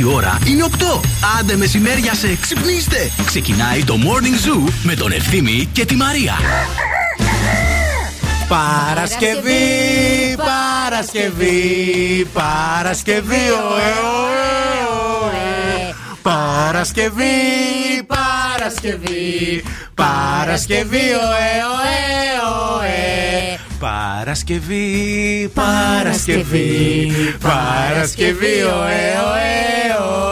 Η ώρα είναι 8. Άντε μεσημέρια σε ξυπνήστε. Ξεκινάει το Morning Zoo με τον Ευθύμη και τη Μαρία. Παρασκευή, Παρασκευή, Παρασκευή, ωε, ωε, ωε. Παρασκευή, Παρασκευή, Παρασκευή, ωε, ωε, ωε. Παρασκευή, Παρασκευή, Παρασκευή, ωε, ωε,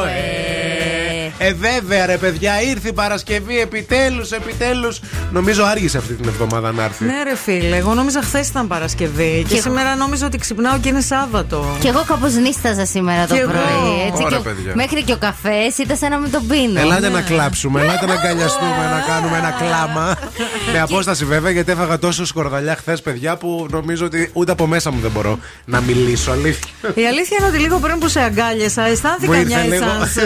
ωε. Ε, βέβαια, ρε παιδιά, ήρθε η Παρασκευή επιτέλους, επιτέλους. Νομίζω άργησε αυτή την εβδομάδα να έρθει. Ναι, ρε φίλε, εγώ νόμιζα χθες ήταν Παρασκευή. Και, Και σήμερα νόμιζα ότι ξυπνάω και είναι Σάββατο. Κι εγώ κάπως νύσταζα σήμερα το Κι εγώ. πρωί. Έτσι, Ωραία, και παιδιά. μέχρι και ο καφές ήταν σαν να μην τον πίνω. Ελάτε να κλάψουμε, ελάτε να αγκαλιαστούμε, να κάνουμε ένα κλάμα. Με απόσταση βέβαια, γιατί έφαγα τόσο σκορδαλιά χθες, παιδιά, που νομίζω ότι ούτε από μέσα μου δεν μπορώ να μιλήσω. Αλήθεια. Η αλήθεια είναι ότι λίγο πριν που σε αγκάλιασα, Μου αισθάνθηκα ήρθε μια λίγο. εσάνς.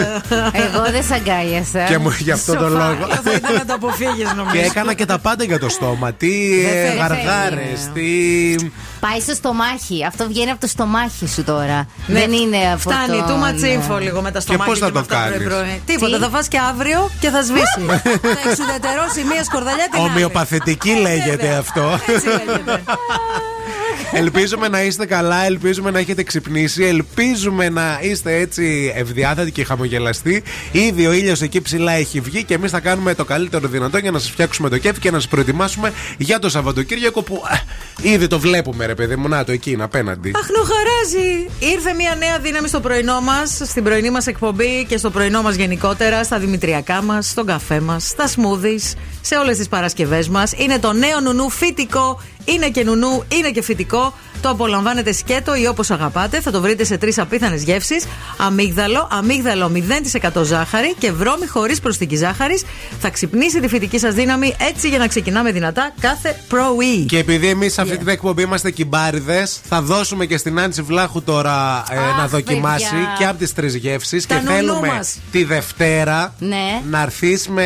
Εγώ δεν σ' αγκάλιασα. Και μου γι' αυτό τον Σοφά. λόγο. Θα ήταν να το αποφύγεις, νομίζω. Και έκανα και τα πάντα για το στόμα. Τι Δεν ε, θέλει. γαργάρες, τι. Πάει στο στομάχι. Αυτό βγαίνει από το στομάχι σου τώρα. Ναι, Δεν είναι από Φτάνει, τον- too much info λίγο με τα στομάχια πώς θα και με το αυτά κάνεις; πρωί-πρωί. Τίποτα, Τι; θα φας και αύριο και θα σβήσει. θα εξουδετερώσει μία σκορδαλιά την άλλη. Ομοιοπαθητική λέγεται Βέβαια. αυτό. Έτσι λέγεται. Ελπίζουμε να είστε καλά, ελπίζουμε να έχετε ξυπνήσει, ελπίζουμε να είστε έτσι ευδιάθετοι και χαμογελαστοί. Ήδη ο ήλιος εκεί ψηλά έχει βγει και εμείς θα κάνουμε το καλύτερο δυνατό για να σας φτιάξουμε το κέφι και να σας προετοιμάσουμε για το Σαββατοκύριακο που α, ήδη το βλέπουμε, ρε παιδί μου. Να το εκεί είναι απέναντι. Αχνοχαράζει! Ήρθε μια νέα δύναμη στο πρωινό μας, στην πρωινή μας εκπομπή και στο πρωινό μας γενικότερα, στα δημητριακά μας, στον καφέ μας, στα smoothies, σε όλες τις Παρασκευές μας. Είναι το νέο νουνού φυτικό. Είναι και νουνού, είναι και φυτικό. Το απολαμβάνετε σκέτο ή όπως αγαπάτε. Θα το βρείτε σε τρεις απίθανες γεύσεις. Αμύγδαλο, αμύγδαλο 0% ζάχαρη και βρώμη χωρίς προσθήκη ζάχαρης. Θα ξυπνήσει τη φυτική σας δύναμη έτσι για να ξεκινάμε δυνατά κάθε πρωί. Και επειδή εμείς σε αυτή την εκπομπή είμαστε κυμπάριδες, θα δώσουμε και στην Άντσι Βλάχου τώρα ε, Αχ, να δοκιμάσει παιδιά. και από τις τρεις γεύσεις. Και Τα νονού θέλουμε μας. τη Δευτέρα Ναι. να έρθεις με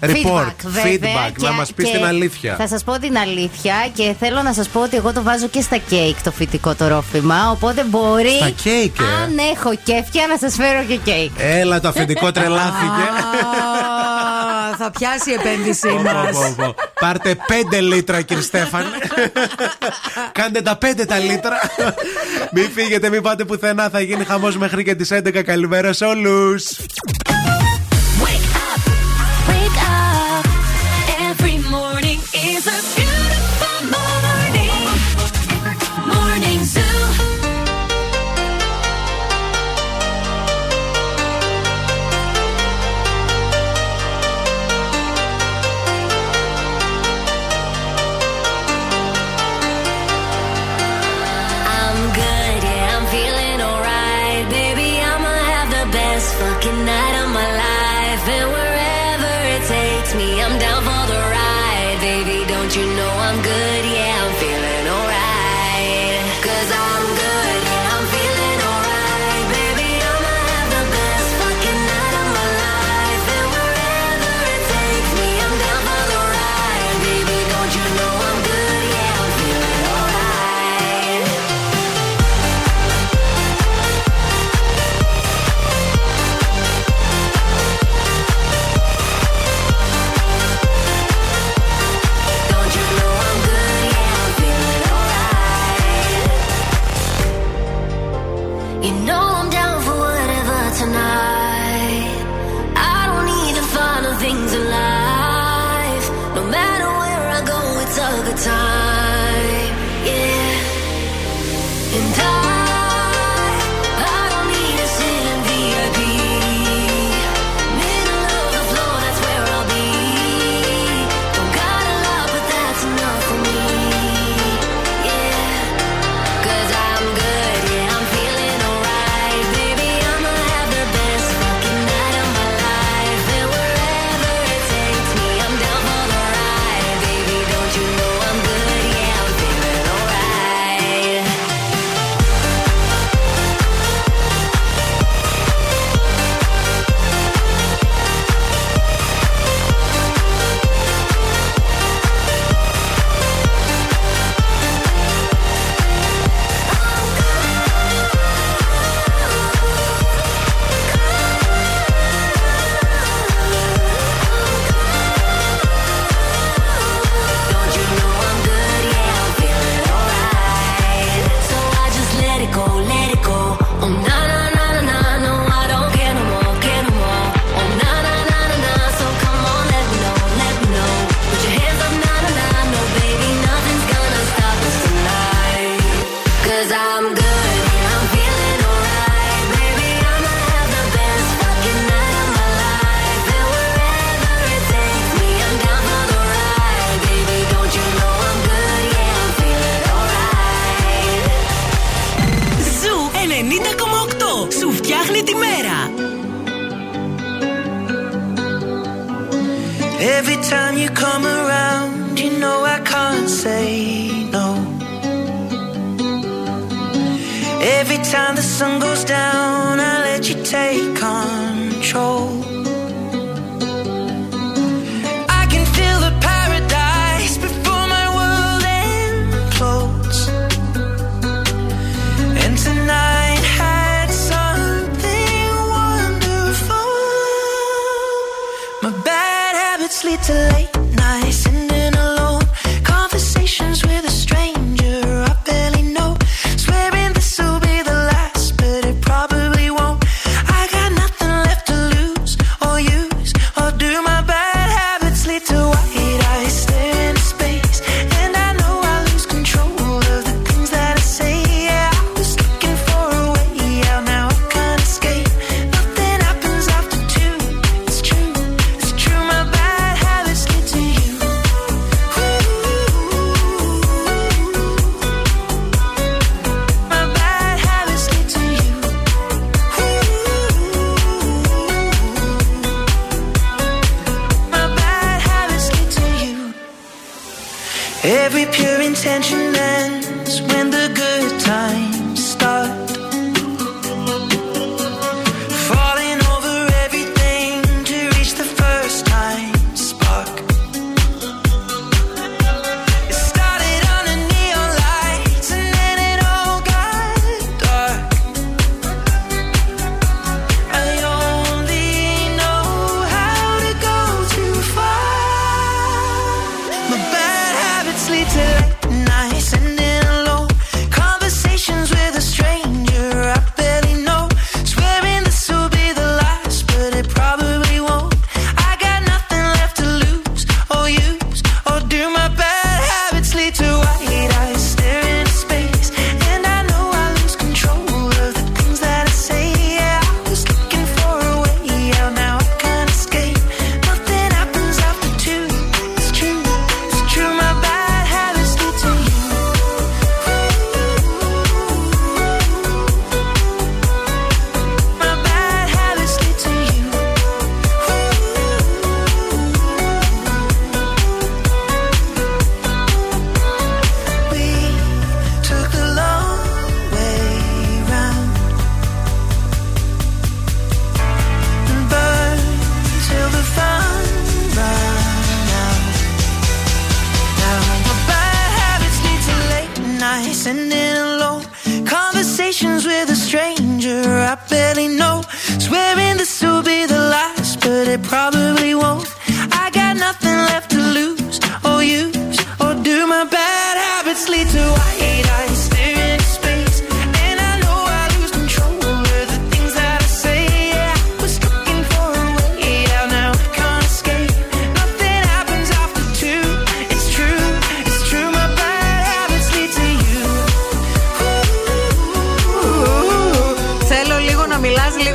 report, Feedback, βέβαια, feedback, και- να μας πεις και την αλήθεια. Θα σας πω την αλήθεια και θέλω να σας πω ότι εγώ το βάζω και στα κέικ το φυτικό το ρόφημα. Οπότε μπορεί. Στα κέικ, ε; Αν έχω κέφια να σας φέρω και κέικ. Έλα, το αφεντικό τρελάθηκε. Α, θα πιάσει η επένδυσή Πω, μας. πω, πω. Πάρτε 5 λίτρα, κύριε Στέφαν. Κάντε τα 5 τα λίτρα. μην φύγετε, μην πάτε πουθενά. Θα γίνει χαμός μέχρι και τις 11. Καλημέρα σε όλους.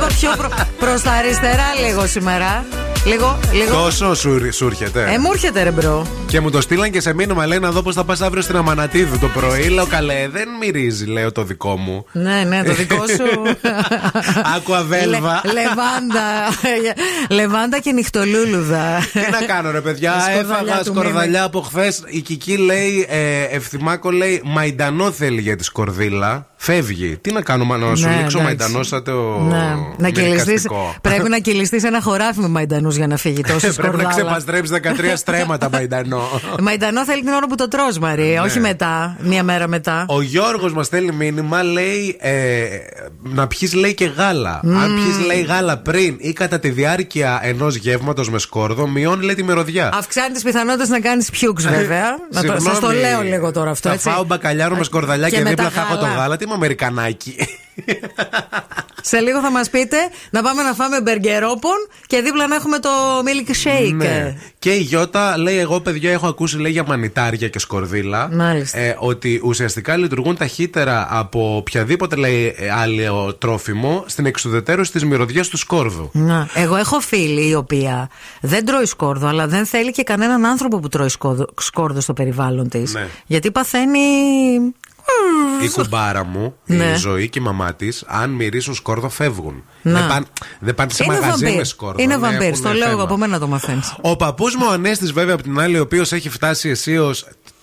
Λίγο πιο προ, προς τα αριστερά, λίγο σήμερα. Λίγο, λίγο. Τόσο σου, σου έρχεται. Ε, μου έρχεται ρε bro. Και μου το στείλαν και σε μήνυμα. Λέει να δω πώς θα πας αύριο στην Αμανατίδου το πρωί. Λέω καλέ, δεν μυρίζει, λέω το δικό μου. Ναι, ναι, το δικό σου. Aqua Velva. Λε- λεβάντα. Λεβάντα και νυχτολούλουδα. Τι να κάνω, ρε παιδιά. Σκορδαλιά Έφαγα του σκορδαλιά από χθες. Η Κική λέει, ε, Ευθυμάκο λέει, Μαϊντανό θέλει για τη σκορδίλα. Φεύγει. Τι να κάνω, να σου Ναι, λήξω εντάξει. μαϊντανό σαν το. Ναι. Να κυλιστείς, μυρικαστικό. πρέπει να κυλιστείς ένα χωράφι με μαϊντανούς για να φύγει τόσο Πρέπει να σκορδάλα. ξεπαστρέψεις 13 στρέμματα μαϊντανό. Μαϊντανό θέλει την ώρα που το τρως Μαρία, όχι μετά, μία μέρα μετά. Ναι. Ο Γιώργος μας στέλνει μήνυμα, λέει ε, να πιεις λέει και γάλα. Αν πιεις λέει γάλα πριν ή κατά τη διάρκεια ενός γεύματος με σκόρδο, μειώνει λέει τη μυρωδιά. Αυξάνει τις πιθανότητες να κάνεις πιούξ, βέβαια. να το, σας το Συγγνώμη, λέω λίγο τώρα αυτό. Θα έτσι. φάω μπακαλιάρο με σκορδαλιά Και και, με δίπλα τα θα έχω το γάλα. γάλα. Τι είμαι Αμερικανάκι. Σε λίγο θα μας πείτε να πάμε να φάμε μπεργκερόπον και δίπλα να έχουμε το milk shake. Ναι. Και η Γιώτα λέει: Εγώ, παιδιά, έχω ακούσει λέει, για μανιτάρια και σκορδίλα. Μάλιστα. Ε, ότι ουσιαστικά λειτουργούν ταχύτερα από οποιαδήποτε λέει, ε, άλλο τρόφιμο στην εξουδετέρωση της μυρωδιάς του σκόρδου. Να. Εγώ έχω φίλη η οποία δεν τρώει σκόρδο, αλλά δεν θέλει και κανέναν άνθρωπο που τρώει σκόρδο, σκόρδο στο περιβάλλον της. Ναι. Γιατί παθαίνει. Η κουμπάρα μου, Ναι. η ζωή και η μαμά της, αν μυρίσουν σκόρδο, φεύγουν. Να. Δεν πάνε, δεν πάνε σε Είναι μαγαζί βαμπύρ. με σκόρδο. Είναι ναι, βαμπύρ. έχουν Το λέω εγώ θέμα. από μένα το μαθαίνεις. Ο παππούς μου ο Ανέστης, βέβαια, από την άλλη, ο οποίος έχει φτάσει αισίω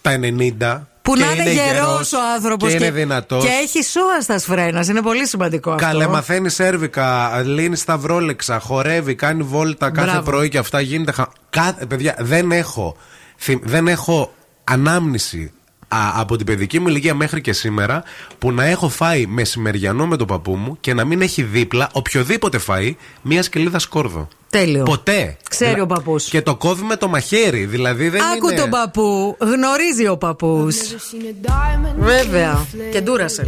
τα 90. Που και να είναι γερός ο άνθρωπο Και είναι δυνατός. Και έχει σούα στα σφρένα. Είναι πολύ σημαντικό αυτό. Καλέ, μαθαίνει σέρβικα, λύνει σταυρόλεξα, χορεύει, κάνει βόλτα κάθε Μπράβο. πρωί και αυτά γίνεται. Χα... Κάθε... Παιδιά, δεν έχω, θυ- δεν έχω ανάμνηση α, από την παιδική μου ηλικία μέχρι και σήμερα που να έχω φάει μεσημεριανό με τον παππού μου και να μην έχει δίπλα οποιοδήποτε φαΐ μία σκελίδα σκόρδο. Τέλειο. Ποτέ. Ξέρει Δηλα- ο παππούς. Και το κόβει με το μαχαίρι. Δηλαδή δεν Άκου είναι. τον παππού. Γνωρίζει ο παππούς. Βέβαια. Και ντούρασελ.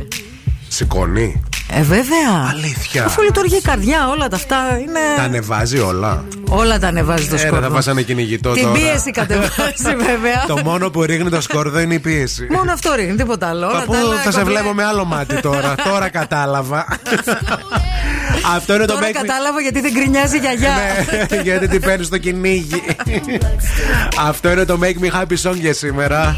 Σηκώνει. Ε, βέβαια. Αλήθεια. Αφού λειτουργεί η καρδιά, όλα τα αυτά είναι. Τα ανεβάζει όλα. Όλα τα ανεβάζει το Ε, ρε, σκόρδο. θα πας ένα κυνηγητό Την τώρα. πίεση κατεβάζει, βέβαια. Το μόνο που ρίχνει το σκόρδο είναι η πίεση. Μόνο αυτό ρίχνει, τίποτα άλλο. Όλα Παππού, τα άλλα θα σε κομπλέ. βλέπω με άλλο μάτι τώρα. τώρα κατάλαβα. Αυτό είναι το Τώρα make me- κατάλαβα γιατί δεν γκρινιάζει η γιαγιά. Ναι, γιατί την παίρνεις στο κυνήγι. Αυτό είναι το Make Me Happy Song για σήμερα.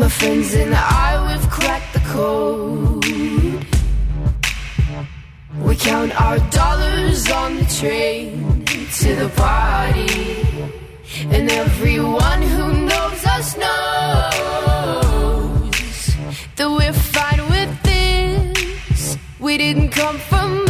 My friends and I, we've cracked the code. We count our dollars on the train to the party. And everyone who knows us knows that we're fine with this. We didn't come for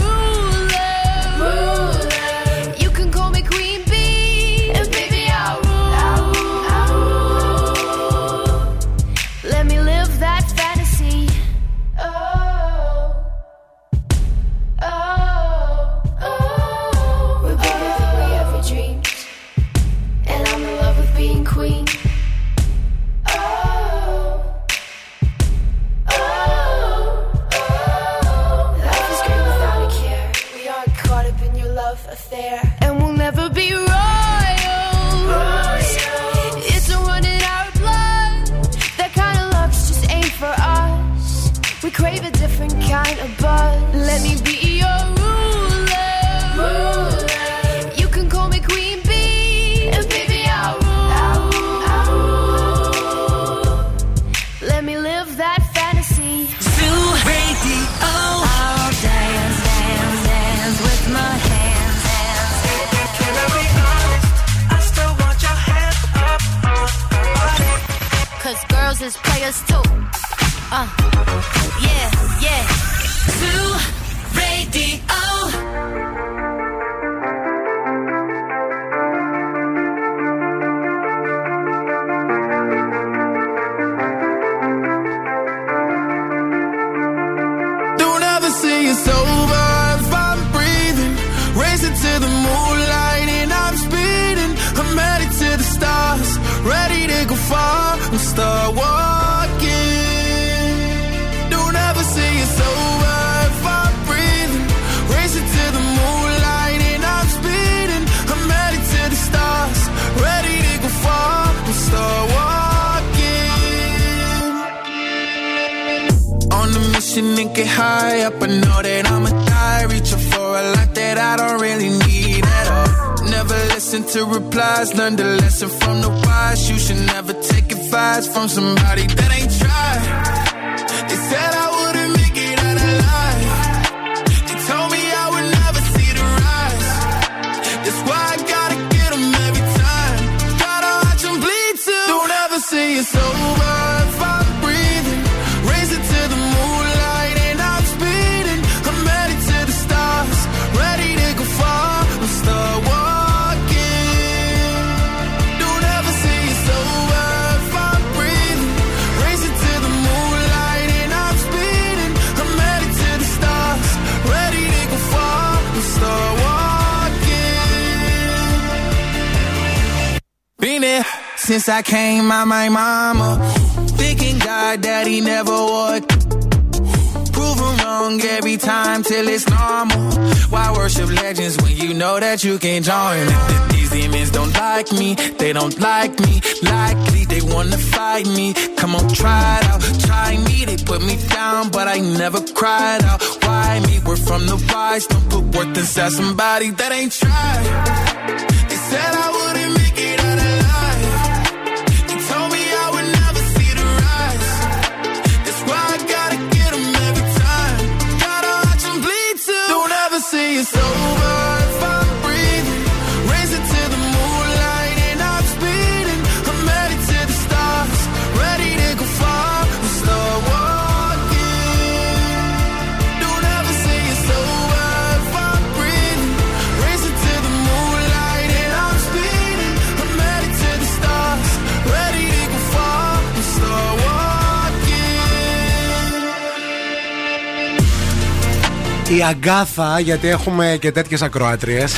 Αγκάθα, γιατί έχουμε και τέτοιες ακροάτριες.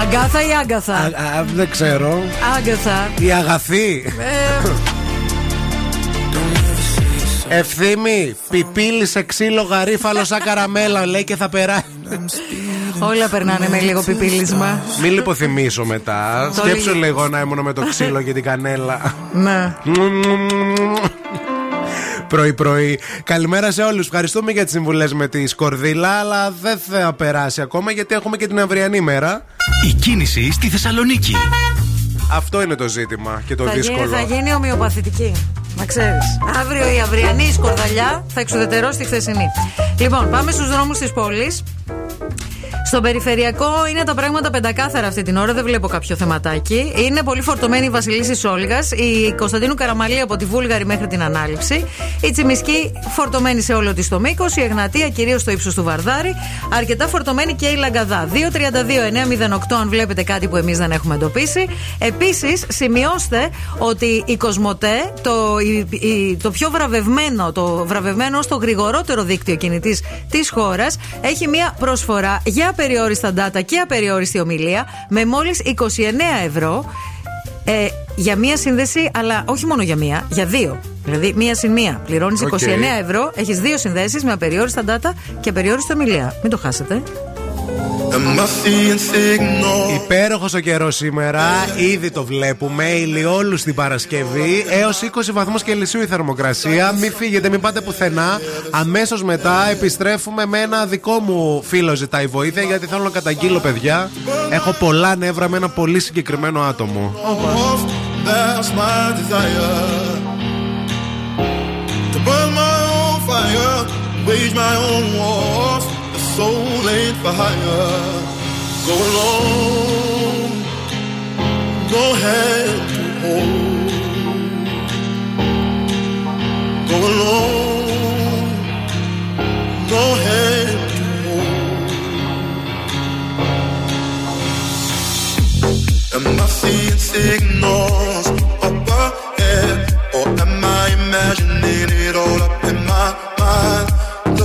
Αγκάθα ή άγκαθα; δεν ξέρω. Άγκαθα. Η Αγαθή. Ε, Ευθύμη, πιπίλης σε ξύλο γαρίφαλο σαν καραμέλα, λέει και θα περάσει. όλα περνάνε με λίγο πιπίλισμα. Μην λιποθυμίσω μετά. Το Σκέψου λίγο. λίγο να ήμουν με το ξύλο και την κανέλα. Ναι. Πρωί-πρωί. Καλημέρα σε όλους. Ευχαριστούμε για τις συμβουλές με τη Σκορδίλα, αλλά δεν θα περάσει ακόμα γιατί έχουμε και την αυριανή μέρα. Η κίνηση στη Θεσσαλονίκη. Αυτό είναι το ζήτημα και το Θα γίνει, δύσκολο. θα γίνει ομοιοπαθητική. Να ξέρεις. Αύριο η αυριανή σκορδαλιά θα εξουδετερώσει τη χθεσινή. Λοιπόν, πάμε στους δρόμους της πόλης. Στο περιφερειακό είναι τα πράγματα πεντακάθαρα αυτή την ώρα, δεν βλέπω κάποιο θεματάκι. Είναι πολύ φορτωμένη η Βασιλίση Όλγα, η Κωνσταντίνου Καραμαλή από τη Βούλγαρη μέχρι την Ανάληψη, η Τσιμισκή φορτωμένη σε όλο της το μήκος, η Εγνατία κυρίως στο ύψος του Βαρδάρη, αρκετά φορτωμένη και η Λαγκαδά. 232-908 αν βλέπετε κάτι που εμείς δεν έχουμε εντοπίσει. Επίσης, σημειώστε ότι η Κοσμοτέ, το, η- η- το πιο βραβευμένο, το βραβευμένο ως το γρηγορότερο δίκτυο κινητής της χώρας, έχει μια προσφορά για απεριόριστα data και απεριόριστη ομιλία με μόλις 29 ευρώ. Ε, για μία σύνδεση, αλλά όχι μόνο για μία, για δύο. Δηλαδή, μία συν μία. Πληρώνεις Οκ. 29 ευρώ, έχεις δύο συνδέσεις με απεριόριστα data και απεριόριστη ομιλία. Μην το χάσετε. Υπέροχος ο καιρός σήμερα, ήδη το βλέπουμε. Ηλιόλουστη Παρασκευή, έως 20 βαθμούς Κελσίου η θερμοκρασία. Μην φύγετε, μην πάτε πουθενά. Αμέσως μετά επιστρέφουμε με ένα δικό μου φίλο ζητάει βοήθεια, γιατί θέλω να καταγγείλω, παιδιά. Έχω πολλά νεύρα με ένα πολύ συγκεκριμένο άτομο. That's soul ain't for hire. Go alone, no hand to hold. Go alone, no hand to hold. Am I seeing signals up ahead? Or am I imagining it all up in my mind?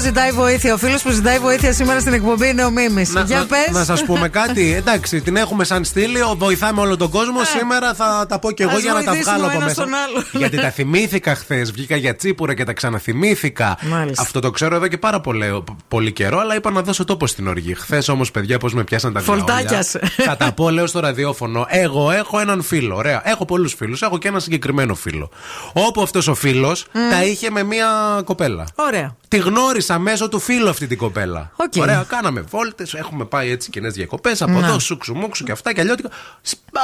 Ζητάει βοήθεια. Ο φίλος που ζητάει βοήθεια σήμερα στην εκπομπή είναι ο Μίμης. Για να, πες. να σας πούμε κάτι. Εντάξει, την έχουμε σαν στήλη, ο- βοηθάμε όλο τον κόσμο. Σήμερα θα τα πω και εγώ Ε. Ας για να τα βοηθήσουμε βγάλω από ένας μέσα. τον άλλο. Γιατί τα θυμήθηκα χθες. Βγήκα για τσίπουρα και τα ξαναθυμήθηκα. Μάλιστα. Αυτό το ξέρω εδώ και πάρα πολύ, πολύ καιρό, αλλά είπα να δώσω τόπο στην οργή. Χθες όμως, παιδιά, πώς με πιάσαν τα διαόλια. Φολτάκιασε. Θα τα πω, λέω στο ραδιόφωνο. Εγώ έχω έναν φίλο. Ωραία. Έχω πολλούς φίλους. Έχω και ένα συγκεκριμένο φίλο. Όπου αυτός ο φίλος τα είχε με μία κοπέλα. Ωραία. Τη γνώρισα μέσω του φίλου αυτή την κοπέλα. Οκ. Ωραία, κάναμε βόλτες, έχουμε πάει έτσι κοινές διακοπές από Να. εδώ, σούξου μουξου και αυτά και αλλιώτικα. Σ- α,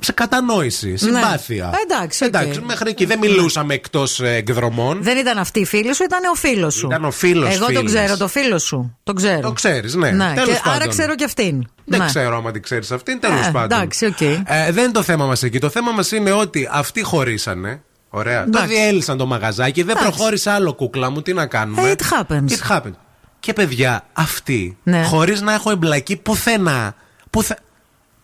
Σε κατανόηση, συμπάθεια. Ναι. Εντάξει, οκ. Εντάξει, μέχρι εκεί δεν μιλούσαμε εκτός εκδρομών. Δεν ήταν αυτή η φίλη σου, ήταν ο φίλος σου. Ήταν ο φίλος Εγώ τον φίλης. ξέρω, το φίλο σου. Το ξέρω. Το ξέρεις, ναι. Τέλος και άρα πάντων. ξέρω και αυτήν. Δεν Ναι. ξέρω άμα την ξέρεις αυτήν, τέλος Ε, πάντων. εντάξει, οκ. Ε, δεν είναι το θέμα μας εκεί. Το θέμα μας είναι ότι αυτοί χωρίσανε. Ωραία. Το Εντάξει. διέλυσαν το μαγαζάκι, δεν Εντάξει. προχώρησε άλλο κούκλα μου. Τι να κάνουμε; Ε, it happens. It happens. Και παιδιά, αυτή, Ναι. χωρίς να έχω εμπλακεί πουθενά, πουθε...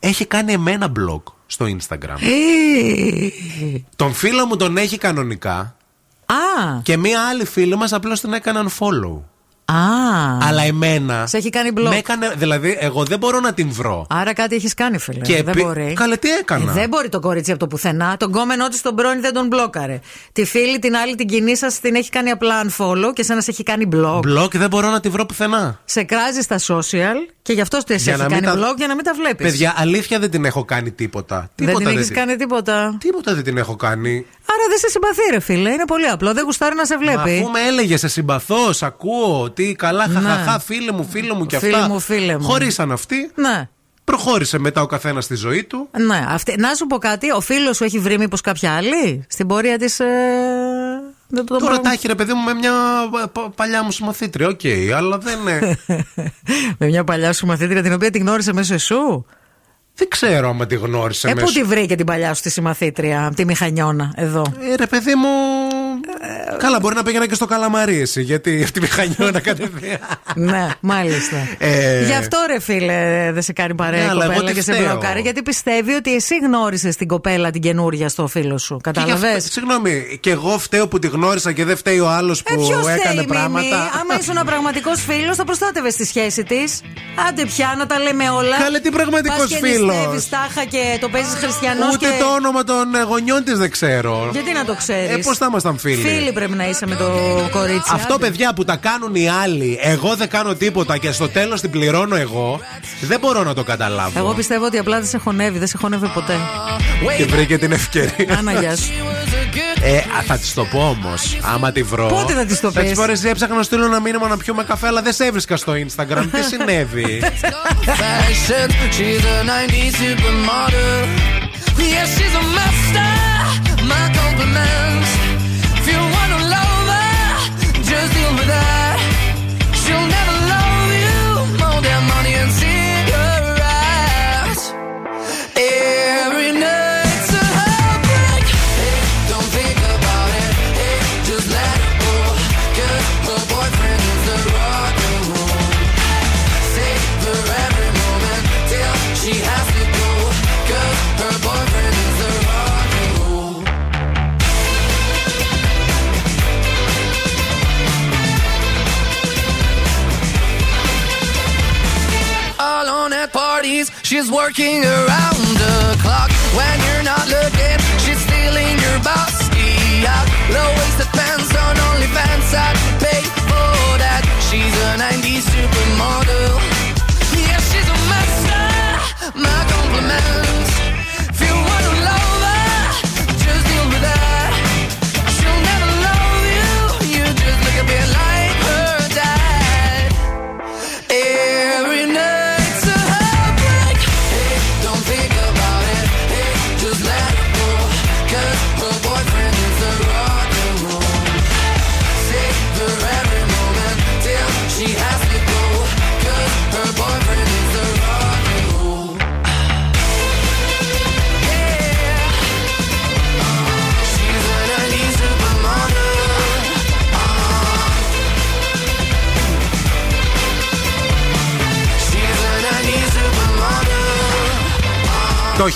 έχει κάνει εμένα blog στο Instagram. Ε, τον φίλο μου τον έχει κανονικά Α, και μία άλλη φίλη μας απλώς την έκαναν follow. Α. Αλλά εμένα. Σε έχει κάνει μπλοκ. με έκανε, δηλαδή, εγώ δεν μπορώ να την βρω. Άρα κάτι έχεις κάνει, φίλε. Και δεν επί- μπορεί. Καλέ, τι έκανα; Ε, δεν μπορεί το κορίτσι από το πουθενά. Τον κόμενό της τον πρώην δεν τον μπλόκαρε. Τη φίλη την άλλη την κοινή σας την έχει κάνει απλά unfollow και εσένα σε έχει κάνει blog. Μπλοκ δεν μπορώ να τη βρω πουθενά. Σε κράζει στα social και γι' αυτό σε Για έχει να μην κάνει τα- blog για να μην τα βλέπεις. Παιδιά, αλήθεια δεν την έχω κάνει τίποτα. δεν τίποτα την έχεις τη- κάνει τίποτα. Τίποτα δεν την έχω κάνει. Άρα δεν σε συμπαθεί, ρε φίλε. Είναι πολύ απλό. Δεν γουστάρει να σε Μα βλέπει. αφού με έλεγε, σε συμπαθώ, σ' ακούω, τι καλά, Ναι. χαχαχά, φίλε μου, φίλε μου και Φίλε αυτά. μου, φίλε μου. Χωρίσαν αυτοί. Ναι. Προχώρησε μετά ο καθένας στη ζωή του. Ναι, αυτή, να σου πω κάτι, ο φίλος σου έχει βρει μήπως κάποια άλλη στην πορεία της. Ε, δεν το Τώρα πράγμα- τα έχει ρε παιδί μου με μια πα- πα- παλιά μου συμμαθήτρια, οκ, αλλά δεν είναι. Με μια παλιά σου μαθήτρια την οποία την γνώρισε μέσω εσού; δεν ξέρω άμα τη γνώρισε Ε, μέσω- πού τη βρήκε την παλιά σου τη συμμαθήτρια, τη Μηχανιώνα, εδώ; Ε, ρε παιδί μου. Καλά, μπορεί να πήγαινα και στο Καλαμαρί εσύ, γιατί αυτή τη Μηχανιώνα κατευθείαν. ναι, μάλιστα. Ε, Γι' αυτό ρε φίλε δεν σε κάνει παρέα Ναι, η αλλά εγώ κοπέλα τι και σε φταίω. μπλοκάρει. Γιατί πιστεύει ότι εσύ γνώρισες την κοπέλα την καινούρια στο φίλο σου. και γι' αυτό- Κατάλαβες; Συγγνώμη, και εγώ φταίω που τη γνώρισα και δεν φταίει ο άλλος Ε, που ποιος έκανε θέλει, πράγματα. Μίμη, άμα ήσουν πραγματικός φίλος, θα προστάτευες τη σχέση της. Άντε πια να τα λέμε όλα. Καλέ, τι πραγματικός Πας και φίλος. νηστεύεις τάχα και το παίζεις χριστιανός. Ούτε και... το όνομα των ε, γονιών της δεν ξέρω. Γιατί να το ξέρεις; Ε, πώς θα ήμασταν φίλοι; Φίλοι πρέπει να είσαι με το κορίτσι. Αυτό άντε. παιδιά που τα κάνουν οι άλλοι, εγώ δεν κάνω τίποτα και στο τέλος την πληρώνω εγώ, δεν μπορώ να το καταλάβω. Εγώ πιστεύω ότι απλά δεν σε χωνεύει, δεν σε χωνεύει ποτέ. Και βρήκε την ευκαιρία. Άνα, γεια σου. Ε, α, θα της το πω όμως. Άμα τη βρω. Πότε θα της το Θα πεις; τη πω ρε, εσύ έψαχνα να στείλω ένα μήνυμα να πιούμε καφέ, αλλά δεν σε έβρισκα στο Instagram. Τι συνέβη; fashion. She's a 90s supermodel. Yeah, she's a master. My compliments. That. She's working around the clock. When you're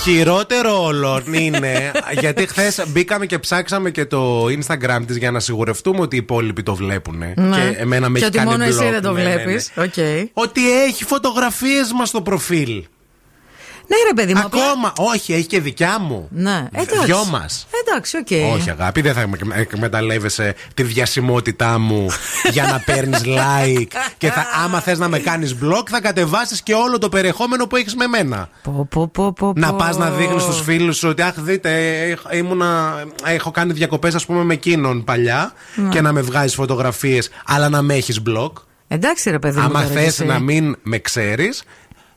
χειρότερο όλων είναι γιατί χθες μπήκαμε και ψάξαμε και το Instagram της για να σιγουρευτούμε ότι οι υπόλοιποι το βλέπουν. Ναι. Και εμένα με Και έχει ότι κάνει μόνο εσύ block. δεν το Ναι, ναι, ναι. βλέπει. Οκ. Ότι έχει φωτογραφίες μας στο προφίλ. Ναι, ρε παιδί μου. απλά- Ακόμα. Όχι, έχει και δικιά μου. Ναι, εντάξει. Δυο μας. Εντάξει, οκ. Όχι, αγάπη, δεν θα εκμε- εκμεταλλεύεσαι τη διασημότητά μου για να παίρνεις like. Και θα, άμα θες να με κάνεις block, θα κατεβάσεις και όλο το περιεχόμενο που έχεις με μένα. Πω, πω, πω, πω, Να πω. πας να δείχνεις στους φίλους σου ότι, Αχ, δείτε, έχ- ήμουνα, έχω κάνει διακοπές, ας πούμε, με εκείνον παλιά Ναι. και να με βγάζεις φωτογραφίες, αλλά να με έχεις block. Εντάξει, ρε παιδί μου. Άμα τώρα κι θε εσύ. να μην με ξέρεις,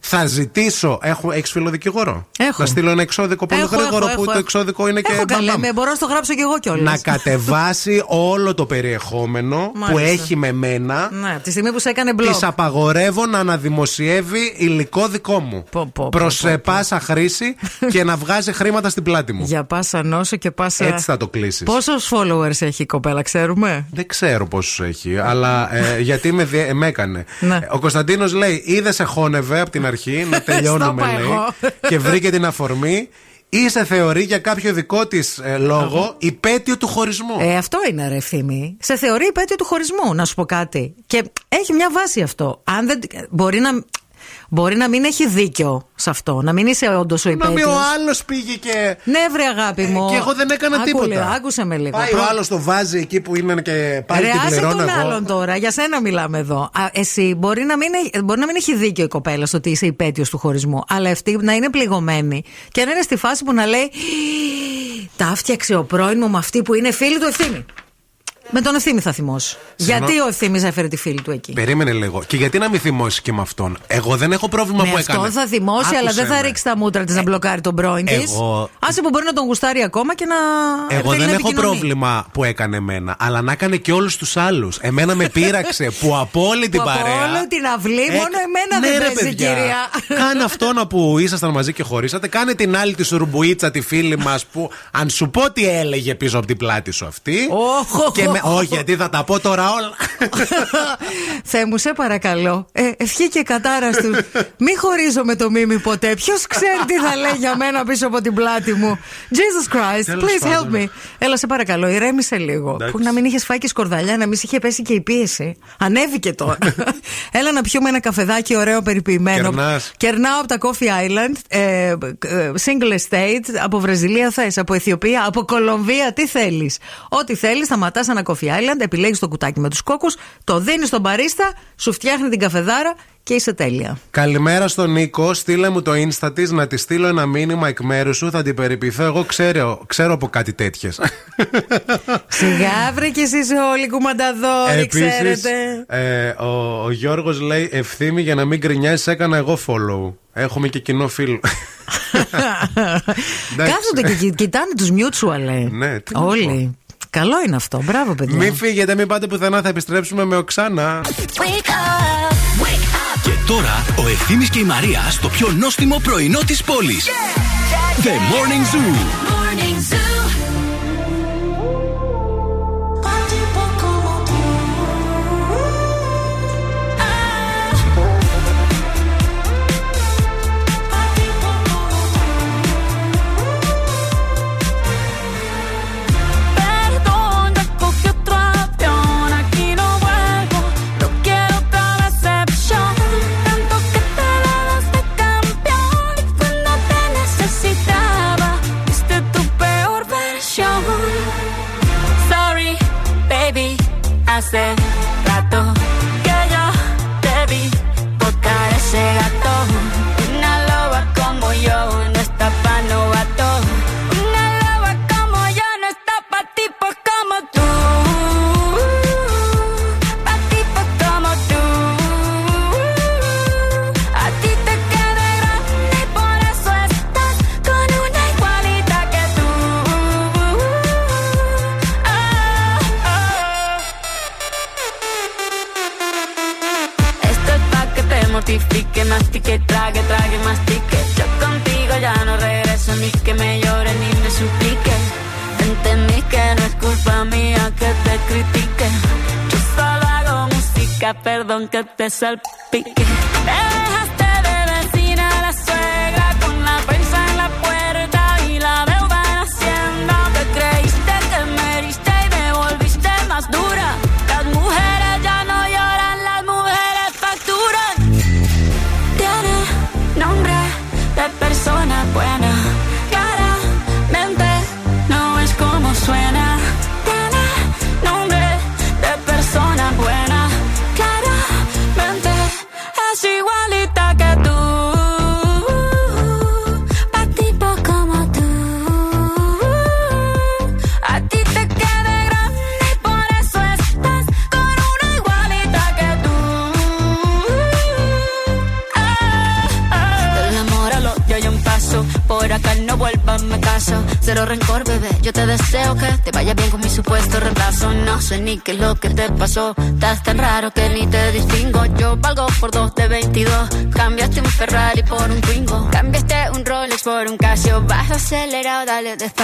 θα ζητήσω. Έχω, έχεις φίλο δικηγόρο; Έχω. Να στείλω ένα εξώδικο πολύ Έχω, γρήγορο έχω, που έχω, το έχω. εξώδικο είναι και Έχω καλέ, μπαμ, μπαμ. με, μπορώ να στο γράψω κι εγώ κιόλας. Να κατεβάσει όλο το περιεχόμενο που Μάλιστα. έχει με μένα. Ναι, από τη στιγμή που σε έκανε blog. Της απαγορεύω να αναδημοσιεύει υλικό δικό μου. Πω, πω, πω, Προ πω, πω. πάσα χρήση και να βγάζει χρήματα στην πλάτη μου. Για πάσα νόσο και πάσα. Έτσι θα το κλείσει. Πόσους followers έχει η κοπέλα, ξέρουμε; Δεν ξέρω πόσους έχει, αλλά ε, γιατί με, διέ- με έκανε. Ναι. Ο Κωνσταντίνος λέει: Είδε σε χώνευε από την αρχή, να τελειώνουμε Στο είπα λέει. εγώ. και βρήκε την αφορμή. ή σε θεωρεί για κάποιο δικό της λόγο υπέτειο του χωρισμού. Ε, αυτό είναι ρε ευθύμη. Σε θεωρεί υπέτειο του χωρισμού, να σου πω κάτι. Και έχει μια βάση αυτό. Αν δεν, μπορεί, να, μπορεί να μην έχει δίκιο σε αυτό. Να μην είσαι όντως ο Να μην υπέτειος. ο άλλος πήγε και. Ναι, βρε αγάπη μου. Ε, και εγώ δεν έκανα Άκου τίποτα. λίγο, άκουσε με λίγο. Πάει Προ- ο άλλος το βάζει εκεί που είναι και πάλι Ρε, την άσε πληρώνω τον εγώ. άλλον τώρα. Για σένα μιλάμε εδώ. Α, εσύ μπορεί να, μην, έχει- μπορεί να μην έχει δίκιο η κοπέλα στο ότι είσαι υπέτειος του χωρισμού. Αλλά αυτή να είναι πληγωμένη και να είναι στη φάση που να λέει Τα έφτιαξε ο πρώην μου με αυτή που είναι φίλη του ευθύνη. Με τον ευθύνη θα θυμώσω. Συγγνώ- Γιατί ο ευθύνη έφερε τη φίλη του εκεί; Περίμενε λίγο. Και γιατί να μην θυμώσεις και με αυτόν; Εγώ δεν έχω πρόβλημα Με που αυτό έκανε. θα θυμώσει, αλλά Άκουσε δεν θα με. ρίξει τα μούτρα της να μπλοκάρει τον πρώην της. Εγώ- Άσε που μπορεί να τον γουστάρει ακόμα και να. Εγώ θέλει δεν να έχω επικοινωνεί. πρόβλημα που έκανε εμένα, αλλά να έκανε και όλους τους άλλους. Εμένα με πείραξε που από όλη την Που από παρέα. όλη την αυλή, Έκ- μόνο εμένα ναι, δεν ρε, παίζει, παιδιά. κυρία. Κάνε αυτόν που ήσασταν μαζί και χωρίσατε. Κάνε την άλλη τη σουρμπουίτσα, τη φίλη μας που αν σου πω τι έλεγε πίσω από την πλάτη σου αυτή. Όχ, και με, όχι, γιατί θα τα πω τώρα όλα. Θεέ μου, σε παρακαλώ. Ε, ευχή και κατάρα του. Μη χωρίζω με το μίμη ποτέ. Ποιος ξέρει τι θα λέει για μένα πίσω από την πλάτη μου. Jesus Christ, Τέλος please help πάντων. me. Έλα, σε παρακαλώ, ηρέμησε λίγο. Εντάξει. Που να μην είχες φάει και σκορδαλιά, να μην σε είχε πέσει και η πίεση. Ανέβηκε τώρα. Έλα να πιούμε ένα καφεδάκι ωραίο περιποιημένο. Κερνάς. Κερνάω από τα Coffee Island, ε, ε, single estate, από Βραζιλία θες, από Αιθιοπία, από Κολομβία, τι θέλεις. Ό,τι θέλεις, σταματάς ένα Coffee Island, επιλέγεις το κουτάκι με τους κόκκους, το δίνεις στον παρίστα, σου φτιάχνει την καφεδάρα και είσαι τέλεια. Καλημέρα στον Νίκο. Στείλε μου το insta της να τη στείλω ένα μήνυμα εκ μέρους σου. Θα την περιποιηθώ. Εγώ ξέρω, ξέρω από κάτι τέτοιες. Σιγά βρε κι εσεί όλοι κουμανταδόροι, ξέρετε. ε, ο, ο Γιώργος λέει ευθύμη για να μην γκρινιάζει, έκανα εγώ follow. Έχουμε και κοινό φίλο. Εντάξει. Κάθονται και κοι- κοιτάνε τους mutual, ε. Ναι, τι να Όλοι. Καλό είναι αυτό. Μπράβο, παιδιά. μην φύγετε, μην πάτε πουθενά, θα επιστρέψουμε με οξάνα. Wake up, wake up. Και τώρα ο Ευθύμης και η Μαρία στο πιο νόστιμο πρωινό της πόλης. The Morning Zoo. Morning Zoo. self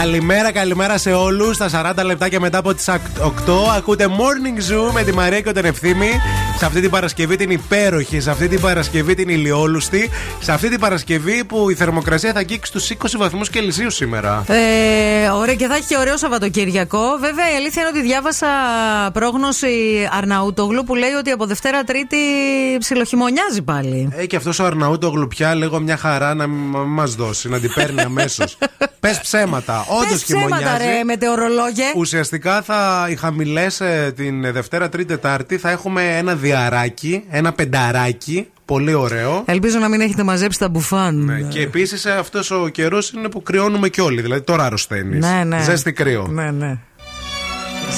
Καλημέρα, καλημέρα σε όλους. Στα 40 λεπτάκια μετά από τις 8 ακούτε Morning Zoo με τη Μαρία και τον Ευθύμη. Σε αυτή την Παρασκευή την υπέροχη, σε αυτή την Παρασκευή την ηλιόλουστη, σε αυτή την Παρασκευή που η θερμοκρασία θα αγγίξει τους 20 βαθμούς Κελσίου σήμερα. Ε, ωραία, και θα έχει και ωραίο Σαββατοκύριακο. Βέβαια, η αλήθεια είναι ότι διάβασα πρόγνωση Αρναούτογλου που λέει ότι από Δευτέρα Τρίτη ψιλοχειμωνιάζει πάλι. Ε, και αυτός ο Αρναούτογλου πια λίγο μια χαρά να μας δώσει, να την παίρνει αμέσως. Πες ψέματα. Όντως Πες ψέματα, χειμωνιάζει. ρε, μετεωρολόγε. Ουσιαστικά θα οι χαμηλές την Δευτέρα, Τρίτη, Τετάρτη θα έχουμε ένα διαράκι, ένα πενταράκι. Πολύ ωραίο. Ελπίζω να μην έχετε μαζέψει τα μπουφάν. Ναι, και επίσης αυτός ο καιρός είναι που κρυώνουμε κι όλοι. Δηλαδή τώρα αρρωσταίνεις. Ναι, ναι. Ζέστη κρύο. Ναι, ναι.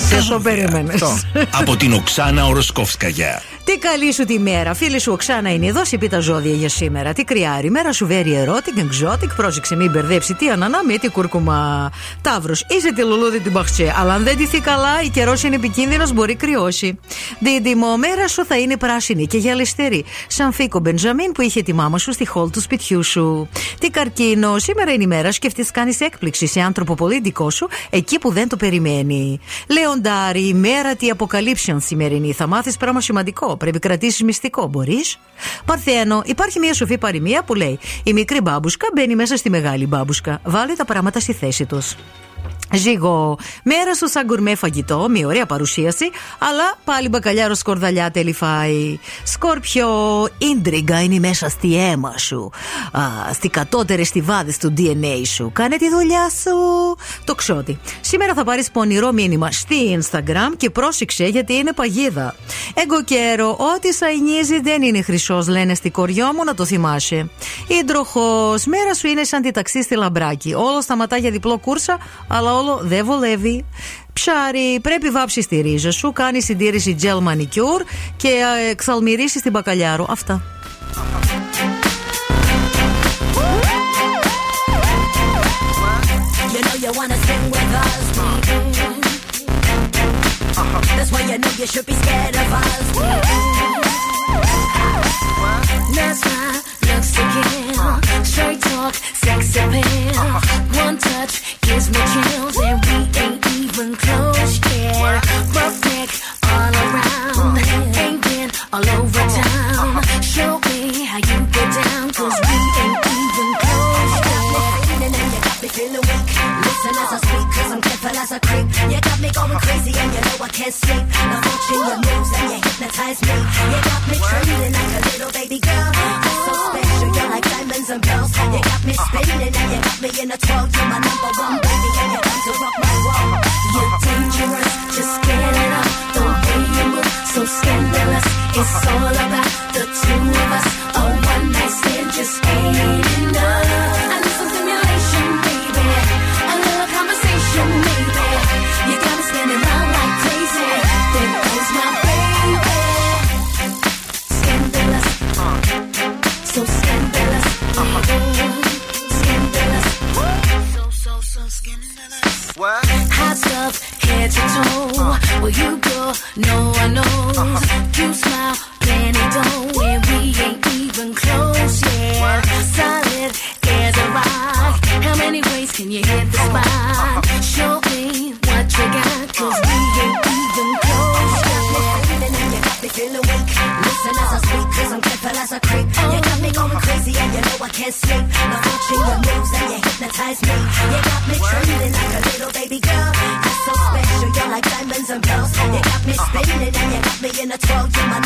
Σε το περίμενε. Αυτό. Από την Οξάνα Οροσκόφσκαγια. Τι καλή σου τη μέρα. Φίλη σου Οξάνα είναι εδώ, σε πει τα ζώδια για σήμερα. Τι κρυάρι. Μέρα σου very erotic, exotic. Πρόσεξε, μην μπερδέψει. Τι ανανά με τι κούρκουμα. Ταύρος, είσαι τη λουλούδι την μπαχτσέ. Αλλά αν δεν τηθεί καλά, η καιρός είναι επικίνδυνος, μπορεί κρυώσει. Δίδυμο, μέρα σου θα είναι πράσινη και γυαλιστερή. Σαν φίκο Μπεντζαμίν που είχε τη μάμα σου στη χόλ του σπιτιού σου. Τι καρκίνο, σήμερα είναι η μέρα σου και αυτή κάνεις έκπληξη σε άνθρωπο πολύ δικό σου, εκεί που δεν το περιμένει. Λεοντάρι, η μέρα τη αποκαλύψεων σημερινή. Θα μάθεις πράγμα σημαντικό. Πρέπει κρατήσεις μυστικό, μπορείς. Παρθένο, υπάρχει μια σοφή παροιμία που λέει: Η μικρή μπάμπουσκα μπαίνει μέσα στη μεγάλη μπάμπουσκα. Βάλει τα πράγματα στη θέση τους. Ζήγο, μέρα σου σαν γκουρμέ φαγητό, μια ωραία παρουσίαση, αλλά πάλι μπακαλιάρο σκορδαλιά τέλει φάει. Σκόρπιο, ίντριγκα είναι μέσα στη αίμα σου. Α, στι κατώτερες στιβάδες του DNA σου. Κάνε τη δουλειά σου. Το ξότι. Σήμερα θα πάρεις πονηρό μήνυμα στη Instagram και πρόσεξε γιατί είναι παγίδα. Εγκοκέρο, ό,τι σαϊνίζει δεν είναι χρυσός, λένε στη κοριό μου να το θυμάσαι. Ιντροχό, μέρα σου είναι σαν τη ταξί στη λαμπράκι. Όλο σταματά για διπλό κούρσα, αλλά όλο δεν βολεύει. Ψάρι, πρέπει βάψει τη ρίζα σου, κάνει συντήρηση gel manicure και ε, εξαλμυρίσει την μπακαλιάρο. Αυτά. You know you wanna sing with us. That's why you know you should be scared of us. That's my looks to kill. Straight talk, sex appeal. One touch gives me chills, and we ain't even close yet. Neck all around, ain't been all over town. Show me how you get down, cause we ain't even close yet. And then you got me feeling weak. Listen as I speak, cause I'm careful as a creep. You got me going crazy, and you know I can't sleep. Now watching your moves, and you hypnotize me. You got me trembling like a little baby girl. You're so special, you're like diamonds and pearls. You got me spinning, and you got me in a twirl. You're my It's all about the two of us. A one night stand just ain't enough. Baby. A little conversation. You got me like crazy. My baby. Scandalous, uh-huh. so scandalous. Scandalous, so so so scandalous. Toe. Where you go, no one knows. Uh-huh. You smile, dough, and we ain't even close yet. Solid as a rock. How many ways can you hit the spot? Show me what you got, cause we ain't even close yet. You got me feeling weak. Listen as I speak, cause I'm careful as creep. You got me going crazy, and you know I can't sleep. And you hypnotize me. You got me trembling like a little baby girl. You're so special, you're like diamonds and pearls. You got me spinning, and you Girl, you my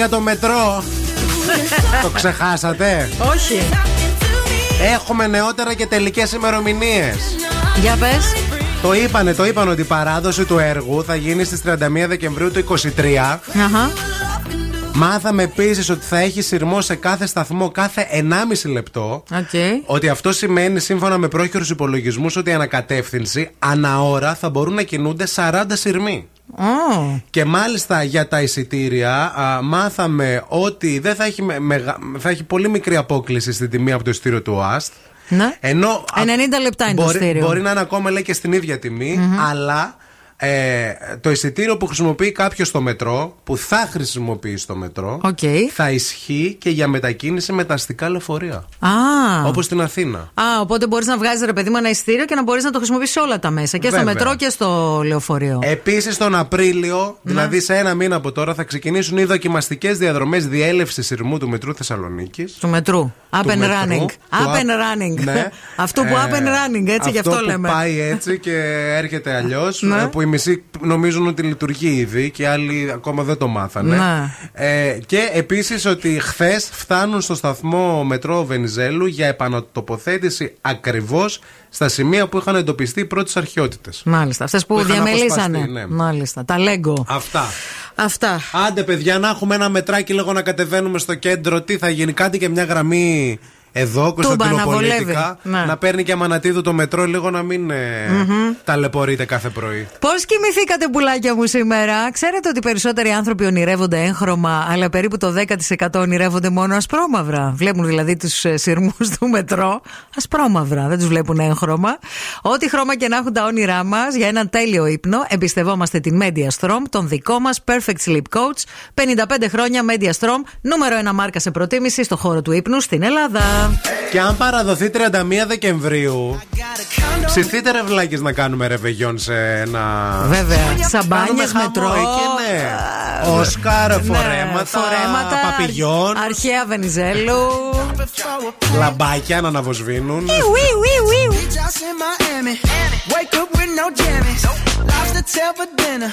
για το μετρό. το ξεχάσατε; Όχι. Έχουμε νεότερα και τελικές ημερομηνίες. Για πες. Το είπανε, το είπαν ότι η παράδοση του έργου θα γίνει στις 31 Δεκεμβρίου του 23. Αχα. Μάθαμε επίσης ότι θα έχει συρμό σε κάθε σταθμό κάθε 1,5 λεπτό. Οκ. Ότι αυτό σημαίνει, σύμφωνα με πρόχειρους υπολογισμούς, ότι ανά κατεύθυνση ανά ώρα θα μπορούν να κινούνται 40 συρμοί. Ω. Και μάλιστα για τα εισιτήρια α, μάθαμε ότι δεν θα έχει, με- μεγα- θα έχει πολύ μικρή απόκλιση στην τιμή από το εισιτήριο του ΟΑΣΘ. Ναι. Ενώ, α, 90 λεπτά είναι το μπορεί, εισιτήριο. Μπορεί να είναι ακόμα λέει και στην ίδια τιμή, αλλά ε, το εισιτήριο που χρησιμοποιεί κάποιος στο μετρό, που θα χρησιμοποιεί στο μετρό, Οκ. θα ισχύει και για μετακίνηση με τα αστικά λεωφορεία. Α. Όπως στην Αθήνα. Α, οπότε μπορείς να βγάζεις ρε παιδί μου ένα εισιτήριο και να μπορείς να το χρησιμοποιήσεις όλα τα μέσα. Και στο Βέβαια. μετρό και στο λεωφορείο. Επίσης, τον Απρίλιο, Ναι. δηλαδή σε ένα μήνα από τώρα, θα ξεκινήσουν οι δοκιμαστικές διαδρομές διέλευσης σειρμού του μετρού Θεσσαλονίκης. Του μετρού. Up Του and μετρού, running. του Up up- and running. Ναι. Αυτό που up and running, έτσι γι' αυτό που λέμε. πάει έτσι και έρχεται αλλιώς. Ναι. Που οι μισοί νομίζουν ότι λειτουργεί ήδη και άλλοι ακόμα δεν το μάθανε. Ναι. Ε, και επίσης ότι χθες φτάνουν στο σταθμό μετρό Βενιζέλου για επανατοποθέτηση ακριβώς στα σημεία που είχαν εντοπιστεί οι πρώτες αρχαιότητες. Μάλιστα. Αυτές που, Που είχαν διαμελήσανε. αποσπαστεί, ναι. Μάλιστα. Τα λέγκο. Αυτά. Αυτά. Άντε, παιδιά, να έχουμε ένα μετράκι λίγο να κατεβαίνουμε στο κέντρο. Τι θα γίνει, κάτι και μια γραμμή εδώ Κωνσταντινοπολίτικα αναβολεύει. Ναι. να παίρνει και αμανατίδου το μετρό λίγο να μην ε, ταλαιπωρείται κάθε πρωί. Πώς κοιμηθήκατε, πουλάκια μου, σήμερα; Ξέρετε ότι περισσότεροι άνθρωποι ονειρεύονται έγχρωμα, αλλά περίπου το 10% ονειρεύονται μόνο ασπρόμαυρα. Βλέπουν δηλαδή τους σειρμούς του μετρό ασπρόμαυρα. Δεν τους βλέπουν έγχρωμα. Ό,τι χρώμα και να έχουν τα όνειρά μας για έναν τέλειο ύπνο, εμπιστευόμαστε την Media Strom, τον δικό μας Perfect Sleep Coach. 55 χρόνια Media Strom, νούμερο 1 μάρκα σε προτίμηση στο χώρο του ύπνου στην Ελλάδα. Και αν παραδοθεί 31 Δεκεμβρίου, ψηθείτε ρευλάκι να κάνουμε ρεβεγιόν σε ένα. Βέβαια. Κάνουμε Σαμπάνιες, χαμό μετρό. εκεί, ναι. Όσκαρ, φορέματα, Ναι, φορέματα παπηγιών. Αρχαία Βενιζέλου. Λαμπάκια να αναβοσβήνουν. We just in Miami. Wake up with no jammies. Lobster tail for dinner.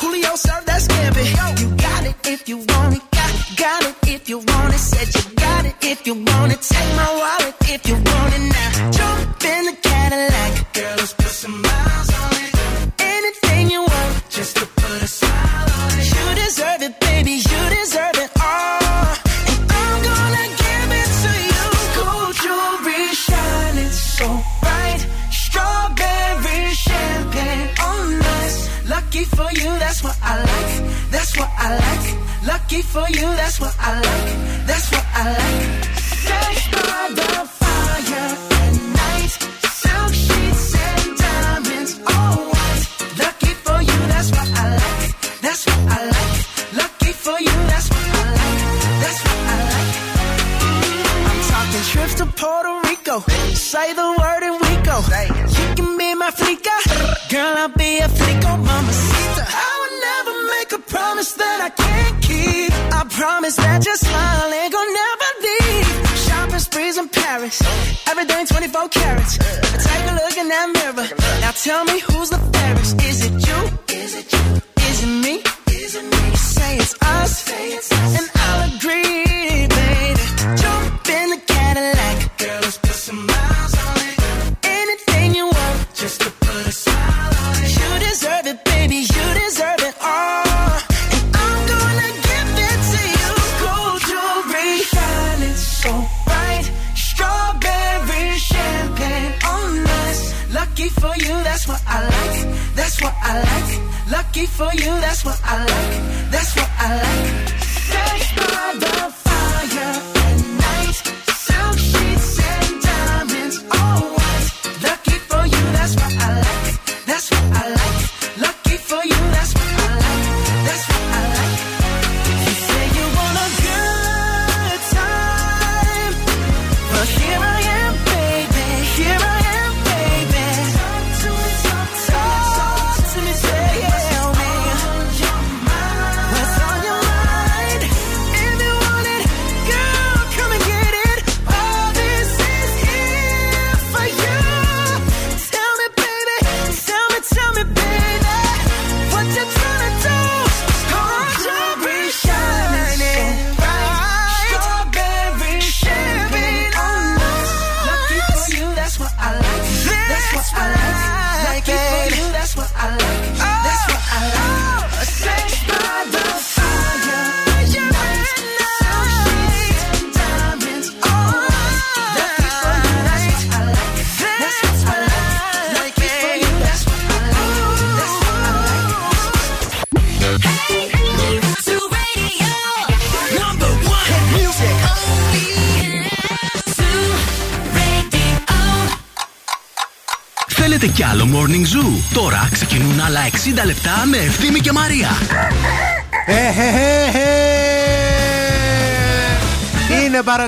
Julio served that scampi. You got it if you want it. Got, it if you want it. Said you got it if you want it. Take my wallet if you want it now. Jump in the Cadillac. Girl, let's put some miles on it. Anything you want, just to put a smile on it. You deserve it, baby. You deserve it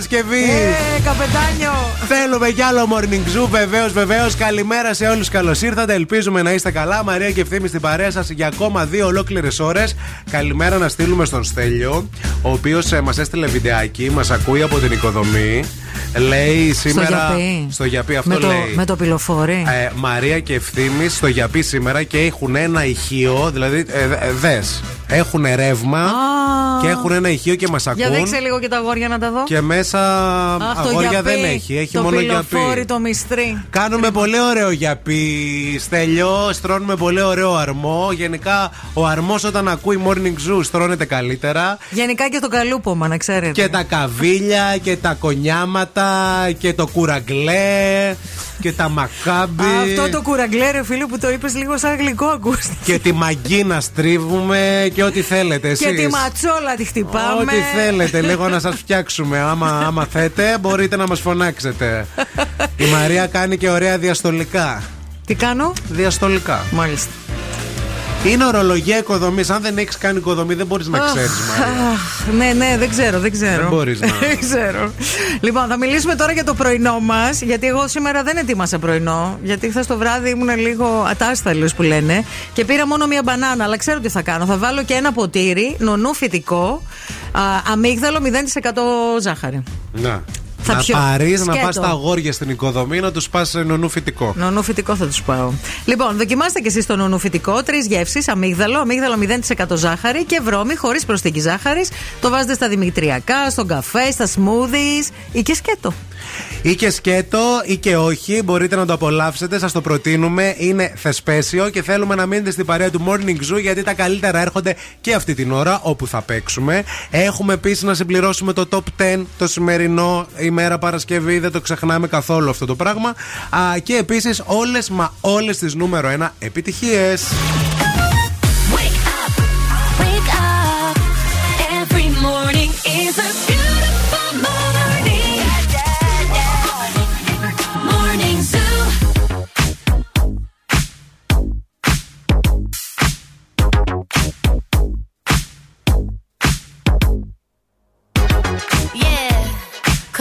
Παρασκευή! Ε, καπετάνιο! Θέλουμε κι άλλο morning zoo, βεβαίως, βεβαίως. Καλημέρα σε όλους, καλώς ήρθατε. Ελπίζουμε να είστε καλά. Μαρία και ευθύνη στην παρέα σας για ακόμα δύο ολόκληρες ώρες. Καλημέρα να στείλουμε στον Στέλιο, ο οποίος μας έστειλε βιντεάκι, μας ακούει από την οικοδομή. Λέει σήμερα. γιαπί. Στο γιαπί, αυτό με, το, λέει. με το πυλοφόρι. Ε, Μαρία και ευθύνη στο γιαπί σήμερα και έχουν ένα ηχείο, δηλαδή ε, δες. Έχουν ρεύμα και έχουν ένα ηχείο και μας Για ακούν. δείξε λίγο και τα αγόρια να τα δω. Και μέσα Αχ, το αγόρια γιαπί, δεν έχει. Έχει το μόνο πυλοφόρι, γιαπί. το μυστρί. Κάνουμε πολύ ωραίο γιαπί, Στέλιο. Στρώνουμε πολύ ωραίο αρμό. Γενικά, ο αρμός όταν ακούει morning zoo στρώνεται καλύτερα. Γενικά και το καλούπομα, να ξέρετε. Και τα καβίλια και τα κονιάματα και το κουραγκλέ και τα μακάμπι. Αυτό το κουραγκλέ, ρε φίλε, που το είπες λίγο σαν γλυκό ακούστηκε. Και τη μαγκίνα στρίβουμε και ό,τι θέλετε εσείς. Και τη ματσόλα τη χτυπάμε. Ό,τι θέλετε, λίγο να σας φτιάξουμε. Άμα, άμα θέτε, μπορείτε να μας φωνάξετε. Η Μαρία κάνει και ωραία διαστολικά. Τι κάνω; Διαστολικά. Μάλιστα. Είναι ορολογία οικοδομής. Αν δεν έχεις κάνει οικοδομή, δεν μπορείς να Αχ, ξέρεις, Μαρία. αχ, Ναι, ναι, δεν ξέρω, δεν ξέρω. Δεν μπορείς να- Δεν ξέρω. Λοιπόν, θα μιλήσουμε τώρα για το πρωινό μας. Γιατί εγώ σήμερα δεν ετοίμασα πρωινό. Γιατί χθες το βράδυ ήμουν λίγο ατάσταλος που λένε. Και πήρα μόνο μία μπανάνα. Αλλά ξέρω τι θα κάνω. Θα βάλω και ένα ποτήρι νονού φυτικό. Α, αμύγδαλο 0% ζάχαρη. Να. Θα να πιω. πάρεις, να Σκέτο. πας τα αγόρια στην οικοδομή να τους πας νονού φυτικό. Νονού φυτικό θα τους πάω. Λοιπόν, δοκιμάστε και εσείς το νονού φυτικό. Τρεις γεύσεις. Αμύγδαλο, αμύγδαλο 0% ζάχαρη και βρώμη χωρίς προσθήκη ζάχαρης. Το βάζετε στα δημητριακά, στον καφέ, στα smoothies ή και σκέτο. Ή και σκέτο ή και όχι, μπορείτε να το απολαύσετε, σας το προτείνουμε. Είναι θεσπέσιο και θέλουμε να μείνετε στην παρέα του Morning Zoo γιατί τα καλύτερα έρχονται και αυτή την ώρα όπου θα παίξουμε. Έχουμε επίσης να συμπληρώσουμε το top 10 το σημερινό ημέρα Παρασκευή, δεν το ξεχνάμε καθόλου αυτό το πράγμα. Α, και επίσης όλες μα όλες τις νούμερο 1 επιτυχίες.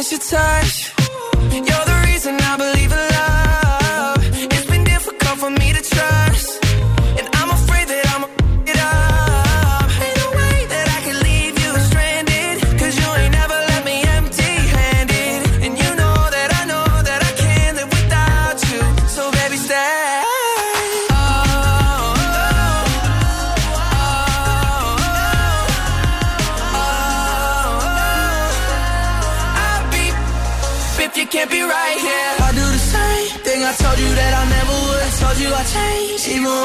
miss your touch. You're the reason I believe in love. It's been difficult for me to trust.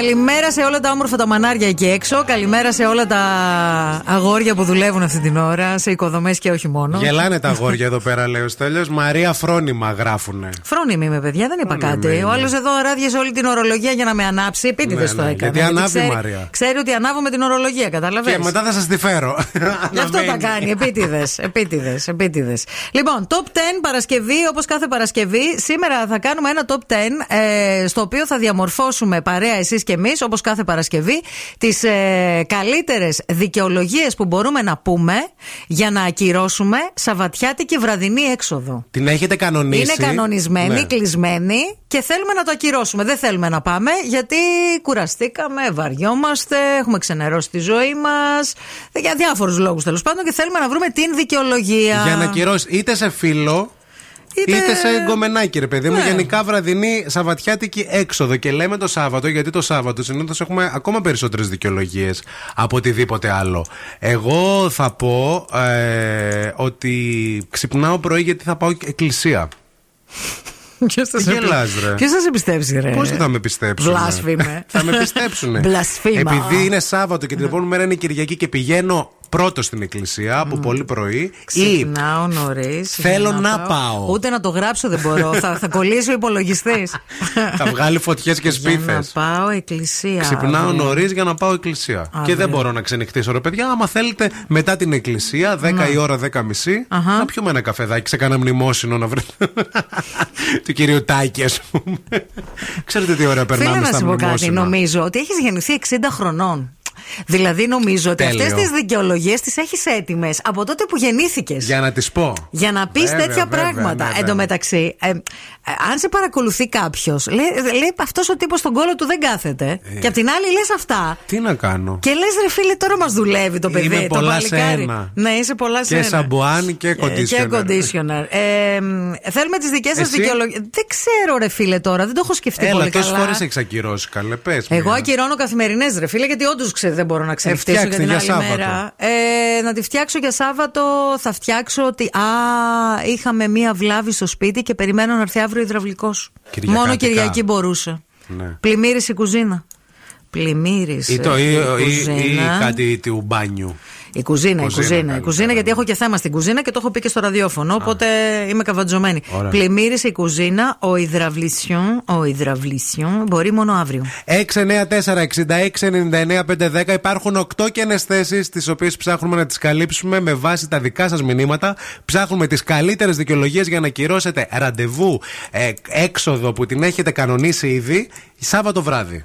Καλημέρα σε όλα τα όμορφα τα μανάρια εκεί έξω. Καλημέρα σε όλα τα αγόρια που δουλεύουν αυτή την ώρα, σε οικοδομές και όχι μόνο. Γελάνε τα αγόρια εδώ πέρα, λέει ο Στέλιος. Μαρία Φρόνημα γράφουνε. Φρόνιμη είμαι, παιδιά, δεν είπα Φρόνιμη κάτι. είμαι. Ο άλλος εδώ αράδιασε όλη την ορολογία για να με ανάψει. Επίτηδες Ναι, το ναι, έκανε. γιατί ανάβει, ξέρει, Μαρία. Ξέρει ότι ανάβω με την ορολογία, κατάλαβες; Και μετά θα σας τη φέρω. Γι' αυτό τα Αναμένει. κάνει. Επίτηδες. Επίτηδες. Επίτηδες. Λοιπόν, top 10 Παρασκευή, όπως κάθε Παρασκευή. Σήμερα θα κάνουμε ένα top 10 ε, στο οποίο θα διαμορφώσουμε παρέα εσείς και εμείς, όπως κάθε Παρασκευή, τις ε, καλύτερες δικαιολογίες που μπορούμε να πούμε για να ακυρώσουμε Σαββατιάτικη βραδινή έξοδο. Την έχετε κανονίσει. Είναι κανονισμένη, Ναι. κλεισμένη και θέλουμε να το ακυρώσουμε. Δεν θέλουμε να πάμε γιατί κουραστήκαμε, βαριόμαστε, έχουμε ξενερώσει τη ζωή μας. Για διάφορους λόγους τέλος πάντων και θέλουμε να βρούμε την δικαιολογία. Για να κυρώσει είτε σε φίλο. Είτε- Είτε, σε γκομενάκι, ρε παιδί μου. Ναι. Γενικά βραδινή Σαββατιάτικη έξοδο. Και λέμε το Σάββατο, γιατί το Σάββατο συνήθως έχουμε ακόμα περισσότερες δικαιολογίες από οτιδήποτε άλλο. Εγώ θα πω ε, ότι ξυπνάω πρωί γιατί θα πάω εκκλησία. Ποιος θα, σε... Γελάς, ρε. Ποιος θα σε πιστέψει, ρε; Πώς δεν θα με πιστέψουν. Βλάσφημε. θα με πιστέψουν. Μπλασφήμα. Επειδή είναι Σάββατο και την επόμενη μέρα είναι Κυριακή και πηγαίνω πρώτος στην εκκλησία από πολύ πρωί. Ή Ξυπνάω νωρίς. Θέλω να πάω. Ούτε να το γράψω δεν μπορώ. θα, θα κολλήσει ο υπολογιστής. θα βγάλει φωτιές και Για σπίθες. να πάω εκκλησία. Ξυπνάω αύριο. νωρίς για να πάω εκκλησία. Και Αύριο. δεν μπορώ να ξενυχτήσω, ρε παιδιά. Άμα θέλετε μετά την εκκλησία, 10 η ώρα, 10 μισή, Αχα. να πιούμε ένα καφεδάκι σε κάνα μνημόσυνο να βρείτε. του κυρίου Τάκη, ας πούμε. Ξέρετε τι ώρα περνάμε Φίλε να στα σου πω κάτι. μνημόσυνα. Νομίζω ότι έχεις γεννηθεί 60 χρονών. Δηλαδή νομίζω ότι Τέλειο. αυτέ τις δικαιολογίες τις έχεις έτοιμες από τότε που γεννήθηκες. Για να τις πω. Για να πεις Βέβαια, τέτοια βέβαια, πράγματα. ναι, Εν βέβαια. τω μεταξύ, ε, ε, αν σε παρακολουθεί κάποιος, λέει, λέει αυτός ο τύπος στον κόλο του δεν κάθεται. Ε. Και απ' την άλλη λες αυτά. Τι να κάνω; Και λες, ρε φίλε, τώρα μας δουλεύει το παιδί. Είμαι το πολλά σε παλικάρι. ένα. Ναι, είσαι πολλά σε Και ένα. σαμπουάν και Ε, conditioner. Και conditioner. Ε, μ, θέλουμε τις δικές σας Εσύ; δικαιολογίε. Δεν ξέρω, ρε φίλε, τώρα. Δεν το έχω σκεφτεί Έλα, πολύ τόσες καλά. φορές έχει ακυρώσει, καλέ. Πες Εγώ μια. ακυρώνω καθημερινές, ρε φίλε, γιατί όντως δεν μπορώ να ξενυχτήσω για φτιάξτε την για άλλη Σάββατο. μέρα. Ε, να τη φτιάξω για Σάββατο, θα φτιάξω ότι. Α, είχαμε μία βλάβη στο σπίτι και περιμένω να έρθει αύριο υδραυλικός. Κυριακάτικα. Μόνο Κυριακή μπορούσε. Ναι. Πλημμύρισε η κουζίνα. Πλημμύρισε. Ή, το, ή, η ή, ή κουζίνα. κάτι του μπάνιου. Η κουζίνα, η Κουζίνα, κουζίνα. Η καλύτερα. κουζίνα, γιατί έχω και θέμα στην κουζίνα και το έχω πει και στο ραδιόφωνο. Οπότε είμαι καβατζωμένη. Ωραία. Πλημμύρισε η κουζίνα. Ο υδραυλισιόν, ο υδραυλισιόν μπορεί μόνο αύριο. 694-6699-510 υπάρχουν 8 καινέ θέσει, τις οποίες ψάχνουμε να τις καλύψουμε με βάση τα δικά σας μηνύματα. Ψάχνουμε τις καλύτερες δικαιολογίες για να κυρώσετε ραντεβού ε, έξοδο που την έχετε κανονίσει ήδη Σάββατο βράδυ.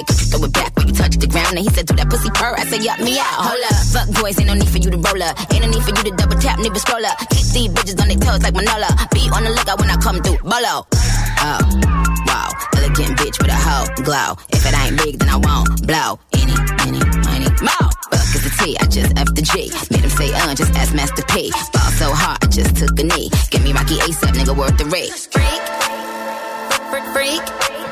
custom brown? He said, throw it back when you touch the ground. And he said, do that pussy purr. I said, yup me out. Hold up, fuck boys, ain't no need for you to roll up. Ain't no need for you to double tap, nigga scroll up. Keep these bitches on their toes like Manola. Be on the lookout when I come through. Bolo. Oh, wow, elegant bitch with a hoe glow. If it ain't big, then I won't blow. Any, any, money, more. Fuck is the T, I just F the G. Made him say, uh, just ask Master P. Ball so hard, I just took a knee. Give me Rocky ASAP, nigga, worth the risk. Freak, freak, freak.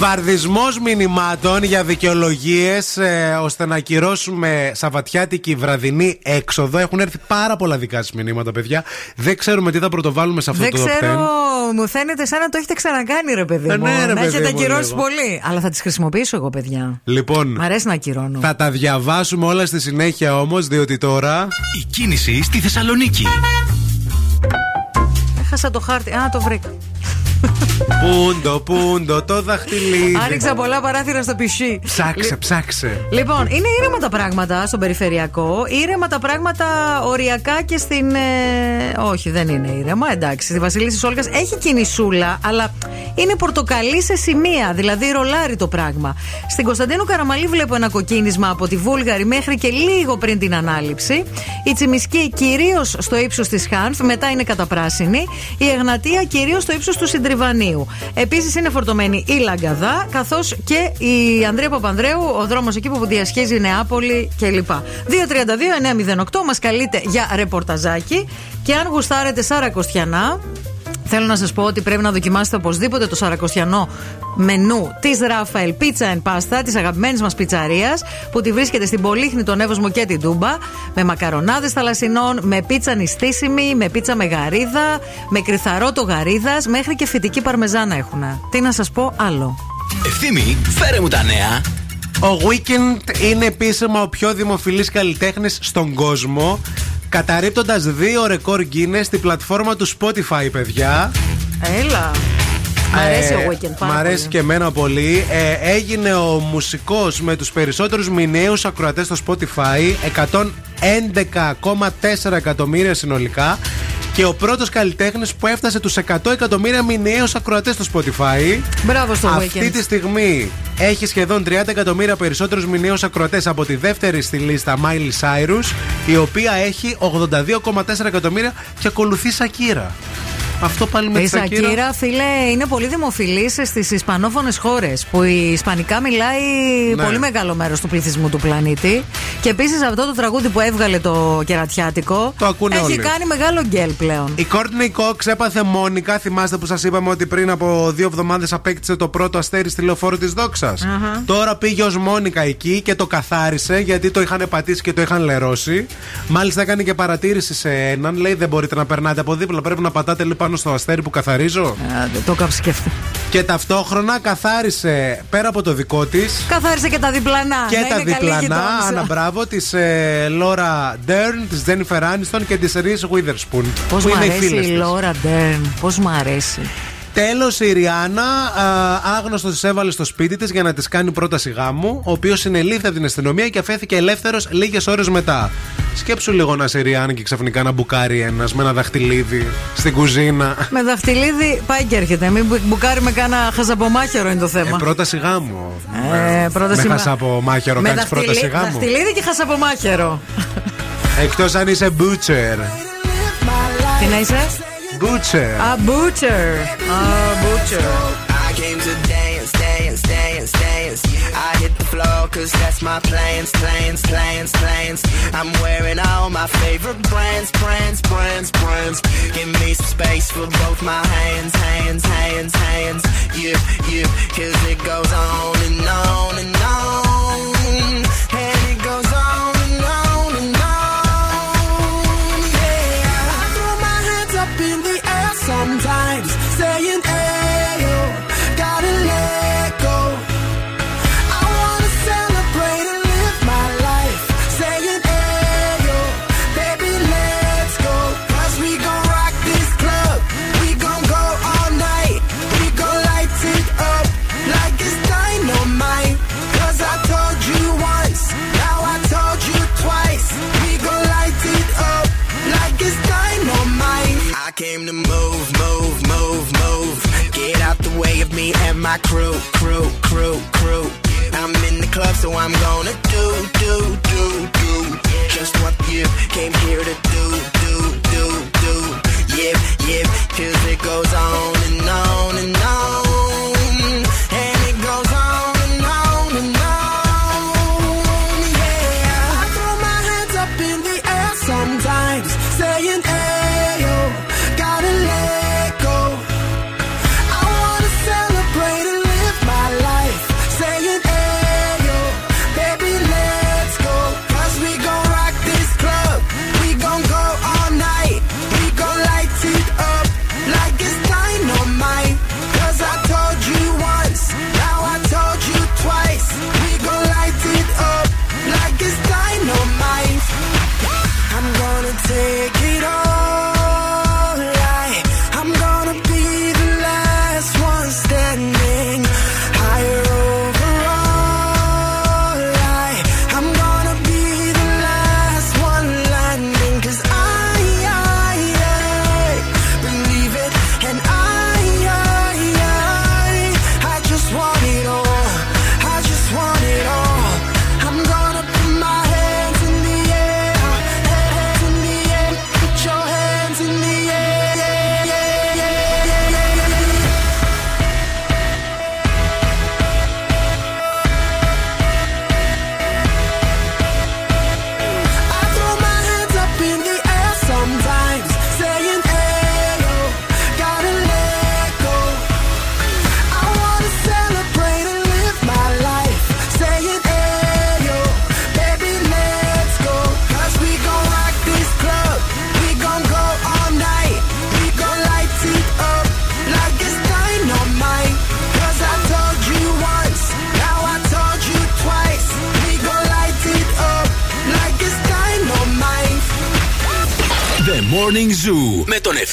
Βομβαρδισμός μηνυμάτων για δικαιολογίες ώστε να ακυρώσουμε Σαββατιάτικη βραδινή έξοδο. Έχουν έρθει πάρα πολλά δικά σας μηνύματα, παιδιά. Δεν ξέρουμε τι θα πρωτοβάλουμε σε αυτό Δεν το top 10. ξέρω, μου φαίνεται σαν να το έχετε ξανακάνει, ρε παιδί Ε, μου. ναι, ρε, να παιδί έχετε μου, ακυρώσει λίγο. πολύ. Αλλά θα τις χρησιμοποιήσω εγώ, παιδιά. Λοιπόν, Μ' αρέσει να ακυρώνω. θα τα διαβάσουμε όλα στη συνέχεια όμως, διότι τώρα. Η κίνηση στη Θεσσαλονίκη. Έχασα το χάρτη. Α, το βρήκα. Πούντο, πούντο, το δαχτυλίδι. Άνοιξα πολλά παράθυρα στο πισί. Ψάξε, ψάξε. Λοιπόν, είναι ήρεμα τα πράγματα στον περιφερειακό. Ήρεμα τα πράγματα οριακά και στην. ε, όχι, δεν είναι ήρεμα. Εντάξει, στη Βασιλίση Όλγας έχει κινησούλα, αλλά είναι πορτοκαλί σε σημεία. Δηλαδή, ρολάρι το πράγμα. Στην Κωνσταντίνου Καραμαλή βλέπω ένα κοκκίνισμα από τη Βούλγαρη μέχρι και λίγο πριν την ανάληψη. Η Τσιμισκή κυρίως στο ύψος της Χάνφ, μετά είναι καταπράσινη. Η Εγνατία κυρίως στο ύψος του Συντριβανίου. Επίσης είναι φορτωμένη η Λαγκαδά, καθώς και η Ανδρέα Παπανδρέου, ο δρόμος εκεί που διασχίζει Νεάπολη κλπ. 232-908 μας καλείτε για ρεπορταζάκι και αν γουστάρετε Σάρα Κωστιανά, Θέλω να σας πω ότι πρέπει να δοκιμάσετε οπωσδήποτε το σαρακοστιανό μενού της Ράφαελ Pizza and Pasta, της αγαπημένης μας πιτσαρίας, που τη βρίσκεται στην Πολύχνη, τον Εύωσμο και την Τούμπα, με μακαρονάδες θαλασσινών, με πίτσα νηστίσιμη, με πίτσα με γαρίδα, με κρυθαρότο γαρίδας, μέχρι και φυτική παρμεζάνα έχουν. Τι να σας πω άλλο. Ευθύμη, φέρε μου τα νέα. Ο Weekend είναι επίσημα ο πιο δημοφιλής καλλιτέχνης στον κόσμο καταρρύπτοντας δύο ρεκόρ Guinness στη πλατφόρμα του Spotify, παιδιά. Έλα. Μ' αρέσει Ε, ο Weekend πάρα Μ' αρέσει πολύ. και εμένα πολύ. Ε, έγινε ο μουσικός με τους περισσότερους μηνιαίους ακροατές στο Spotify, 111,4 εκατομμύρια συνολικά. Και ο πρώτος καλλιτέχνης που έφτασε τους 100 εκατομμύρια μηνιαίους ακροατές στο Spotify. Μπράβο στο Αυτή Weekend. τη στιγμή έχει σχεδόν 30 εκατομμύρια περισσότερους μηνιαίους ακροατές από τη δεύτερη στη λίστα Miley Cyrus, η οποία έχει 82,4 εκατομμύρια και ακολουθεί Σακύρα. Αυτό πάλι με Η τη Σακύρα. Σακύρα, φίλε, είναι πολύ δημοφιλής στις Ισπανόφωνες χώρες. Που η Ισπανικά μιλάει Ναι. πολύ μεγάλο μέρος του πληθυσμού του πλανήτη. Και επίσης αυτό το τραγούδι που έβγαλε το κερατιάτικο. Το ακούνε έχει όλοι. κάνει μεγάλο γκέλ πλέον. Η Courtney Cox έπαθε μόνικα. Θυμάστε που σας είπαμε ότι πριν από δύο εβδομάδες απέκτησε το πρώτο αστέρι στη λεωφόρο της δόξας. Αχα. Τώρα πήγε ως μόνικα εκεί και το καθάρισε γιατί το είχαν πατήσει και το είχαν λερώσει. Μάλιστα έκανε και παρατήρηση σε έναν. Λέει δεν μπορείτε να περνάτε από δίπλα. Πρέπει να πατάτε λίγο πάνω στο αστέρι που καθαρίζω; Άντε, το είχα σκεφτεί. Και ταυτόχρονα καθάρισε πέρα από το δικό της. Καθάρισε και τα διπλανά. Και να τα είναι καλή διπλανά, γειτόνισσα. Ανna μπράβο, της Λόρα Ντέρν, της Τζένιφερ Άνιστον και της Ρίς Witherspoon. Πώς που μου είναι οι αρέσει φίλες η της. Λόρα Ντέρν. Πώς μου αρέσει. Τέλος, η Ριάννα, άγνωστος της έβαλε στο σπίτι της για να της κάνει πρόταση γάμου, ο οποίος συνελήφθη από την αστυνομία και αφέθηκε ελεύθερος λίγες ώρες μετά. Σκέψου λίγο να είσαι η Ριάννα και ξαφνικά να μπουκάρει ένας με ένα δαχτυλίδι στην κουζίνα. Με δαχτυλίδι πάει και έρχεται. Μην μπου- μπουκάρει με κάνα χαζαπομάχαιρο είναι το Ε, θέμα. πρόταση γάμου. Ε, πρόταση με μα- χασαπομάχαιρο Με κάνεις δαχτυλί- πρόταση γάμου. Δαχτυλίδι και χασαπομάχαιρο. Εκτός αν είσαι butcher. Τι να είσαι; Butcher. Α, butcher. Α, butcher. I came to dance, dance, dance, dance. I hit the floor cause that's my plans, plans, plans, plans. I'm wearing all my favorite brands, brands, brands, brands. Give me some space for both my hands, hands, hands, hands. Yeah, yeah, cause it goes on and on and on. And it goes on and on and on. And my crew, crew, crew, crew. I'm in the club, so I'm gonna do, do, do, do. Just what you came here to do, do, do, do. Yep, yep, cause it goes on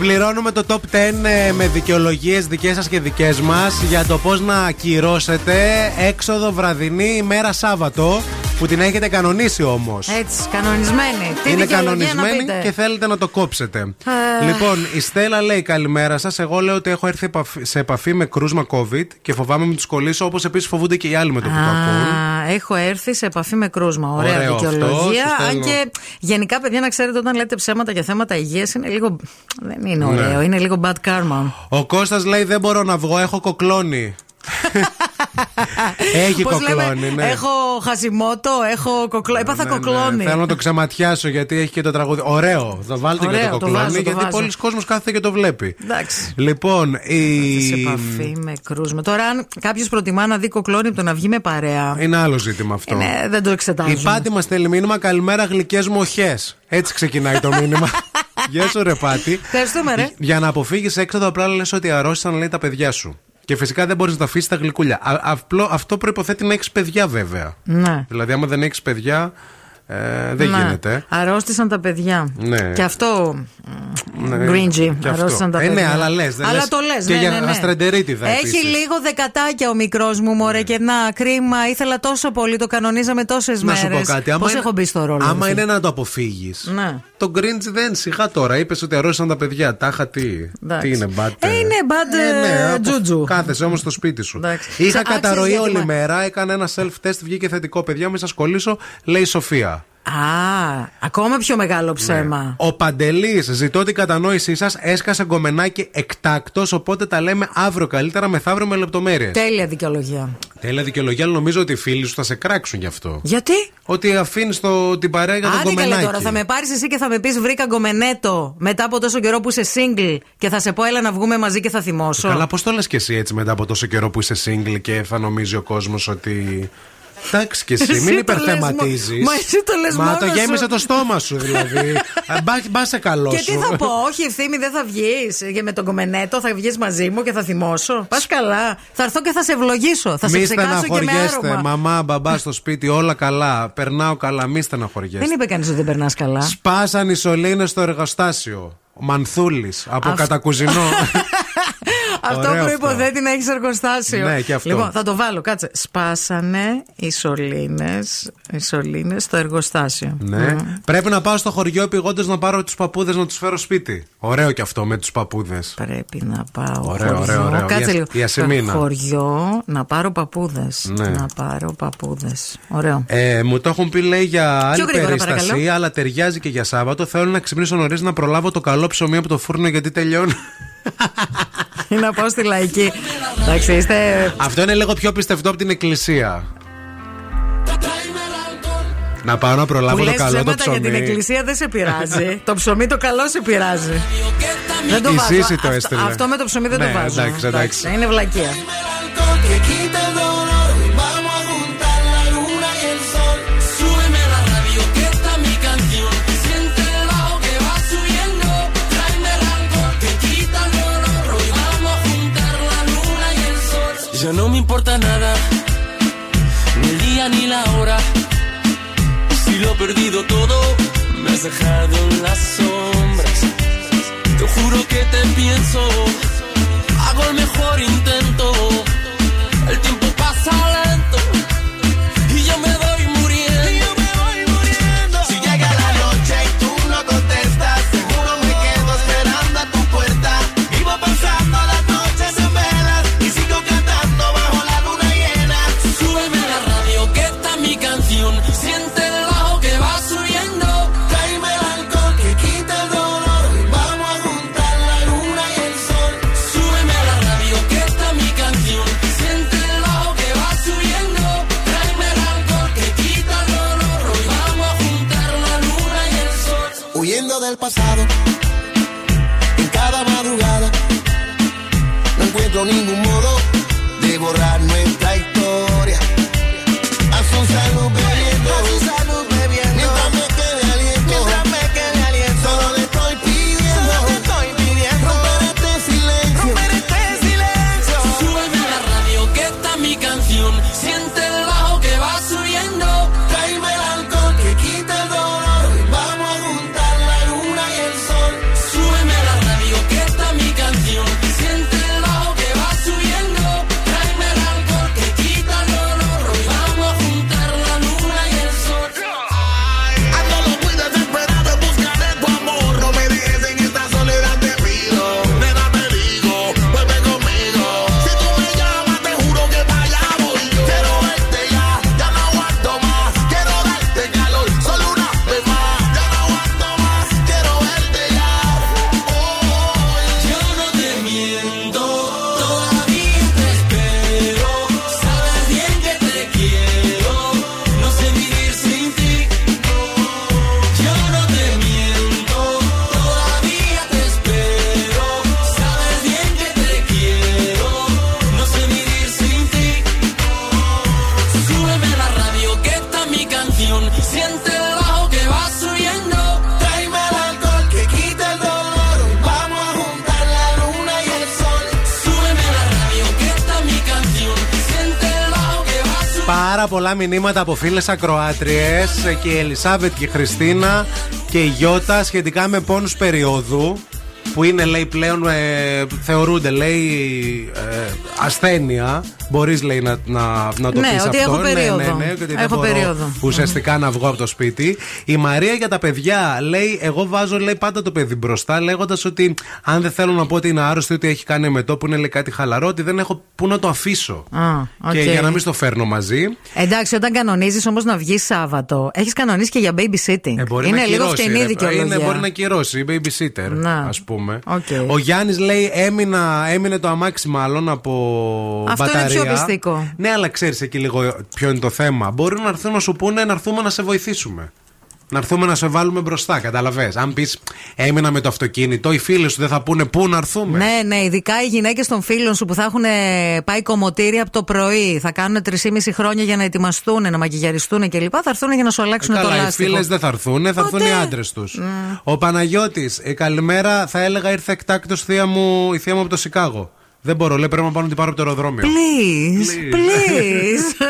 Συμπληρώνουμε το top 10 ε, με δικαιολογίες δικές σας και δικές μας για το πώς να ακυρώσετε έξοδο βραδινή ημέρα Σάββατο που την έχετε κανονίσει όμως. Έτσι, κανονισμένη. Τι Είναι δικαιολογία να κανονισμένη πείτε; και θέλετε να το κόψετε. Α. λοιπόν, η Στέλλα λέει καλημέρα σας. Εγώ λέω ότι έχω έρθει επαφή- σε επαφή με κρούσμα COVID και φοβάμαι μην τους κολλήσω όπως επίσης φοβούνται και οι άλλοι με το που το ακούν. Α, έχω έρθει σε επαφή με κρούσμα. Ωραία Ωραίο αυτός, δικαιολογία. σου Αν στέλνω. και γενικά, παιδιά, να ξέρετε, όταν λέτε ψέματα για θέματα υγείας είναι λίγο. Δεν είναι Ναι. ωραίο, είναι λίγο bad karma. Ο Κώστας λέει δεν μπορώ να βγω, έχω κοκλώνει. Έχει Πώς κοκλώνει, λέμε, ναι. Έχω χασιμότο, έχω κοκλώνει. Έπαθα Ναι, ναι, κοκλώνει. Θέλω να το ξεματιάσω γιατί έχει και το τραγούδι. Ωραίο. Θα βάλτε και Ωραίο, το το κοκλώνει βάζω, το γιατί βάζω. πολλοί κόσμος κάθεται και το βλέπει. Εντάξει. Λοιπόν, η... Σε επαφή με κρούσμα. Τώρα, αν κάποιος προτιμά να δει κοκλώνει από το να βγει με παρέα. Είναι άλλο ζήτημα αυτό. Ναι, δεν το εξετάζουμε. Η Πάτη μας στέλνει μήνυμα Καλημέρα, γλυκές μου οχέ. Έτσι ξεκινάει το μήνυμα. Γεια σου, ρε Πάτη. Ευχαριστούμε, ρε. Για να αποφύγεις έξοδο, απλά λες ότι αρρώστησαν λέει τα παιδιά σου. Και φυσικά δεν μπορείς να τα αφήσεις τα γλυκούλια. Α, απλό, αυτό προποθέτει να έχεις παιδιά, βέβαια. Ναι. Δηλαδή, άμα δεν έχεις παιδιά, ε, δεν Ναι. γίνεται. Αρρώστησαν τα παιδιά. Ναι. Και αυτό. Ναι, Γκριντζι. και αυτό. Αρρώστησαν τα Ε, ναι, παιδιά. αλλά λες, δεν Αλλά λες. το λες. Και ναι, για ναι, ναι. αστρεντερίτιδα Έχει επίσης. λίγο δεκατάκια ο μικρός μου, μωρέ, και να κρίμα. Ήθελα τόσο πολύ, το κανονίζαμε τόσες μέρε. Να σου πω κάτι. άμα Πώς είναι- έχω μπει στο ρόλο. Άμα ρε, είναι να το αποφύγεις. Ναι. Το Grinch δεν σιγά τώρα. Είπες ότι αρρώστησαν τα παιδιά. Τάχα τι. Εντάξει. Τι είναι, bad. Ε, είναι bad, ε, απο- τζούτζου. Κάθεσαι όμως στο σπίτι σου. Εντάξει. Είχα Ξα- καταρροή άξιζε όλη γιατί μα- μέρα. Έκανα ένα self-test. Βγήκε θετικό. Παιδιά, μην σας κολλήσω. Λέει η Σοφία. Α, ακόμα πιο μεγάλο ψέμα. Ο Παντελής, ζητώ την κατανόησή σας. Έσκασε γκομενάκι εκτάκτος. Οπότε τα λέμε αύριο καλύτερα μεθαύριο με λεπτομέρειες. Τέλεια δικαιολογία. Τέλεια δικαιολογία, αλλά νομίζω ότι οι φίλοι σου θα σε κράξουν γι' αυτό. Γιατί; Ότι αφήνεις την παρέα για τον Άντε καλέ γκομενάκι. τώρα, θα με πάρεις εσύ και θα με πεις βρήκα γκομενέτο μετά από τόσο καιρό που είσαι single και θα σε πω έλα να βγούμε μαζί και θα θυμώσω. Καλά, πώς το λες και εσύ έτσι μετά από τόσο καιρό που είσαι single και θα νομίζει ο κόσμος ότι Εντάξει και εσύ, Εσύ μην το λες υπερθεματίζεις. μο- Μα εσύ το λες Μα μόνος το γέμισε σου. το στόμα σου δηλαδή. Ε, μπα- Μπα σε καλό Και σου. τι θα πω, Όχι, ευθύμη, δεν θα βγεις. Και με τον κομμενέτο θα βγεις μαζί μου και θα θυμώσω. Πας καλά. Θα έρθω και θα σε ευλογήσω. Θα σε Μη ψεκάσω και με στεναχωριέστε. άρωμα. Μαμά, μπαμπά στο σπίτι, όλα καλά. Περνάω καλά, μη στεναχωριέστε. Δεν είπε κανείς ότι δεν περνάς καλά. Σπάσαν οι σωλήνες στο εργοστάσιο. Ο Μανθούλης από Αυτό- κατακουζινό. Αυτό Ωραίο προποθέτει να έχεις εργοστάσιο. Ναι, και αυτό. Λοιπόν, θα το βάλω, κάτσε. Σπάσανε οι σωλήνε οι σωλήνες στο εργοστάσιο. ναι. Πρέπει να πάω στο χωριό επιγόντως να πάρω τους παππούδες να τους φέρω σπίτι. Ωραίο και αυτό με τους παππούδες. Πρέπει να πάω Ωραίο, χωριό. ωραίο, ωραίο. Κάτσε Η- λίγο. η Ασημίνα. Στο χωριό να πάρω παππούδες. Ναι. Να πάρω παππούδες. Ωραίο. Ε, μου το έχουν πει λέει για άλλη Πιο γρήγορα, περίσταση, παρακαλώ. αλλά ταιριάζει και για Σάββατο. Θέλω να ξυπνήσω νωρίς να προλάβω το καλό ψωμί από το φούρνο γιατί τελειώνει. Ή να πάω στη λαϊκή. Εντάξει, είστε. Αυτό είναι λίγο πιο πιστευτό από την εκκλησία. Να πάω να προλάβω Που το λες καλό το ψέματα ψωμί. για την εκκλησία δεν σε πειράζει. το ψωμί το καλό σε πειράζει. δεν το Η βάζω. Σύση το Αυτό- έστειλε. Αυτό με το ψωμί δεν Ναι, το βάζω. εντάξει, εντάξει. Είναι βλακεία. No me importa nada, ni el día ni la hora. Si lo he perdido todo, me has dejado en las sombras. Te juro que te pienso, hago el mejor intento. El tiempo pasa ningún μηνύματα από φίλες ακροάτριες και η Ελισάβετ και η Χριστίνα και η Γιώτα σχετικά με πόνους περίοδου που είναι λέει πλέον ε, θεωρούνται λέει ε, ασθένεια Μπορείς λέει να, να, να το Ναι, πεις ότι αυτό. έχω περίοδο. Ναι, ναι, ναι, και ότι δεν Έχω μπορώ περίοδο. ουσιαστικά να βγω από το σπίτι. Η Μαρία για τα παιδιά λέει: Εγώ βάζω λέει, πάντα το παιδί μπροστά, λέγοντας ότι αν δεν θέλω να πω ότι είναι άρρωστη, ότι έχει κάνει εμετό, που είναι λέει, κάτι χαλαρό, ότι δεν έχω πού να το αφήσω. Α, οκ. Και για να μην στο φέρνω μαζί. Εντάξει, όταν κανονίζεις όμως να βγεις Σάββατο, έχεις κανονίσει και για babysitting. Ε, μπορεί είναι να λίγο ακυρώσει, φτηνή ρε. δικαιολογία. Είναι, μπορεί να ακυρώσει, babysitter, Να. ας πούμε. Οκ. Ο Γιάννης λέει: έμεινα, έμεινε το αμάξι μάλλον από Αυτό είναι μπαταρία. Πιο πειστικό. Ναι, αλλά ξέρεις εκεί λίγο ποιο είναι το θέμα. Μπορεί να έρθουν να σου πούνε να έρθουμε να σε βοηθήσουμε. Να έρθουμε να σε βάλουμε μπροστά, καταλαβέ. Αν πεις έμεινα με το αυτοκίνητο, οι φίλοι σου δεν θα πούνε πού να έρθουμε. Ναι, ναι, ειδικά οι γυναίκες των φίλων σου που θα έχουν ε, πάει κομμωτήρι από το πρωί, θα κάνουν 3,5 χρόνια για να ετοιμαστούν, να μαγιγιαριστούν κλπ. Θα έρθουν για να σου αλλάξουν το Ε, Καλά, οι λάστιχο. φίλες δεν θα έρθουν, θα έρθουν οι άντρες τους. Ο Παναγιώτης, ε, καλημέρα, θα έλεγα ήρθε εκτάκτος θεία μου, η θεία μου από το Σικάγο. Δεν μπορώ, λέει πρέπει να πάω να την πάρω από το αεροδρόμιο. Please, please.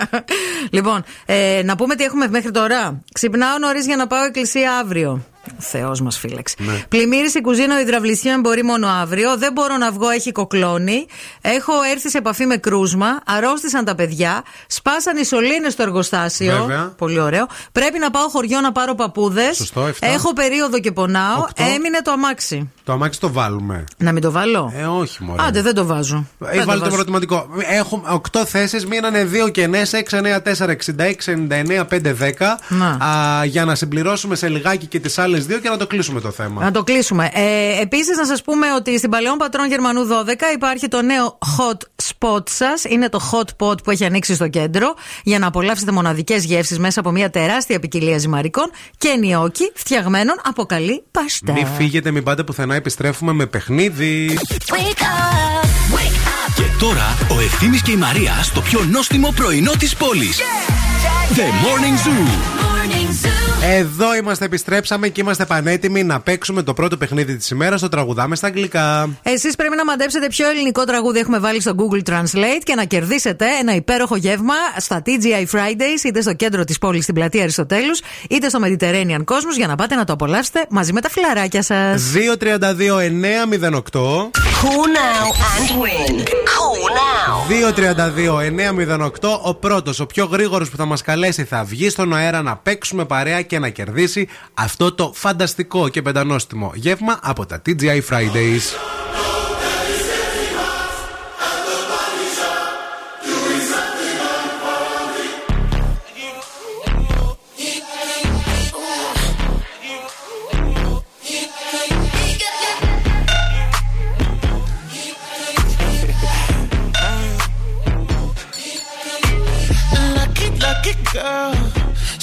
λοιπόν, ε, να πούμε τι έχουμε μέχρι τώρα. Ξυπνάω νωρίς για να πάω εκκλησία αύριο. Θεός μας φύλαξε. Ναι. Πλημμύρισε η κουζίνα ο υδραυλισιάν μπορεί μόνο αύριο. Δεν μπορώ να βγω, έχει κοκλώνει. Έχω έρθει σε επαφή με κρούσμα. Αρρώστησαν τα παιδιά. Σπάσαν οι σωλήνες στο εργοστάσιο. Βέβαια. Πολύ ωραίο. Πρέπει να πάω χωριό να πάρω παππούδες. Σωστό, εφτά. Έχω περίοδο και πονάω. Οκτώ. Έμεινε το αμάξι. Το αμάξι το βάλουμε. Να μην το βάλω; Ε, όχι, μωρέ. Άντε, δεν το βάζω. Ε, Δεν το βάλτε το βάζω. ερωτηματικό. Έχουμε 8 θέσεις, μείνανε 2 κενέ, 6, 9, 4, 66, 99, 5, 10. Να. Α, για να συμπληρώσουμε σε λιγάκι και τις άλλες δύο και να το κλείσουμε το θέμα. Να το κλείσουμε. Ε, Επίσης, να σας πούμε ότι στην Παλαιόν Πατρών Γερμανού 12 υπάρχει το νέο hot spot σας. Είναι το hot pot που έχει ανοίξει στο κέντρο για να απολαύσετε μοναδικές γεύσεις μέσα από μια τεράστια ποικιλία ζυμαρικών και νιόκι φτιαγμένων από καλή παστά. Μην φύγετε, μην πάτε πουθενά, επιστρέφουμε με παιχνίδι. Και τώρα ο Ευθύμης και η Μαρία στο πιο νόστιμο πρωινό της πόλης. The Morning Zoo. Εδώ είμαστε, επιστρέψαμε και είμαστε πανέτοιμοι να παίξουμε το πρώτο παιχνίδι της ημέρας. Το τραγουδάμε στα αγγλικά. Εσείς πρέπει να μαντέψετε ποιο ελληνικό τραγούδι έχουμε βάλει στο Google Translate και να κερδίσετε ένα υπέροχο γεύμα στα TGI Fridays, είτε στο κέντρο της πόλης στην πλατεία Αριστοτέλους, είτε στο Mediterranean Cosmos για να πάτε να το απολαύσετε μαζί με τα φιλαράκια σας. 232-908. Call now and win. Call now. 232-908. Ο πρώτος, ο πιο γρήγορος που θα μας καλέσει θα βγει στον αέρα να παίξουμε παρέα και να κερδίσει αυτό το φανταστικό και πεντανόστιμο γεύμα από τα TGI Fridays.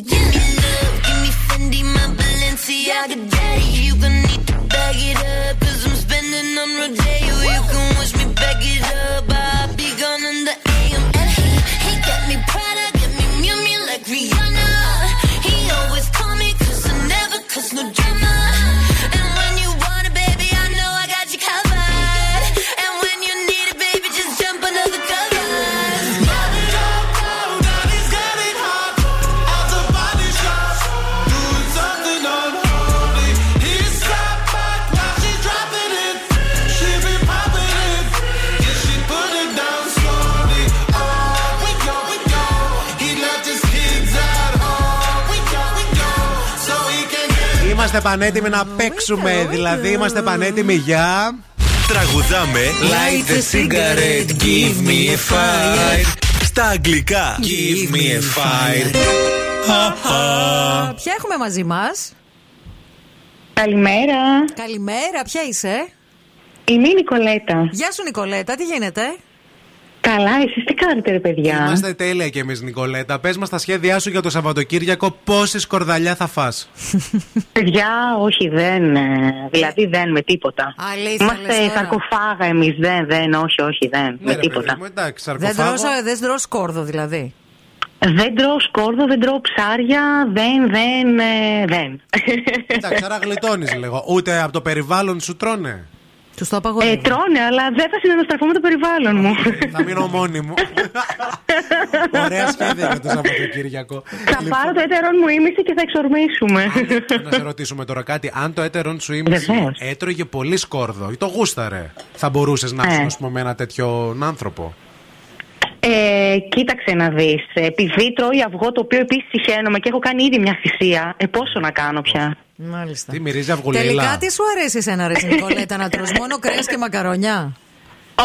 give me love, πανέτοιμοι να παίξουμε, δηλαδή είμαστε πανέτοιμοι για. Τραγουδάμε Light the cigarette, give me a fire. Στα αγγλικά Give me a fire Ποια έχουμε μαζί μας; Καλημέρα. Καλημέρα, ποια είσαι; Είμαι η Νικολέτα. Γεια σου, Νικολέτα, τι γίνεται; Καλά, εσείς τι κάνετε ρε παιδιά; Είμαστε τέλεια κι εμείς, Νικολέτα. Πες μας τα σχέδιά σου για το Σαββατοκύριακο, πόση σκορδαλιά θα φας; Παιδιά, όχι δεν. ε, Δηλαδή δεν με τίποτα. Αλήθεια λες Είμαστε τώρα. σαρκοφάγα εμείς. Δεν, δεν, όχι, όχι, δεν. Ναι, με τίποτα. εντάξει, Δεν σαρκοφάγο. τρώω, δεν τρώω σκόρδο δηλαδή. Δεν τρώω σκόρδο, δεν τρώω ψάρια, δεν, δεν, ε, δεν. Εντάξει, άρα γλιτώνεις λίγο. Ούτε από το περιβάλλον σου τρώνε; Τους το Ε, τρώνε, αλλά δεν θα συναναστραφώ με το περιβάλλον μου. Θα μείνω μόνη μου. Ωραία σχέδια για το Σαββατοκύριακο. Θα πάρω το έτερον μου ήμιση και θα εξορμήσουμε. Να σε ρωτήσουμε τώρα κάτι. Αν το έτερον σου ήμιση Βεβαίως. έτρωγε πολύ σκόρδο ή το γούσταρε, θα μπορούσες να Ε. είσαι ας πούμε, με ένα τέτοιον άνθρωπο; Ε, κοίταξε να δεις. Επειδή τρώει αυγό το οποίο επίσης συχαίνομαι και έχω κάνει ήδη μια θυσία, ε, πόσο να κάνω πια; Μάλιστα. Τι μυρίζει αυγουλίλα. Τελικά τι σου αρέσει εσένα, Ρε Νικολέτα, να τρως μόνο κρέας και μακαρονιά.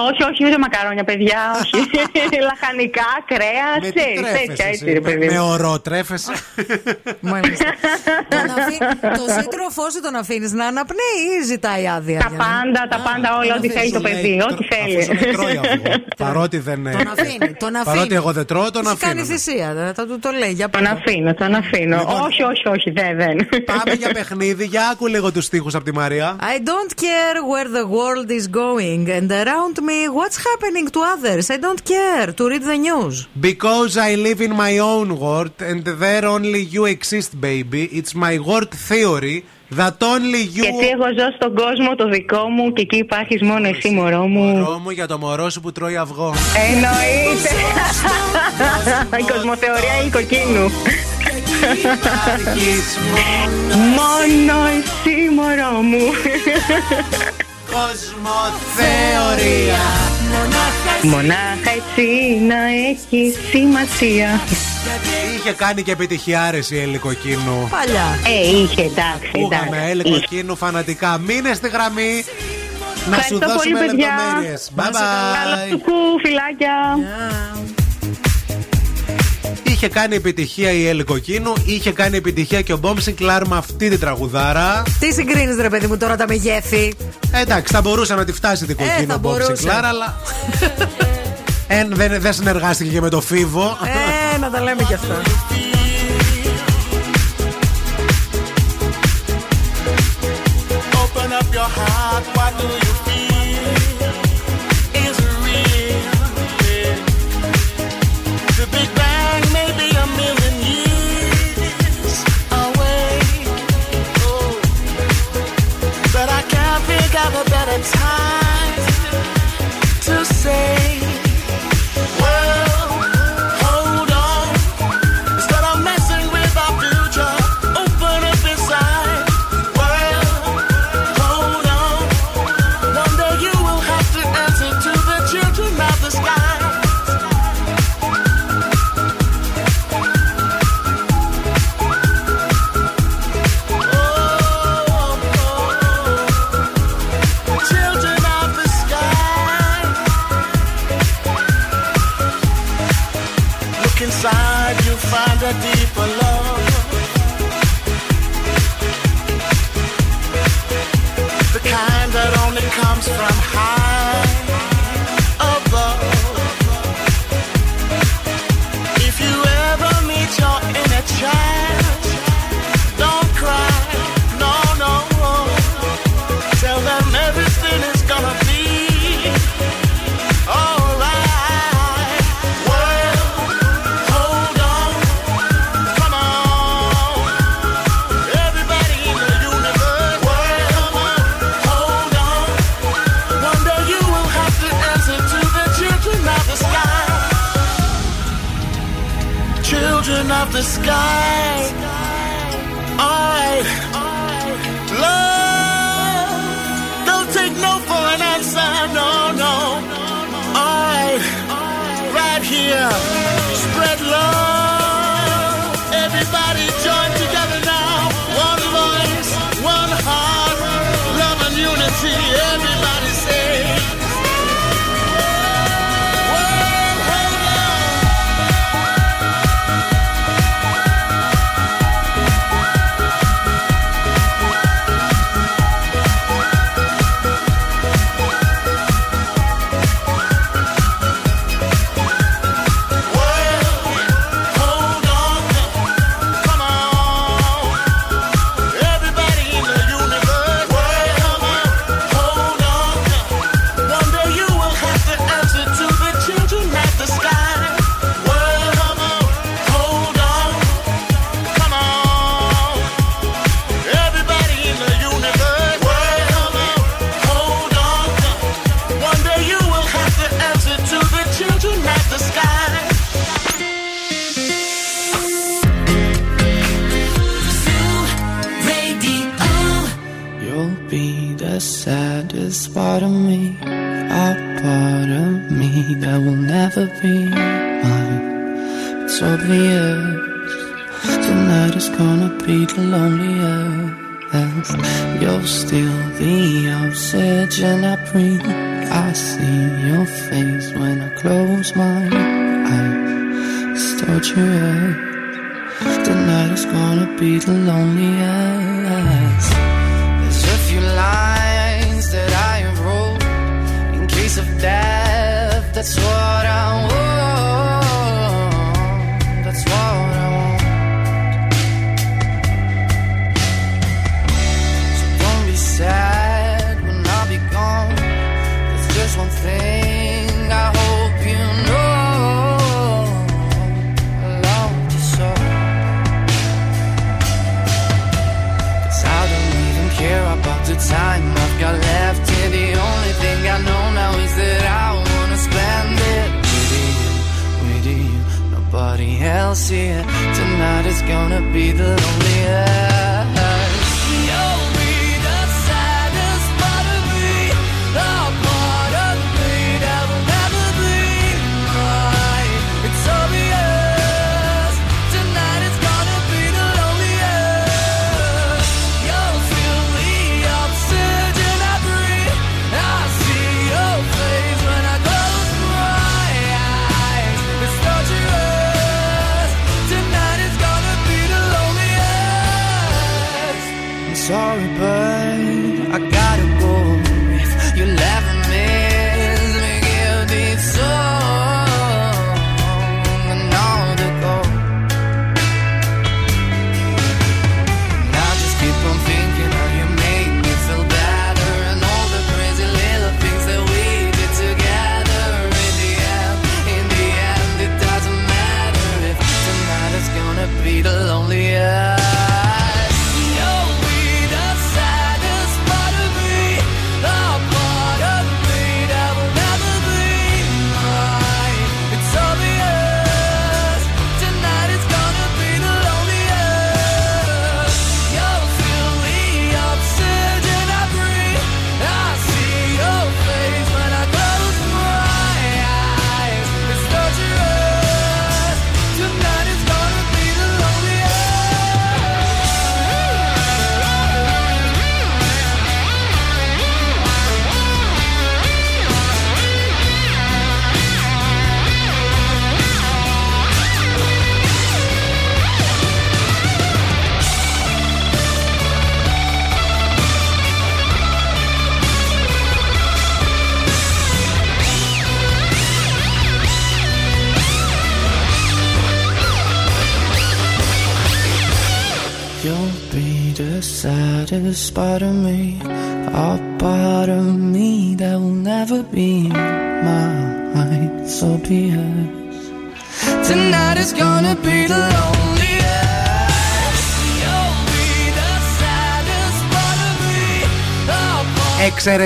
Όχι, όχι, ούτε μακαρόνια, παιδιά, όχι. Λαχανικά, κρέας, Με τι ξέρει, τρέφεσαι τέτοια εσύ, έτσι, ρε με- παιδί. Με μου. ορό τρέφεσαι; Μάλιστα. τον αφή- το σύντροφό σου τον αφήνεις να αναπνέει ή ζητάει άδεια. Τα για να- πάντα, τα πάντα, όλα, ό,τι θέλει το παιδί, ό,τι θέλει. Τρώει αυγό. Παρότι δεν. ε, Τον αφήνει. Τον αφήνει. Παρότι εγώ δεν τρώω, τον Έχει κάνεις αφήνω. θυσία. δε, Θα του το λέει για Τον πάντα. αφήνω, τον αφήνω. Λοιπόν, όχι, όχι, όχι, δεν, δεν. Πάμε για παιχνίδι. Για άκου λίγο τους στίχους από τη Μαρία. I don't care where the world is going and around me what's happening to others. I don't care to read the news. Because I live in my own world and there only you exist, baby. It's my world theory that only you. Γιατί εγώ ζω στον κόσμο το δικό μου και εκεί υπάρχεις μόνο εσύ, μωρό μου. Μωρό μου για το μωρό σου που τρώει αυγό. Εννοείται. Η κοσμοθεωρία ηλικοκίνου. Μόνο εσύ, μωρό μου. Κοσμοθεωρία. Μονάχα έτσι να έχεις σημασία. Είχε κάνει και επιτυχιάρες η Ελικοκίνου. Παλιά. Ε, είχε, εντάξει, Ακούγαμε εντάξει. Ελικοκίνου φανατικά. Μείνες στη γραμμή. Να σου Ευχαριστώ πολύ, δώσουμε παιδιά. λεπτομέρειες. Bye Καλά bye. σου, φιλάκια. Είχε κάνει επιτυχία η Έλλη Κοκκίνου, είχε κάνει επιτυχία και ο Bob Sinclar με αυτή την τραγουδάρα. Τι συγκρίνεις, ρε παιδί μου, τώρα τα μεγέθη; Ε, εντάξει, θα μπορούσε να τη φτάσει την Ε, Κοκκίνου θα ο Bob μπορούσε. Sinclar, αλλά. Ε, δεν, δεν συνεργάστηκε και με το Φίβο. Ε, να τα λέμε κι αυτά.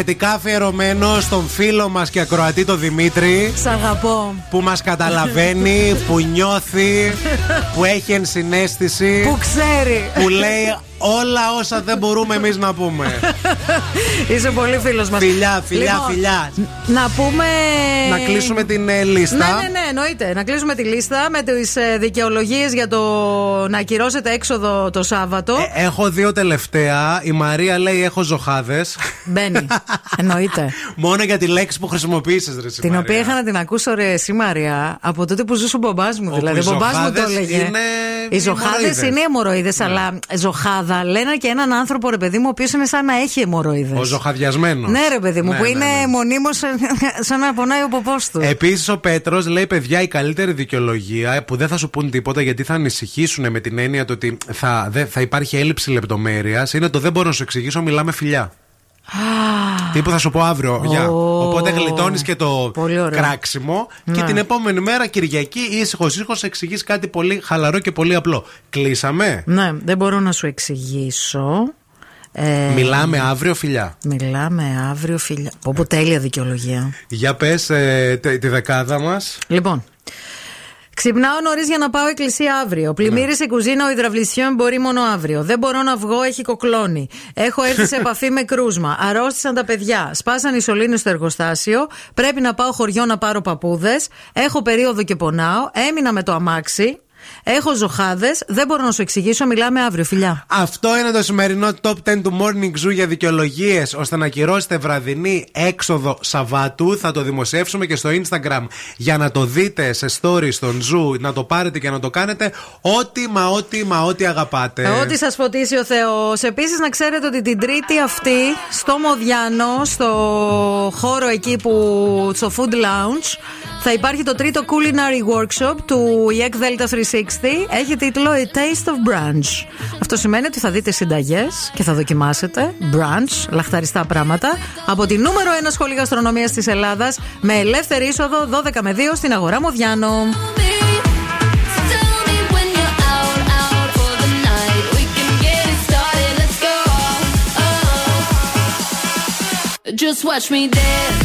Εξαιρετικά αφιερωμένο στον φίλο μας και ακροατή το Δημήτρη. Σ' αγαπώ. Που μας καταλαβαίνει, που νιώθει, που έχει ενσυναίσθηση. Που ξέρει. Που λέει όλα όσα δεν μπορούμε εμείς να πούμε. Είσαι πολύ φίλος μας. Φιλιά, φιλιά, φιλιά. Να πούμε. Να κλείσουμε την ε, λίστα. Ναι, ναι, ναι, εννοείται. Να κλείσουμε τη λίστα με τις ε, δικαιολογίες για το να ακυρώσετε έξοδο το Σάββατο. Ε, έχω δύο τελευταία. Η Μαρία λέει: Έχω ζωχάδε. Μπαίνει. Εννοείται. Μόνο για τη λέξη που χρησιμοποίησες, ρε εσύ, Την Μαρία. οποία είχα να την ακούσω ρε εσύ Μαρία από τότε που ζούσε ο μπαμπάς μου. Όπου Δηλαδή, οι ο μπαμπάς μου το ζωχάδες έλεγε. είναι Οι ζωχάδε αιμορροίδες. Ναι. είναι αιμορροίδε, αλλά ζωχάδα λένε και έναν άνθρωπο, ρε παιδί μου, ο οποίος είναι σαν να έχει αιμορροίδες. Ο ζωχαδιασμένος. Ναι, ρε παιδί μου, που είναι μονίμως σαν να πονάει ο ποπός του. Επίσης, ο Πέτρος λέει: Παιδιά, η καλύτερη δικαιολογία που δεν θα σου πούν τίποτα γιατί θα ανησυχήσουν με την έννοια του ότι θα, δεν- θα υπάρχει έλλειψη λεπτομέρειας είναι το δεν μπορώ να σου εξηγήσω, μιλάμε φιλιά. Τι που θα σου πω αύριο. Γεια. Οπότε γλιτώνεις και το Πολύ ωραίο. κράξιμο και Ναι. την επόμενη μέρα Κυριακή ήσυχος ήσυχος εξηγείς κάτι πολύ χαλαρό και πολύ απλό. Κλείσαμε; Ναι, δεν μπορώ να σου εξηγήσω. Ε, Μιλάμε αύριο φιλιά. Μιλάμε αύριο, φιλιά. Πω, πω τέλεια δικαιολογία. Για πες τη δεκάδα μας. Λοιπόν, Ξυπνάω νωρίς για να πάω εκκλησία αύριο. Πλημμύρισε η κουζίνα, ο υδραυλισιόν μπορεί μόνο αύριο. Δεν μπορώ να βγω, έχει κοκλώνει. Έχω έρθει σε επαφή με κρούσμα. Αρρώστησαν τα παιδιά. Σπάσαν οι σωλήνες στο εργοστάσιο. Πρέπει να πάω χωριό να πάρω παππούδες. Έχω περίοδο και πονάω. Έμεινα με το αμάξι. Έχω ζωχάδε. Δεν μπορώ να σου εξηγήσω. Μιλάμε αύριο, φιλιά. Αυτό είναι το σημερινό top 10 του Morning Zoo για δικαιολογίες ώστε να ακυρώσετε βραδινή έξοδο Σαββάτου. Θα το δημοσιεύσουμε και στο Instagram για να το δείτε σε story στον Zoo, να το πάρετε και να το κάνετε. Ό,τι μα ό,τι μα ό,τι αγαπάτε. Ό,τι σας φωτίσει ο Θεός. Επίσης, να ξέρετε ότι την Τρίτη αυτή στο Μοδιάνο, στο χώρο εκεί που. στο Food Lounge, θα υπάρχει το τρίτο culinary workshop του EEC Delta 360. Έχει τίτλο A Taste of Brunch. Αυτό σημαίνει ότι θα δείτε συνταγές και θα δοκιμάσετε brunch, λαχταριστά πράγματα, από τη νούμερο 1 σχολή γαστρονομίας της Ελλάδας με ελεύθερη είσοδο 12 με 2 στην αγορά Μοδιάνο. Just watch me dance.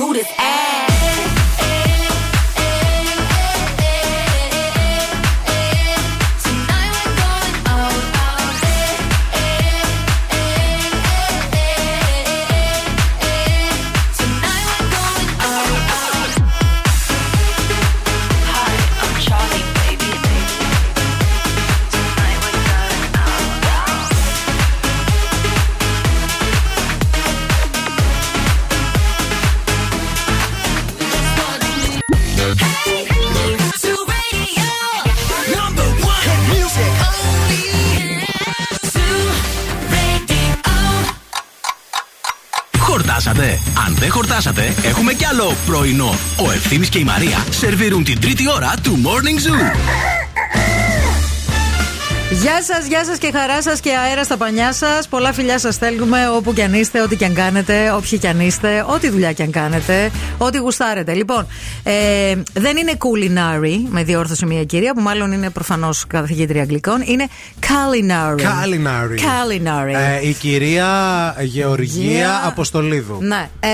who this πρωινό. Ο Ευθύμης και η Μαρία σερβίρουν την τρίτη ώρα του Morning Zoo. Γεια σας, γεια σας και χαρά σας και αέρα στα πανιά σας. Πολλά φιλιά σας στέλνουμε όπου κι αν είστε, ό,τι κι αν κάνετε, όποιοι κι αν είστε, ό,τι δουλειά κι αν κάνετε, ό,τι γουστάρετε. Λοιπόν, ε, δεν είναι culinary, με διόρθωσε μια κυρία που μάλλον είναι προφανώς καθηγήτρια αγγλικών. Είναι culinary. Culinary. Culinary. Ε, η κυρία Γεωργία Γεια- Αποστολίδου. Ναι. Ε,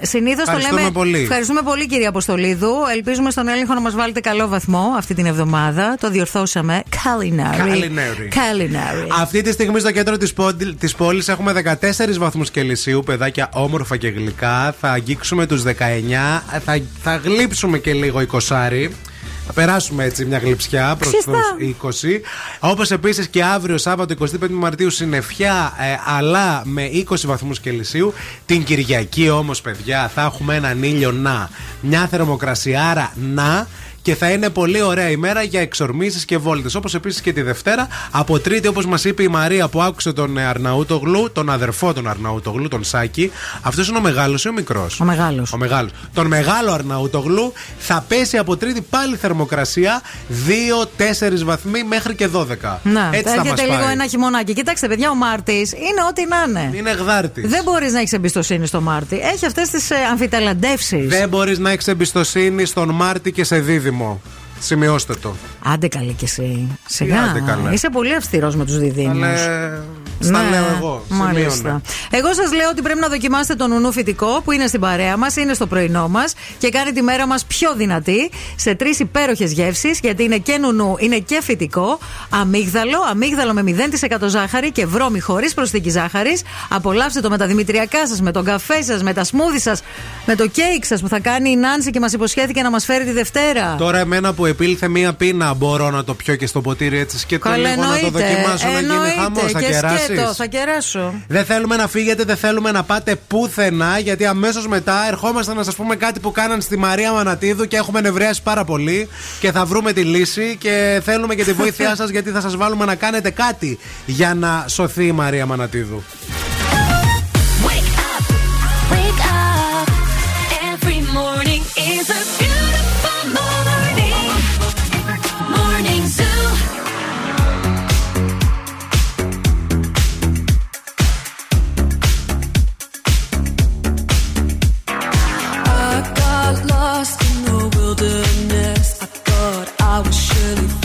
Συνήθως το Ευχαριστούμε λέμε. πολύ. Ευχαριστούμε πολύ, κυρία Αποστολίδου. Ελπίζουμε στον έλεγχο να μας βάλετε καλό βαθμό αυτή την εβδομάδα. Το διορθώσαμε. Culinary. Culinary. Culinary. Αυτή τη στιγμή στο κέντρο της, πόντι- της πόλης έχουμε 14 βαθμούς Κελσίου, παιδάκια όμορφα και γλυκά. Θα αγγίξουμε τους 19, θα, θα γλύψουμε και λίγο 20. Θα περάσουμε έτσι μια γλυψιά προς Ξεστά. τους 20. Όπως επίσης και αύριο Σάββατο 25 Μαρτίου συννεφιά, ε, αλλά με 20 βαθμούς Κελσίου. Την Κυριακή όμως, παιδιά, θα έχουμε έναν ήλιο να. Μια θερμοκρασιάρα να. Και και θα είναι πολύ ωραία ημέρα για εξορμήσεις και βόλτες. Όπως επίσης και τη Δευτέρα, από Τρίτη, όπως μας είπε η Μαρία που άκουσε τον ε, Αρναούτογλου, τον αδερφό τον Αρναούτογλου, τον Σάκη. Αυτός είναι ο μεγάλος ή ο μικρός; Ο μεγάλος. Ο μεγάλος. Τον μεγάλο Αρναούτογλου θα πέσει από Τρίτη πάλι θερμοκρασία 2-4 βαθμοί μέχρι και 12. Να, Έτσι θα έρχεται μας λίγο πάει. ένα χειμωνάκι. Κοιτάξτε, παιδιά, ο Μάρτης είναι ό,τι να είναι. Είναι γδάρτης. Δεν μπορείς να έχεις εμπιστοσύνη στο Μάρτι. Έχει αυτές τις ε, αμφιταλαντεύσει. Δεν μπορείς να έχεις εμπιστοσύνη στον Μάρτη και σε δίδυμο. tomorrow. Σημειώστε το. Άντε καλή κι εσύ. Σιγά. άντε καλέ. Είσαι πολύ αυστηρός με τους διδήμους. Αλλά στα λέω εγώ. Μάλιστα. Σημείωνε. Εγώ σας λέω ότι πρέπει να δοκιμάσετε το νουνού φυτικό που είναι στην παρέα μας, είναι στο πρωινό μας και κάνει τη μέρα μας πιο δυνατή σε τρεις υπέροχες γεύσεις. Γιατί είναι και νουνού, είναι και φυτικό. Αμύγδαλο, αμύγδαλο με 0% ζάχαρη και βρώμη χωρίς προσθήκη ζάχαρης. Απολαύστε το με τα δημητριακά σας, με τον καφέ σας, με τα σμούδι σας, με το κέικ σας που θα κάνει η Νάνση και μας υποσχέθηκε να μας φέρει τη Δευτέρα. Τώρα εμένα που επήλθε μία πίνα μπορώ να το πιω και στο ποτήρι έτσι σκέτο Καλά, λίγο να το εννοείται. δοκιμάσω να γίνει Εννοείται. χαμός Θα Και κεράσεις σκέτο, θα κεράσω. Δεν θέλουμε να φύγετε, δεν θέλουμε να πάτε πουθενά γιατί αμέσως μετά ερχόμαστε να σας πούμε κάτι που κάναν στη Μαρία Μανατίδου και έχουμε νευριάσει πάρα πολύ και θα βρούμε τη λύση και θέλουμε και τη βοήθειά σας γιατί θα σας βάλουμε να κάνετε κάτι για να σωθεί η Μαρία Μανατίδου. Wake up. Every morning is a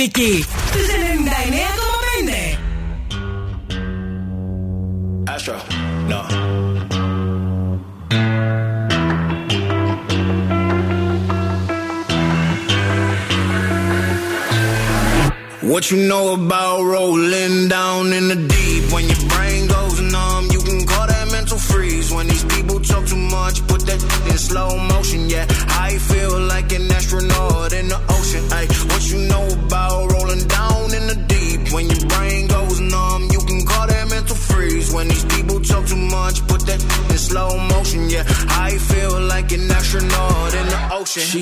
στη Χαλκιδική. Στους 99,5. Astro, no. What you know about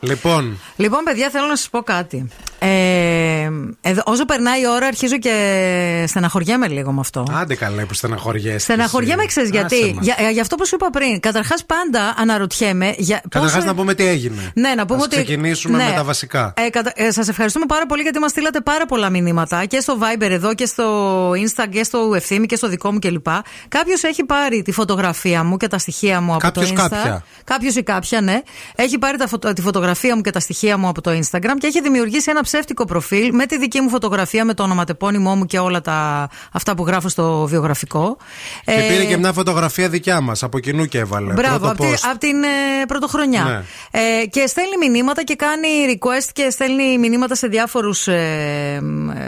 Λοιπόν, Λοιπόν, παιδιά, θέλω να σας πω κάτι. Ε, εδώ, όσο περνάει η ώρα, αρχίζω και στεναχωριέμαι λίγο με αυτό. άντε καλά που στεναχωριέσαι. Στεναχωριέμαι, ξέρεις Άσε γιατί. μας. Για, για αυτό που σου είπα πριν. Καταρχάς, πάντα αναρωτιέμαι. Για Καταρχάς πόσο- να πούμε τι έγινε. Ναι, να πούμε Ας ότι. ξεκινήσουμε ναι. με τα βασικά. Ε, κατα... ε, Σας ευχαριστούμε πάρα πολύ γιατί μας στείλατε πάρα πολλά μηνύματα και στο Viber εδώ και στο Insta και στο Ευθύμη και στο δικό μου κλπ. Κάποιος έχει πάρει τη φωτογραφία μου και τα στοιχεία μου από Κάποιος, το Insta. κάποια. Κάποιος ή κάποια, ναι. Έχει πάρει τα φωτο- τη φωτογραφία μου και τα στοιχεία μου από το Instagram και έχει δημιουργήσει ένα ψεύτικο προφίλ με τη δική μου φωτογραφία, με το ονοματεπώνυμό μου και όλα τα αυτά που γράφω στο βιογραφικό. Και Ε, πήρε και μια φωτογραφία δικιά μας. Από κοινού και έβαλε. Μπράβο, Πρώτο από, τη- post. απ' την ε, πρωτοχρονιά. Ναι. Ε, και στέλνει μηνύματα και κάνει request και στέλνει μηνύματα σε διάφορους. Ε,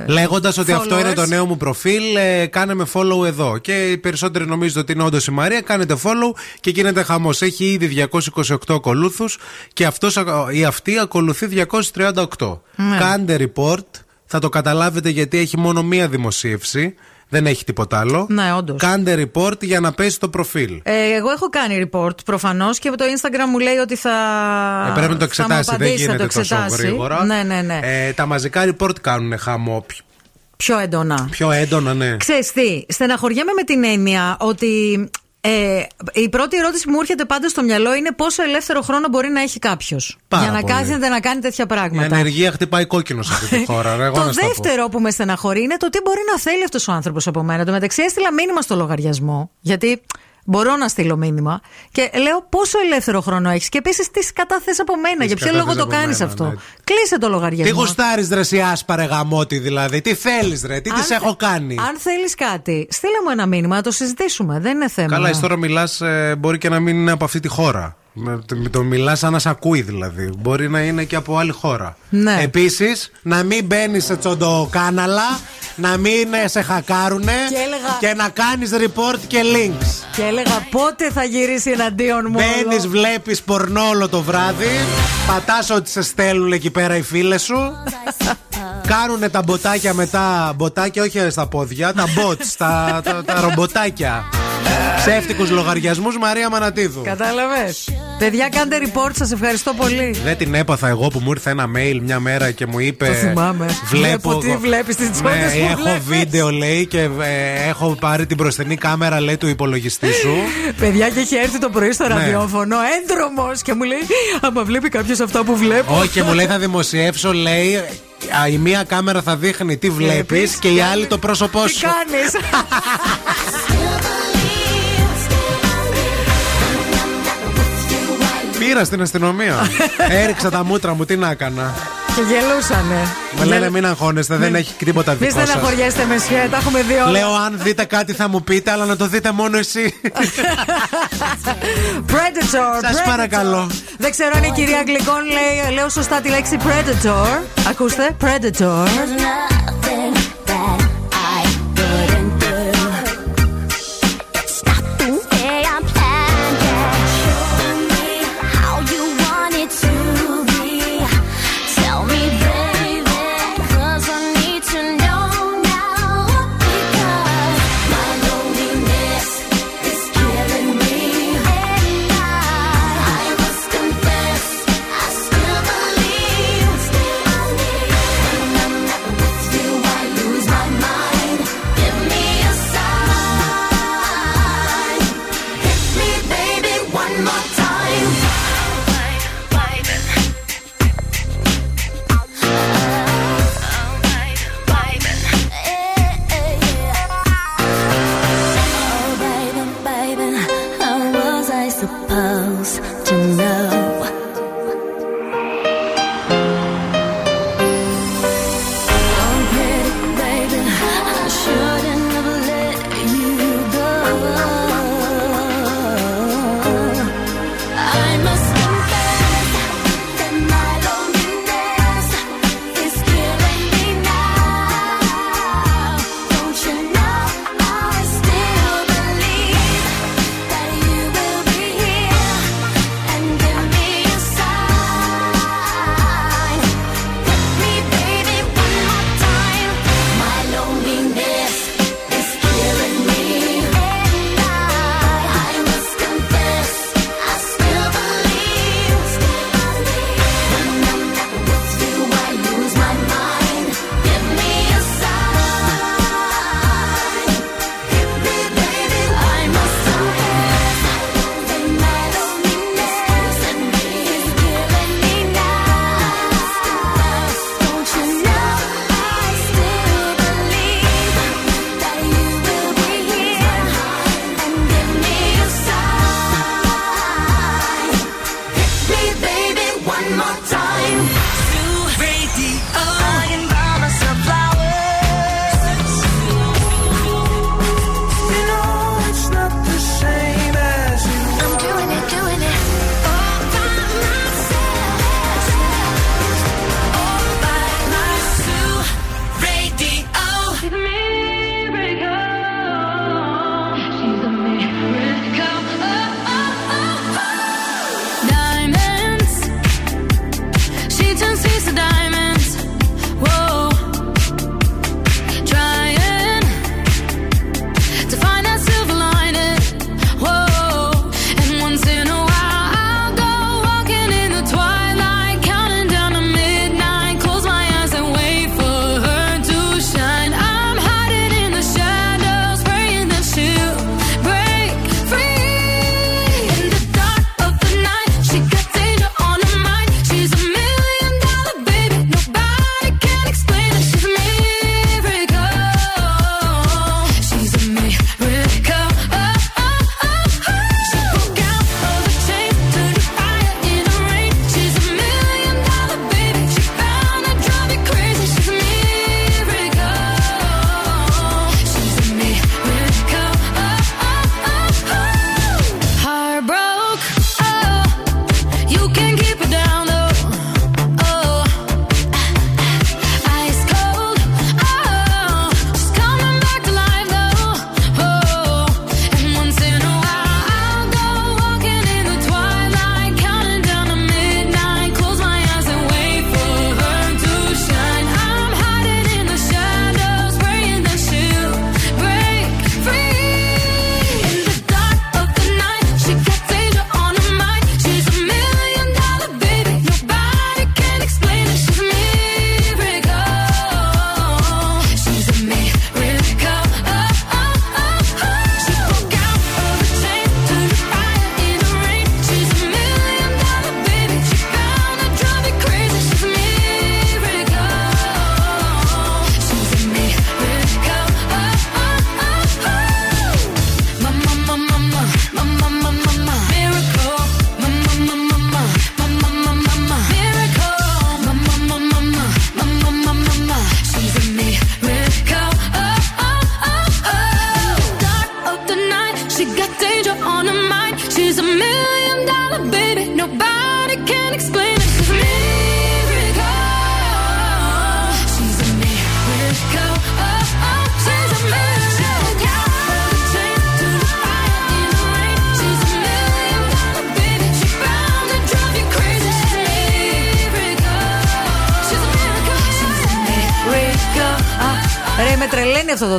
Λέγοντας ότι αυτό followers. είναι το νέο μου προφίλ, ε, κάνε με follow εδώ. Και οι περισσότεροι νομίζετε ότι είναι όντως η Μαρία, κάνετε follow και γίνεται χαμός. Έχει ήδη 228 ακολούθους και αυτός, α- η αυτή ακολουθεί 238. Ναι. Κάντε report, θα το καταλάβετε γιατί έχει μόνο μία δημοσίευση. Δεν έχει τίποτα άλλο. Ναι, όντως. Κάντε report για να πέσει το προφίλ. Ε, εγώ έχω κάνει report προφανώς και το Instagram μου λέει ότι θα. Ε, πρέπει να το θα μου εξετάσει, δεν απαντήσει, θα γίνεται το τόσο εξετάσει. γρήγορα. Ναι, ναι, ναι. Ε, τα μαζικά report κάνουν χαμό. Πιο- Πιο έντονα. Πιο έντονα, ναι. Ξέρεις τι, στεναχωριέμαι με την έννοια ότι ε, η πρώτη ερώτηση που μου έρχεται πάντα στο μυαλό είναι πόσο ελεύθερο χρόνο μπορεί να έχει κάποιος. Πάρα Για να πολύ. κάθεται να κάνει τέτοια Η πράγματα. ανεργία χτυπάει κόκκινο σε αυτή τη χώρα. ρε, εγώ το να στα πω. δεύτερο που με στεναχωρεί είναι το τι μπορεί να θέλει αυτός ο άνθρωπος από μένα. Το μεταξύ έστειλα μήνυμα στο λογαριασμό, γιατί μπορώ να στείλω μήνυμα. Και λέω πόσο ελεύθερο χρόνο έχεις. Και επίσης τις κατάθεσαι από μένα. Για ποιο κατά λόγο θες το από κάνεις μένα, αυτό. ναι. Κλείσε το Τι λογαριασμό. γουστάρεις ρε εσύ άσπαρε γαμότη δηλαδή. Τι θέλεις ρε, τι Αν τη έχω θε- κάνει; Αν θέλεις κάτι, στείλε μου ένα μήνυμα, να το συζητήσουμε. Δεν είναι θέμα. Καλά, εσύ τώρα μιλάς, μπορεί και να μην είναι από αυτή τη χώρα. Με- Το, το μιλάς σαν να σε ακούει δηλαδή. Μπορεί να είναι και από άλλη χώρα. Ναι. Επίσης, να μην μπαίνει σε τσοντοκάναλα, να μην ε, σε χακάρουνε Και έλεγα- να κάνεις report και links. Και έλεγα πότε θα γυρίσει εναντίον μου. Μπαίνεις, όλο. βλέπεις πορνό όλο το βράδυ. Πατάς ότι σε στέλνουν εκεί πέρα οι φίλες σου. Κάνουνε τα μποτάκια μετά. Μποτάκια, όχι στα πόδια, τα bots, τα, τα, τα ρομποτάκια. Ψεύτικους λογαριασμούς Μαρία Μανατίδου. Κατάλαβες. Παιδιά, κάντε report, σας ευχαριστώ πολύ. Δεν την έπαθα εγώ που μου ήρθε ένα mail μια μέρα και μου είπε. Το θυμάμαι. Βλέπω. Βλέπω τι βλέπεις, τις τσόντες ναι, που Έχω βλέπεις». βίντεο λέει και ε, έχω πάρει την μπροστινή κάμερα λέει του υπολογιστή σου. Παιδιά, και έχει έρθει το πρωί στο Ναι. ραδιόφωνο, έντρομος και μου λέει: Άμα βλέπει κάποιος αυτά που βλέπω. Όχι, και μου λέει θα δημοσιεύσω, λέει. α, Η μία κάμερα θα δείχνει τι βλέπεις Βλέπεις και η άλλη το πρόσωπό Τι σου. κάνεις. Πήρα στην αστυνομία. Έριξα τα μούτρα μου, τι να έκανα. και γελούσανε. Με λένε μην αγχώνεστε, δεν έχει τίποτα Μη δικό σα. στεναχωριέστε με σχέδια, τα έχουμε δει όλα. Λέω αν δείτε κάτι θα μου πείτε, αλλά να το δείτε μόνο εσύ. Predator. Σας Predator. παρακαλώ. Δεν ξέρω αν η κυρία Αγγλικών λέει, λέω σωστά τη λέξη Predator. Ακούστε, Predator.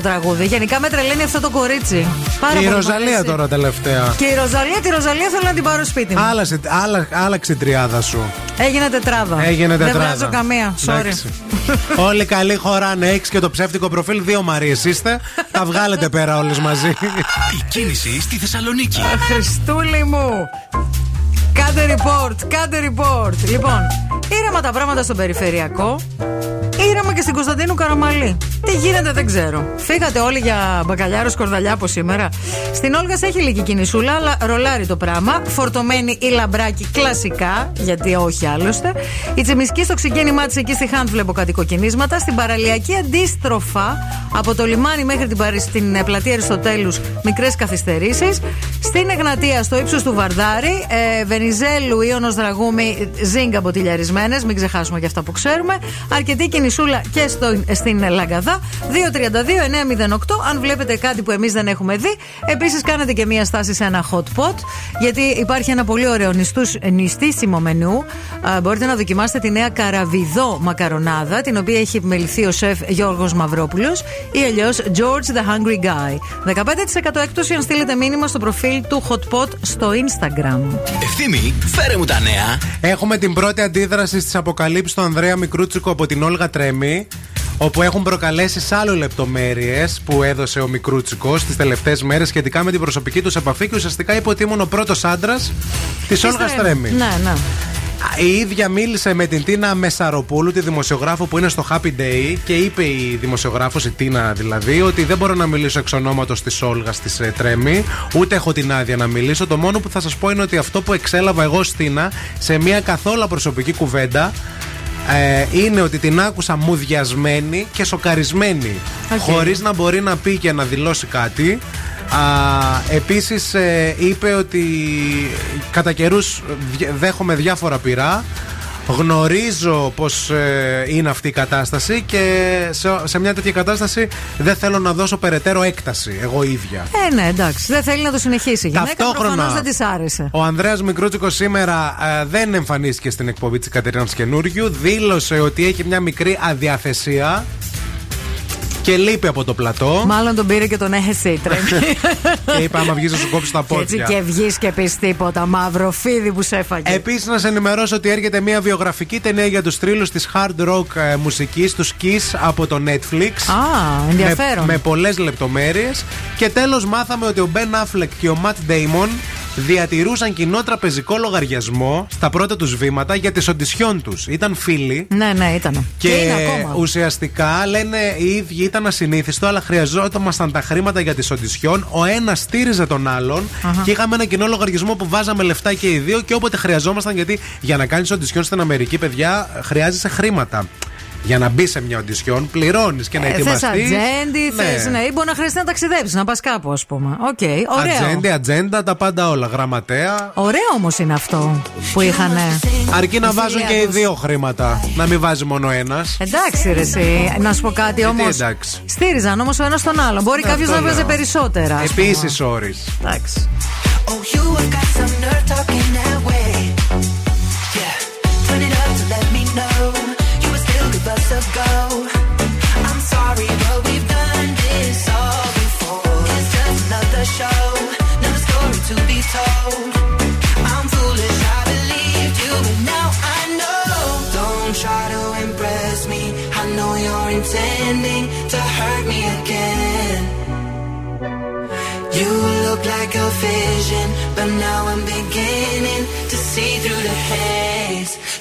Τραγούδι. Γενικά με τρελαίνει αυτό το κορίτσι. Πάρα Και η πολύ μ' Ροζαλία αρέσει. τώρα τελευταία. Και η Ροζαλία, τη Ροζαλία θέλω να την πάρω σπίτι μου. Άλλασε, άλλα, άλλαξε η τριάδα σου. Έγινε τετράδα. Έγινε τετράδα. Δεν βγάζω καμία. Sorry. Εντάξει. Όλοι καλοί χωράνε. Έχει και το ψεύτικο προφίλ. Δύο Μαρίες είστε. Τα βγάλετε πέρα όλες μαζί. Η κίνηση στη Θεσσαλονίκη. Χριστούλη μου. Κάντε report, κάντε report. Λοιπόν, ήρεμα τα πράγματα στον περιφερειακό. Ήρεμα και στην Κωνσταντίνου Καραμαλή. Τι γίνεται δεν ξέρω. Φύγατε όλοι για μπακαλιάρος σκορδαλιά από σήμερα. Στην Όλγας έχει λίγη κινησούλα, αλλά ρολάρει το πράγμα. Φορτωμένη η λαμπράκι κλασικά, γιατί όχι άλλωστε. Η Τσιμισκή στο ξεκίνημά της εκεί στη Χάντ βλέπω κάτι κοκκινίσματα. Στην παραλιακή αντίστροφα από το λιμάνι μέχρι την, παρι- στην ε, πλατεία Αριστοτέλους μικρές καθυστερήσεις. Στην Εγνατία στο ύψος του Βαρδάρη, ε, Βενιζέλου, Ιωνος Δραγούμη, Ζίγκα μποτιλιαρισμένε. Μην ξεχάσουμε και αυτά που ξέρουμε. Αρκετή κινησούλα και στο, στην Λαγκαδά. 232-908. Αν βλέπετε κάτι που εμείς δεν έχουμε δει. Επίσης, κάνετε και μία στάση σε ένα hot pot. Γιατί υπάρχει ένα πολύ ωραίο νηστούς, νηστίσιμο μενού. Α, μπορείτε να δοκιμάσετε τη νέα καραβιδό μακαρονάδα, την οποία έχει επιμεληθεί ο σεφ Γιώργος Μαυρόπουλος ή αλλιώς George the Hungry Guy. 15% έκπτωση αν στείλετε μήνυμα στο προφίλ του hot pot στο Instagram. Ευθύμη, φέρε μου τα νέα. Έχουμε την πρώτη αντίδραση στις αποκαλύψεις του Ανδρέα Μικρούτσικο από την Όλγα Τρέμι. Όπου έχουν προκαλέσει σ' άλλο λεπτομέρειες που έδωσε ο Μικρούτσικος τις τελευταίες μέρες σχετικά με την προσωπική τους επαφή και ουσιαστικά είπε ότι ήμουν ο πρώτος άντρας της Όλγας Τρέμι. Ναι, ναι. Η ίδια μίλησε με την Τίνα Μεσαροπούλου, τη δημοσιογράφο που είναι στο Happy Day και είπε η δημοσιογράφος, η Τίνα δηλαδή, ότι δεν μπορώ να μιλήσω εξ ονόματος της Όλγας της ε, Τρέμι, ούτε έχω την άδεια να μιλήσω. Το μόνο που θα σας πω είναι ότι αυτό που εξέλαβα εγώ Τίνα σε μια καθόλου προσωπική κουβέντα ε, είναι ότι την άκουσα μουδιασμένη και σοκαρισμένη. Οκ. Χωρίς να μπορεί να πει και να δηλώσει κάτι. Α, επίσης ε, είπε ότι κατά καιρούς δέχομαι διάφορα πειρά Γνωρίζω πως ε, είναι αυτή η κατάσταση και σε, σε μια τέτοια κατάσταση δεν θέλω να δώσω περαιτέρω έκταση εγώ ίδια. Ε, ναι, εντάξει. Δεν θέλει να το συνεχίσει. Η γυναίκα Ταυτόχρονα- προφανώς δεν της άρεσε. Ο Ανδρέας Μικρούτσικος σήμερα ε, δεν εμφανίστηκε στην εκπομπή της Κατερίνας Καινούριου. Δήλωσε ότι έχει μια μικρή αδιαθεσία και λείπει από το πλατό. Μάλλον τον πήρε και τον έχεσαι τρέμει. και είπα άμα βγεις να σου κόψεις τα Και έτσι πόδια. και βγεις και πεις τίποτα. Μαύρο φίδι που σε έφαγε. Επίσης, να σε ενημερώσω ότι έρχεται μια βιογραφική ταινία για τους τρίλου της hard rock ε, μουσικής, τους Kiss από το Netflix. Α, ενδιαφέρον. Με, με πολλές λεπτομέρειες. Και τέλος, μάθαμε ότι ο Ben Affleck και ο Matt Damon διατηρούσαν κοινό τραπεζικό λογαριασμό στα πρώτα τους βήματα για τις οντισιόν τους. Ήταν φίλοι. Ναι, ναι, ήταν. Και, είναι ακόμα. ουσιαστικά λένε οι ίδιοι ήταν ασυνήθιστο, αλλά χρειαζόταν τα χρήματα για τις οντισιόν. Ο ένας στήριζε τον άλλον Αχα. και είχαμε ένα κοινό λογαριασμό που βάζαμε λεφτά και οι δύο και όποτε χρειαζόμασταν. Γιατί για να κάνεις οντισιόν στην Αμερική, παιδιά, χρειάζεσαι χρήματα. Για να μπει σε μια οντισιόν, πληρώνεις και να Ε, θες ετοιμαστείς. ατζέντη, θες, ναι, ή μπορεί να χρειαστεί να ταξιδέψεις, να πας κάπου, ας πούμε. Οκ, ωραίο. Ατζέντη, ατζέντα, τα πάντα όλα. Γραμματέα. Ωραίο όμως είναι αυτό που είχαν. Αρκεί να βάζουν και οι φίλια τους. δύο χρήματα. Να μην βάζει μόνο ένας. Εντάξει, ρε, εσύ. Να σου πω κάτι Ε, όμως. τι εντάξει. Στήριζαν όμως ο ένας τον άλλον. Μπορεί Αυτό κάποιος να λέω. βάζει περισσότερα. ας πούμε. Επίσης όρει. Εντάξει. Oh, you have got some nerve talking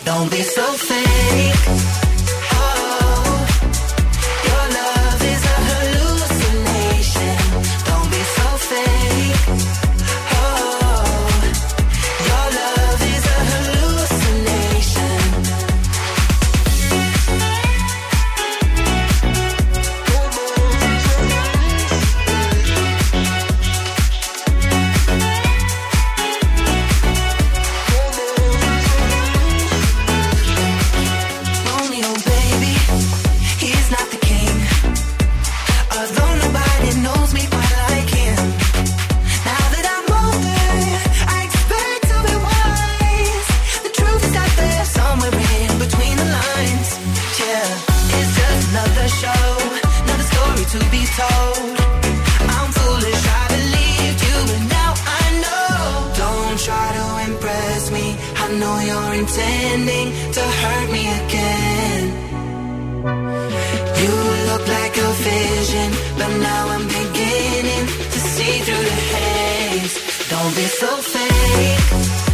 Don't be so fake. Don't be so fake.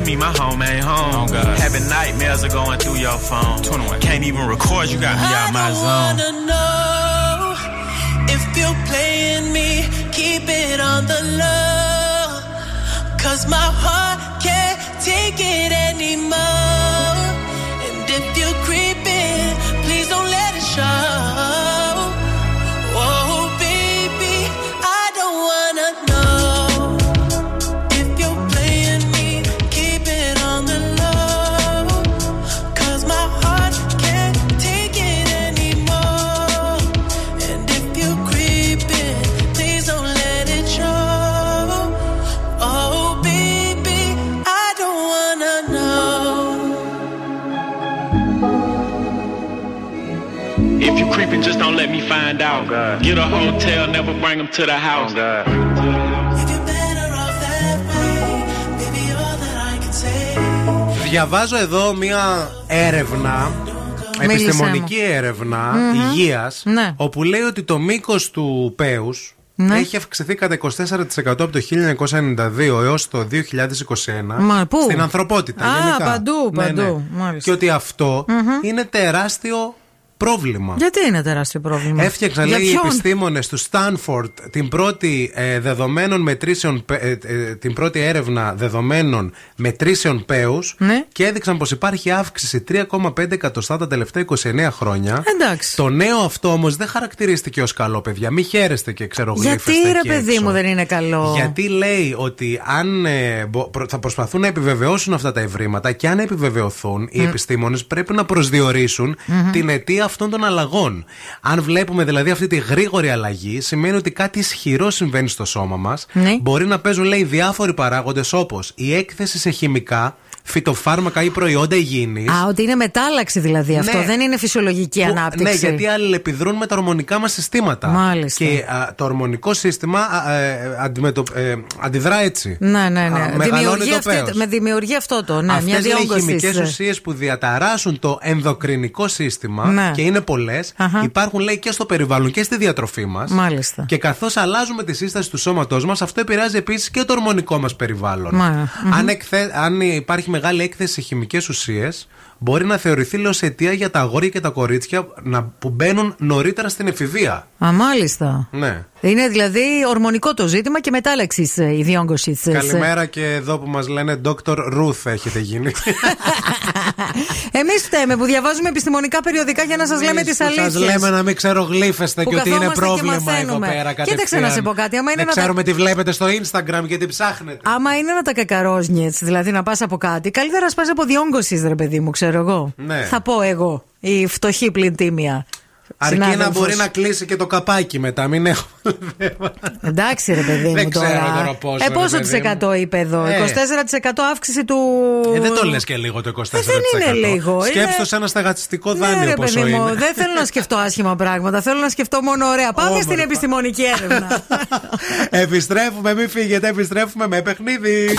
That mean my home ain't home. Oh, Having nightmares are going through your phone. 21. Can't even record, you got me out my zone. I wanna know if you're playing me, keep it on the low. Cause my heart can't take it anymore. Find out. Get a hotel, never bring them to the house. Διαβάζω εδώ μία έρευνα. Μίλησέ Επιστημονική μου. έρευνα Μμμ. υγείας, Ναι. όπου λέει ότι το μήκος του πέους Ναι. έχει αυξηθεί κατά 24% από το 1992 έως το 2021 Μα, πού; στην ανθρωπότητα Α, γενικά. παντού, Ναι, ναι. παντού, μάλιστα. Και ότι αυτό Μμμ. είναι τεράστιο πρόβλημα. Γιατί είναι τεράστιο πρόβλημα; Έφτιαξαν, Για λέει, οι ποιον; επιστήμονες του Στάνφορντ την πρώτη, ε, δεδομένων μετρήσεων, πε- ε, ε, την πρώτη έρευνα δεδομένων μετρήσεων πέους Ναι. και έδειξαν πως υπάρχει αύξηση 3,5 εκατοστά τα τελευταία 29 χρόνια. Εντάξει. Το νέο αυτό όμως δεν χαρακτηρίστηκε ως καλό, παιδιά. Μην χαίρεστε και ξέρω Γιατί γλύφεστε ρε εκεί παιδί έξω. μου δεν είναι καλό; Γιατί λέει ότι αν ε, μπο- προ- θα προσπαθούν να επιβεβαιώσουν αυτά τα ευρήματα και αν επιβεβαιωθούν, οι Μμ. επιστήμονες πρέπει να προσδιορίσουν Μμμ. την αιτία αυτών των αλλαγών. Αν βλέπουμε δηλαδή αυτή τη γρήγορη αλλαγή, σημαίνει ότι κάτι ισχυρό συμβαίνει στο σώμα μας. Ναι. Μπορεί να παίζουν, λέει, διάφοροι παράγοντες όπως η έκθεση σε χημικά, φυτοφάρμακα ή προϊόντα υγιεινής. Α, ότι είναι μετάλλαξη δηλαδή αυτό. Ναι. Δεν είναι φυσιολογική Που- ανάπτυξη. Ναι, γιατί αλληλεπιδρούν με τα ορμονικά μας συστήματα. Μάλιστα. Και α, το ορμονικό σύστημα α, ε, αντιμετω- ε, αντιδρά έτσι. Ναι, ναι, ναι. Α, μεγαλώνει Δημιουργεί το αυτή- πέος. με δημιουργεί αυτό το. Ναι, Αυτές μια λέει διόγκωση. χημικές ε. ουσίες που διαταράσσουν το ενδοκρινικό σύστημα Ναι. και είναι πολλές Αχα. υπάρχουν λέει και στο περιβάλλον και στη διατροφή μας Μάλιστα. και καθώς αλλάζουμε τη σύσταση του σώματός μας αυτό επηρεάζει επίσης και το ορμονικό μας περιβάλλον Μα, μμμ. αν, εκθε... αν υπάρχει μεγάλη έκθεση σε χημικές ουσίες μπορεί να θεωρηθεί λέω σε αιτία για τα αγόρια και τα κορίτσια να... που μπαίνουν νωρίτερα στην εφηβεία Α, μάλιστα. ναι. Είναι δηλαδή ορμονικό το ζήτημα και μετάλλαξη η διόγκωση. Καλημέρα και εδώ που μας λένε Dr. Ruth έχετε γίνει Εμείς φταίμε που διαβάζουμε επιστημονικά περιοδικά για να σας λέμε τις αλήθειε. Σας λέμε να μην ξέρω γλύφεστε Που και ότι είναι καθόμαστε και πρόβλημα εδώ μαθαίνουμε. πέρα. Κοίταξε να σε πω κάτι, άμα είναι Δεν να τα- ξέρουμε τι βλέπετε στο Instagram και τι ψάχνετε. Άμα είναι να τα κακαρόζνιετ, δηλαδή να πας από κάτι, καλύτερα να πα από διόγκωσης, ρε παιδί μου, ξέρω εγώ. Ναι. Θα πω εγώ, η φτωχή πλην τίμια. Αρκεί να συνάδελφος. μπορεί να κλείσει και το καπάκι μετά. Μην έχουμε θέμα. Εντάξει, ρε παιδί μου Δεν ξέρω τώρα. τώρα πόσο, ε, ρε πόσο παιδί της μου. εκατό είπε εδώ. Ε. 24% αύξηση του. Ε, δεν το λες και λίγο το 24%. δεν είναι λίγο, Σκέψτε είναι- το σε ένα στεγαστικό Ναι, δάνειο ρε πόσο παιδί μου, είναι. δεν θέλω να σκεφτώ άσχημα πράγματα. Θέλω να σκεφτώ μόνο ωραία. Πάμε Όμορφα. στην επιστημονική έρευνα. Επιστρέφουμε, μην φύγετε, επιστρέφουμε με παιχνίδι.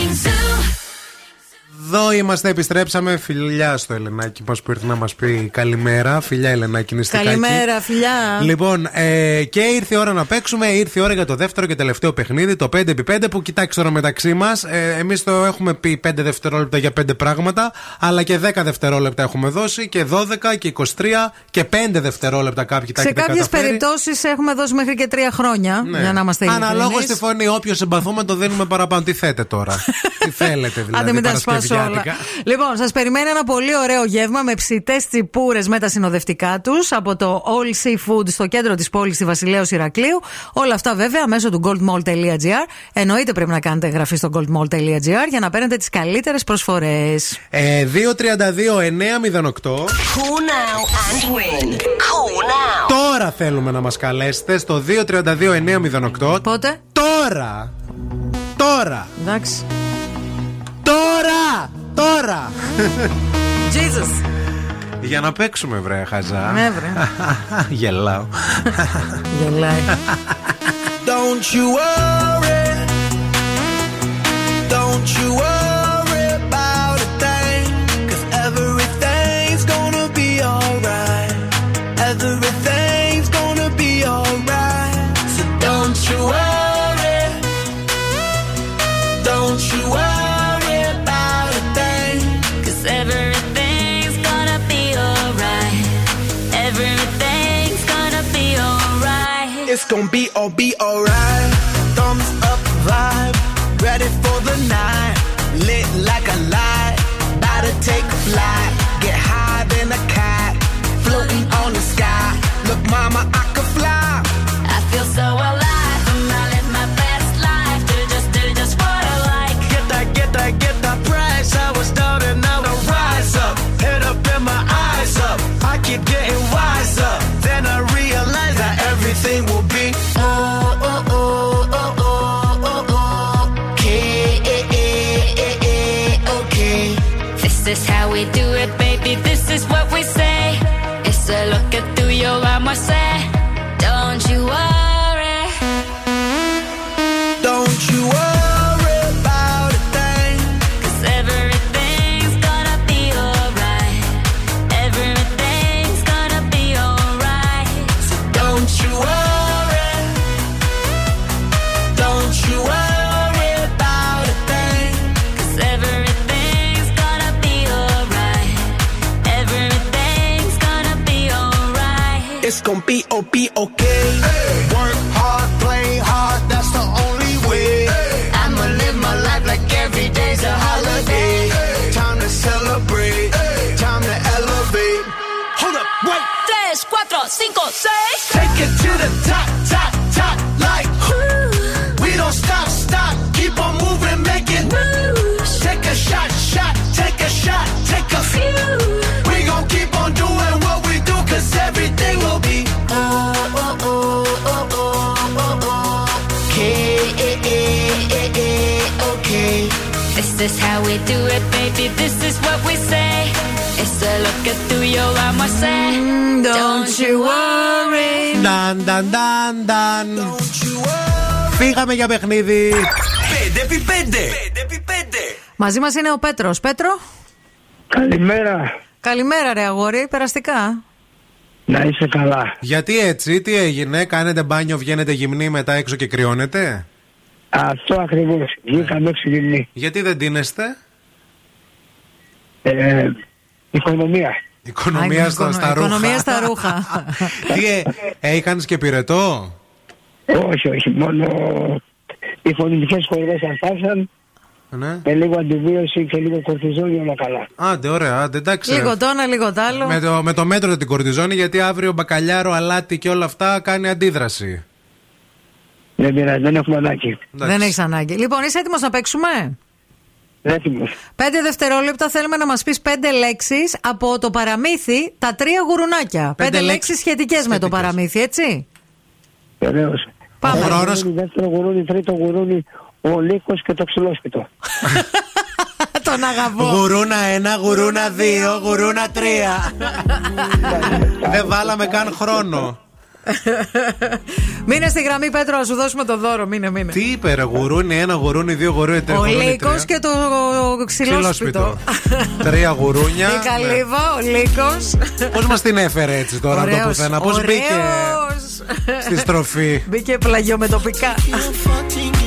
Εδώ είμαστε, επιστρέψαμε. Φιλιά στο Ελενάκι μας που ήρθε να μας πει καλημέρα. Φιλιά, Ελενάκι, νηστικάκι. Καλημέρα, φιλιά. Λοιπόν, ε, και ήρθε η ώρα να παίξουμε. Ήρθε η ώρα για το δεύτερο και τελευταίο παιχνίδι, το 5x5, που κοιτάξτε τώρα μεταξύ μας. Ε, Εμείς το έχουμε πει 5 δευτερόλεπτα για 5 πράγματα, αλλά και 10 δευτερόλεπτα έχουμε δώσει και 12 και 23 και 5 δευτερόλεπτα κάποιοι τα Σε έχετε κάποιες καταφέρει. περιπτώσεις έχουμε δώσει μέχρι και τρία χρόνια. Ναι. Για να είμαστε Αναλόγως ειλικρινείς. στη φωνή, όποιος συμπαθούμε το δίνουμε παραπάνω. Τι θέτε τώρα; Τι θέλετε δηλαδή. Άντε μην τα σπάσω όλα. Παρασκευιάτικα. Λοιπόν, σας περιμένει ένα πολύ ωραίο γεύμα με ψητές τσιπούρες με τα συνοδευτικά τους από το All Seafood στο κέντρο της πόλης στη Βασιλέως Ηρακλείου. Όλα αυτά βέβαια μέσω του goldmall.gr. Εννοείται πρέπει να κάνετε εγγραφή στο goldmall.gr για να παίρνετε τις καλύτερες προσφορές. Ε, 232-908. Cool now and win. Cool now. Τώρα θέλουμε να μας καλέσετε στο 232-908. Πότε; Τώρα! Τώρα! Εντάξει. Τώρα! τώρα! Jesus. Για να παίξουμε, βρε, χαζά. Ναι, βρε. Γελάω. Γελάει. Don't you worry. Don't you worry es con P.O.P. ok. Hey. This is how we do it, baby. This is what we say. It's a look at through your armor, say. Don't you worry. Νταν, νταν, νταν, νταν. Φύγαμε για παιχνίδι. 5x5. Μαζί μας είναι ο Πέτρος. Πέτρο; Καλημέρα. Καλημέρα, ρε αγόρι. Περαστικά. Να είσαι καλά. Γιατί έτσι, τι έγινε, κάνετε μπάνιο, βγαίνετε γυμνή, μετά έξω και κρυώνετε; Αυτό ακριβώς. Βγήκαμε έξω γυμνή. Γιατί δεν τίνεστε; Ε, οικονομία. Οικονομία στα, στα ρούχα. Οικονομία στα ρούχα. Τι ε, έκανες και πυρετό; όχι, όχι. Μόνο οι φωνητικές χορδέ αρπάσαν. Ναι. Με λίγο αντιβίωση και λίγο κορτιζόνι όλα καλά. Άντε, ωραία, άντε, εντάξει. λίγο το ένα, λίγο το άλλο. Με το, με το μέτρο την κορτιζόνη, γιατί αύριο μπακαλιάρο, αλάτι και όλα αυτά κάνει αντίδραση. Δεν πειράζει, δεν έχουμε ανάγκη. Δεν έχεις ανάγκη. Λοιπόν, είσαι έτοιμος να παίξουμε; Έτοιμος. Πέντε δευτερόλεπτα θέλουμε να μας πεις πέντε λέξεις από το παραμύθι Τα τρία γουρουνάκια. Πέντε, Πέντε λέξεις σχετικές με το παραμύθι, έτσι; Βεβαίως. Πάμε. Χρόνος... Δεύτερο γουρούνι, τρίτο γουρούνι, ο λύκος και το ξυλόσπιτο. Τον αγαπώ. Γουρούνα ένα, γουρούνα δύο, γουρούνα τρία. Δεν βάλαμε καν χρόνο. Μείνε στη γραμμή, Πέτρο, να σου δώσουμε το δώρο. Μείνε, μείνε. Τι είπε, ρε, γουρούνι ένα, γουρούνι δύο, γουρούνι τρία. Ο γουρούνι Λύκος τρία. και το ξυλόσπιτο. Τρία γουρούνια. Η καλύβα, ο Λύκος. Πώς μας την έφερε έτσι τώρα το πουθενά, πώς μπήκε στη στροφή; Μπήκε πλαγιομετωπικά.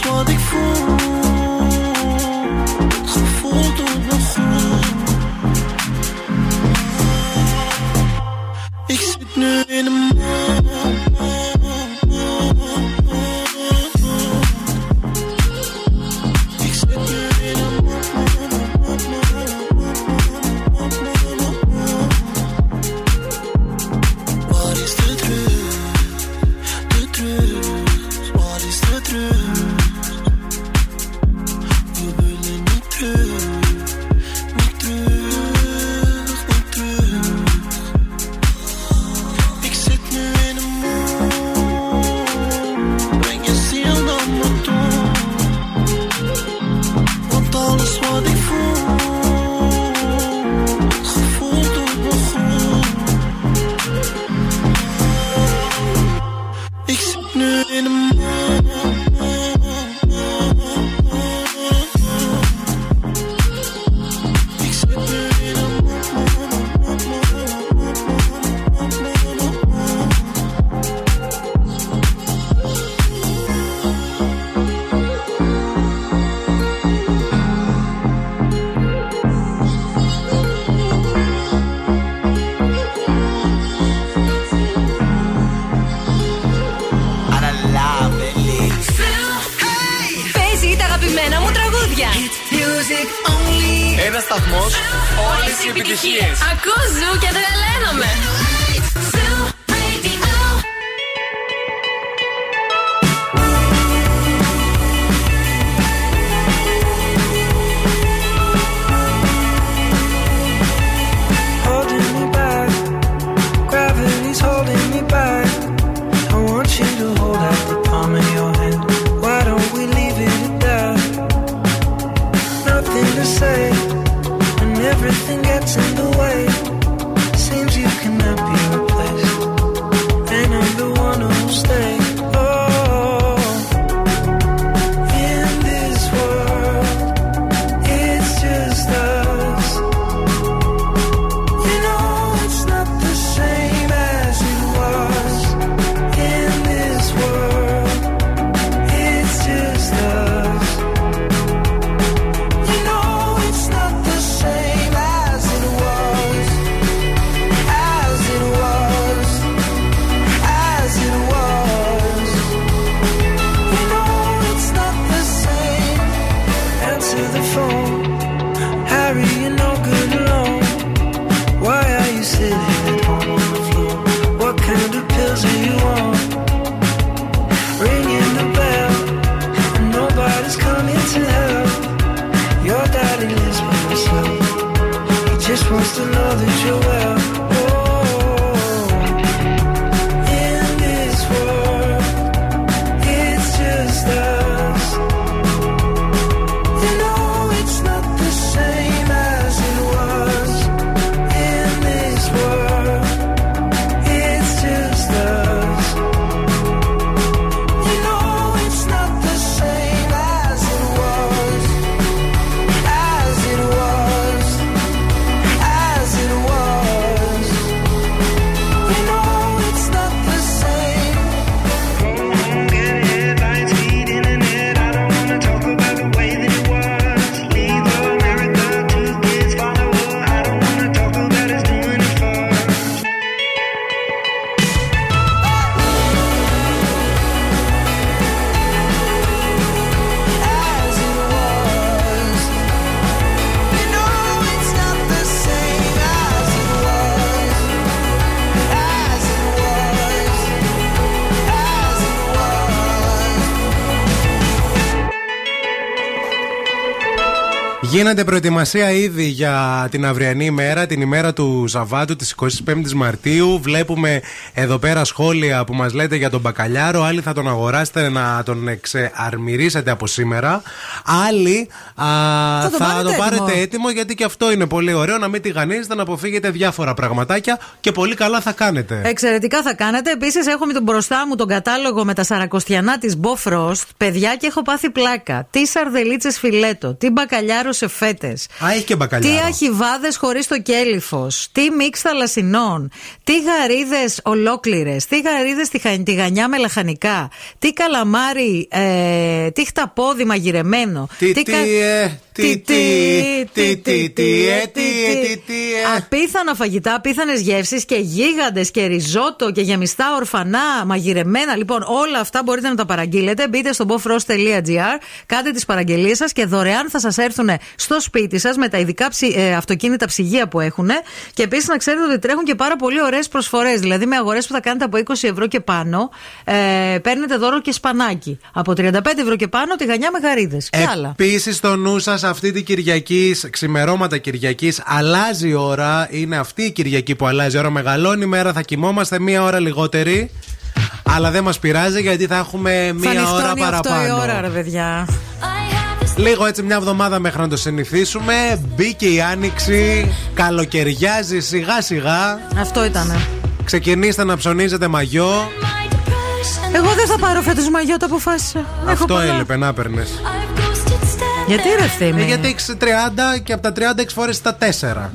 Alles wat ik voel, gevoel doet me goed. Ik zit nu in de σταθμός, όλες οι επιτυχίες. Ακούω ζου και τρελαίνομαι. Γίνεται προετοιμασία ήδη για την αυριανή ημέρα, την ημέρα του Σαββάτου της 25η Μαρτίου. Βλέπουμε εδώ πέρα σχόλια που μας λέτε για τον μπακαλιάρο. Άλλοι θα τον αγοράσετε να τον εξαρμυρίσετε από σήμερα. Άλλοι α, Θα το θα πάρετε το πάρετε έτοιμο. έτοιμο γιατί και αυτό είναι πολύ ωραίο. Να μην τηγανίζετε, να αποφύγετε διάφορα πραγματάκια και πολύ καλά θα κάνετε. Εξαιρετικά θα κάνετε. Επίσης, έχω με τον μπροστά μου τον κατάλογο με τα σαρακοστιανά της Bofrost. Παιδιά και έχω πάθει πλάκα. Τι σαρδελίτσες φιλέτο, τι μπακαλιάρο σε φέτες. Α, έχει και μπακαλιάρο. Τι αχιβάδες χωρίς το κέλυφος. Τι μίξ θαλασσινών. Τι γαρίδες ολόκληρες. Τι γαρίδες τηγανιά με λαχανικά. Τι καλαμάρι. Ε, τι χταπόδι μαγειρεμένο. Τι, τι, κα- ε, τι, τι, τι, τι, τι, ε, τι, ε, τι, τι, ε. Απίθανα φαγητά, απίθανε γεύσει και γίγαντε και ριζότο και γεμιστά ορφανά, μαγειρεμένα. Λοιπόν, όλα αυτά μπορείτε να τα παραγγείλετε. Μπείτε στο bofrost.gr, κάντε τι παραγγελίε σα και δωρεάν θα σα έρθουν στο σπίτι σα με τα ειδικά ψη- ε, αυτοκίνητα ψυγεία που έχουν. Και επίση να ξέρετε ότι τρέχουν και πάρα πολύ ωραίε προσφορέ. Δηλαδή με αγορέ που θα κάνετε από 20 ευρώ και πάνω, ε, παίρνετε δώρο και σπανάκι. Από 35 ευρώ και πάνω, τηγανιά με γαρίδε. Και άλλα. Επίση, στο νου σα αυτή την Κυριακή, ξημερώματα Κυριακής, αλλάζει η ώρα. Είναι αυτή η Κυριακή που αλλάζει η ώρα. Μεγαλώνει η μέρα, θα κοιμόμαστε μία ώρα λιγότερη. Αλλά δεν μας πειράζει γιατί θα έχουμε Θα μία ώρα νυχτώνει αυτό η παραπάνω. ώρα, ρε παιδιά. Λίγο έτσι μια εβδομάδα μέχρι να το συνηθίσουμε. Μπήκε η άνοιξη, καλοκαιριάζει σιγά σιγά. Αυτό ήτανε. Ξεκινήστε να ψωνίζετε μαγιό. Εγώ δεν θα πάρω φέτος μαγιό, το αποφάσισα. Έχω Αυτό πολλά. έλειπε να παίρνει. Γιατί ρε ευθύμη. Ε, γιατί έχεις 30 και από τα 30 έχεις φορέσει τα 4.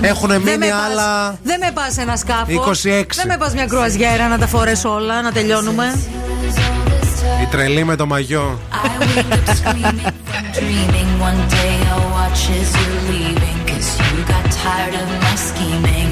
Έχουν Δεν με μείνει πας- άλλα. Δεν με πας ένα σκάφος. 26. Δεν με πας μια κρουαζιέρα να τα φορέσω όλα, να τελειώνουμε. Η τρελή με το μαγιό.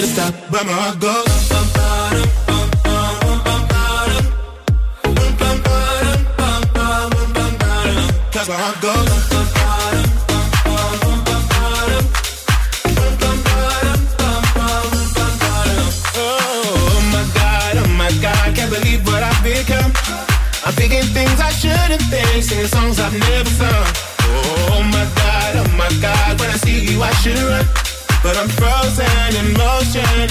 To stop, but my heart goes. Heart goes. Oh my god, oh my god, can't believe what I've become. I'm thinking things I shouldn't think, singing songs I've never sung. Oh my god, oh my god, when I see you I should run. But I'm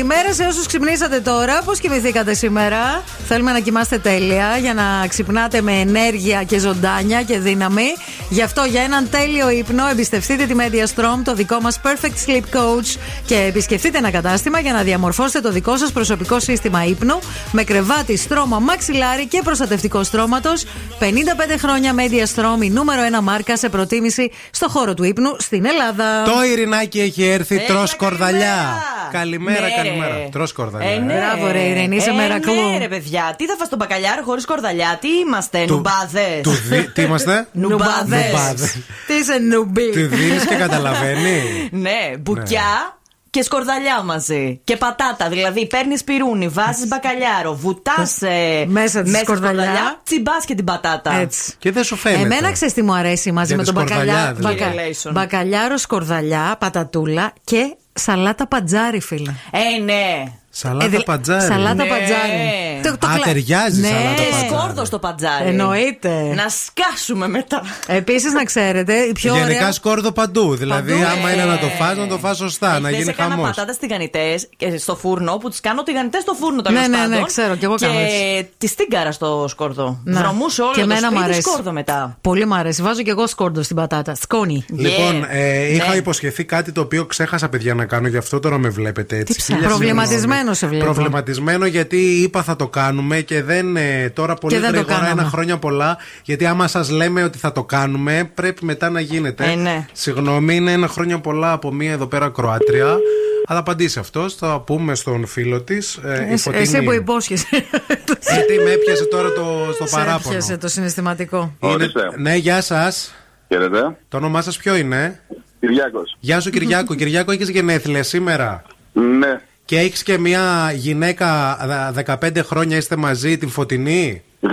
Καλημέρα σε όσους ξυπνήσατε τώρα. Πώς κοιμηθήκατε σήμερα; Θέλουμε να κοιμάστε τέλεια για να ξυπνάτε με ενέργεια και ζωντάνια και δύναμη. Γι' αυτό για έναν τέλειο ύπνο εμπιστευτείτε τη Media Strom, το δικό μας Perfect Sleep Coach και επισκεφτείτε ένα κατάστημα για να διαμορφώσετε το δικό σας προσωπικό σύστημα ύπνου με κρεβάτι, στρώμα, μαξιλάρι και προστατευτικό στρώματος. 55 χρόνια Media Strom, η νούμερο 1 μάρκα σε προτίμηση στο χώρο του ύπνου στην Ελλάδα. Το Ειρηνάκι έχει έρθει, Έλα, τρως κορδαλιά. Καλημέρα, Ναι, καλημέρα. ρε. Τρως κορδαλιά. Ε, ναι. Μπράβο, ρε, Ειρήνη, είσαι ε, μερακλού. Ναι, ρε, παιδιά. Τι θα φας τον μπακαλιάρο χωρίς κορδαλιά, τι είμαστε, Του- νουμπάδες; Του δι- Τι είμαστε; Νουμπάδες. Νουμπάδες. Τι είσαι νουμπί. Τη δίνεις και καταλαβαίνει. Ναι, μπουκιά. Και σκορδαλιά μαζί. Και πατάτα. Δηλαδή παίρνεις πυρούνι, βάζεις μπακαλιάρο, βουτάς Μέσα της σκορδαλιά. τσιμπάς και την πατάτα. Έτσι. Και δεν σου φαίνεται. Εμένα ξέρεις τι μου αρέσει μαζί Για με τη τον σκορδαλιά, μπακαλιά, δηλαδή. μπακα- Relation. μπακαλιάρο, σκορδαλιά, πατατούλα και σαλάτα πατζάρι, φίλε. Ε, ναι. Σαλάτα Ε, δηλα- πατζάρι. Σαλάτα Ναι. πατζάρι. Α, ταιριάζει ναι. σαλάτα Και πατζάρι. σκόρδο στο πατζάρι. Εννοείται. Να σκάσουμε μετά. Επίσης, να ξέρετε, η πιο Γενικά ωραία. σκόρδο παντού. Δηλαδή, Παντού, άμα ε. είναι να το φας, να το φας σωστά, να Χθες γίνει έκανα χαμός. πατάτες τηγανιτές στο φούρνο που τις κάνω τηγανιτές στο φούρνο τέλος Ναι, ναι, πάντων. ναι, ξέρω, κι εγώ και κάνω έτσι. τη στίγκαρα στο σκόρδο. Να. Βρωμούσε όλο Και το εμένα σπίτι μ' αρέσει. σκόρδο μετά. Πολύ μ' αρέσει. Βάζω κι εγώ σκόρδο στην πατάτα. Σκόνη. Λοιπόν, ε, είχα Ναι. υποσχεθεί κάτι το οποίο ξέχασα, παιδιά, να κάνω, γι' αυτό τώρα με βλέπετε έτσι. ψάχνεις; Χίλια Προβληματισμένο συγγνώμη. σε βλέπω. Προβληματισμένο γιατί είπα θα το κάνουμε και δεν. ε, τώρα πολύ Και δεν το γρήγορα, κάναμε. ένα χρόνια πολλά. Γιατί άμα σας λέμε ότι θα το κάνουμε, πρέπει μετά να γίνεται. Ε, ναι. Συγγνώμη, είναι ένα χρόνια πολλά από μία εδώ πέρα Κροάτρια. Θα απαντήσει αυτό, θα πούμε στον φίλο της. Ε, η Φωτεινή. Εσύ που υπόσχεσαι. Γιατί με έπιασε τώρα το, στο Σε παράπονο. έπιασε το συναισθηματικό. Είναι- Ναι, γεια σας. Χαίρετε. Το όνομά σας ποιο είναι, Κυριάκος. Γεια σου Κυριάκο. Κυριάκο, έχεις γενέθλια σήμερα; Ναι. Και έχεις και μια γυναίκα α, 15 χρόνια είστε μαζί, την Φωτεινή; 15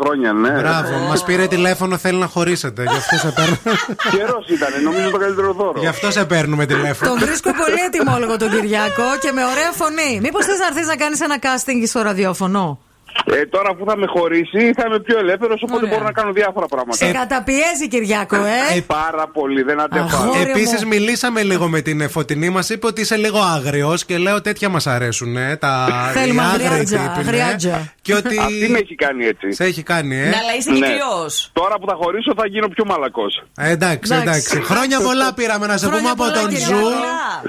χρόνια, ναι. Μπράβο, μας πήρε τηλέφωνο, θέλει να χωρίσετε. Γι' αυτό σε παίρνουμε. Καιρός ήταν, νομίζω το καλύτερο δώρο. Γι' αυτό σε παίρνουμε τηλέφωνο. Τον βρίσκω πολύ ετοιμόλογο τον Κυριάκο και με ωραία φωνή. Μήπως θες να έρθεις να κάνεις ένα casting στο ραδιόφωνο; Ε, τώρα που θα με χωρίσει θα είμαι πιο ελεύθερος, οπότε μπορώ να κάνω διάφορα πράγματα. Σε καταπιέζει Κυριάκο, ε. Πάρα πολύ, δεν αντέχω. Επίσης, μιλήσαμε λίγο με την Φωτεινή, μας είπε ότι είσαι λίγο άγριος και λέω τέτοια μας αρέσουν. Ε, τα Θέλουμε οι άγριοι αγριάτζα, τύποι, ναι. αγριάτζα. Και ότι. Αυτή με έχει κάνει έτσι. Σε έχει κάνει, ε. Ναι, αλλά είσαι Ναι. κρύος. Τώρα που θα χωρίσω θα γίνω πιο μαλακός. Ε, εντάξει, εντάξει. Χρόνια πολλά πήραμε να σε πούμε από τον Ζου.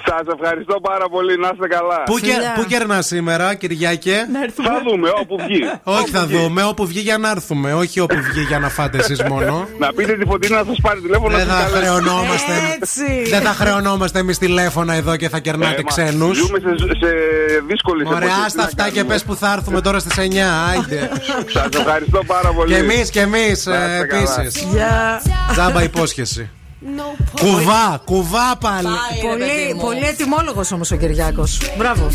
Σας ευχαριστώ πάρα πολύ, να είστε καλά. Πού, και, πού κερνάς σήμερα, Κυριακέ. Θα δούμε, όπου βγει. Όχι, θα δούμε. Όπου βγει για να έρθουμε. Όχι όπου βγει για να φάτε εσείς μόνο. Να πείτε τη φωτεινή να σας πάρει τηλέφωνο. Δεν να θα σας καλέσει. χρεωνόμαστε. Δεν θα χρεωνόμαστε εμείς τηλέφωνα εδώ και θα κερνάτε Ε, μα, ξένους. Ζούμε σε, σε δύσκολε Ωραία, άστα αυτά και πες που θα έρθουμε τώρα στις 9. Άιντε. Σας ευχαριστώ πάρα πολύ. Και εμείς και εμείς Να είστε καλά. επίσης. Γεια. Τζάμπα υπόσχεση. Κουβά, κουβά πάλι. Πολύ, πολύ ετοιμόλογο όμω ο Κυριάκο. Μπράβο.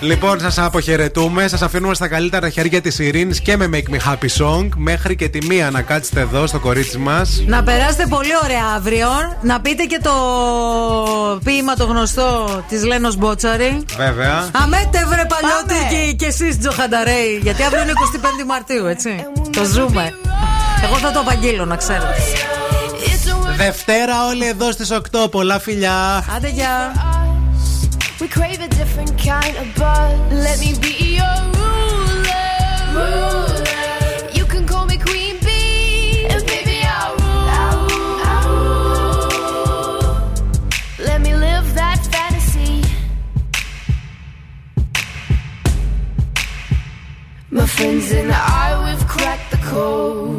Λοιπόν, σα αποχαιρετούμε. Σα αφήνουμε στα καλύτερα χέρια τη Ειρήνη και με Make Me Happy Song. Μέχρι και τη μία να κάτσετε εδώ στο κορίτσι μα. Να περάσετε πολύ ωραία αύριο. Να πείτε και το ποίημα το γνωστό τη Λένο Μπότσαρη. Βέβαια. Αμέτε βρε παλιότικοι και εσεί Τζοχανταρέι. Γιατί αύριο είναι 25 Μαρτίου, έτσι. Το ζούμε. Εγώ θα το απαγγείλω, να ξέρετε. Δευτέρα όλοι εδώ στι 8. Πολλά φιλιά. Άντε γεια. We crave a different kind of buzz. Let me be your ruler. Ruler. You can call me Queen Bee. And baby, I'll rule. I'll rule. Let me live that fantasy. My friends and I, we've cracked the code.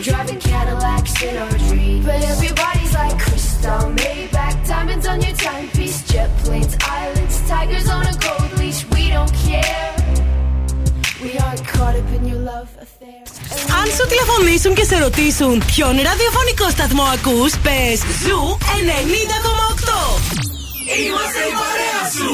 We're driving Cadillacs in our dreams. But everybody's like crystal, Maybach, diamonds on your timepiece, jet planes, islands, tigers on a gold leash. We don't care. We aren't caught up in your love affair. Αν σου τηλεφωνήσουν και σε ρωτήσουν ποιον ραδιοφωνικό σταθμό ακούς, πες Ζου 90,8. Είμαστε η παρέα σου.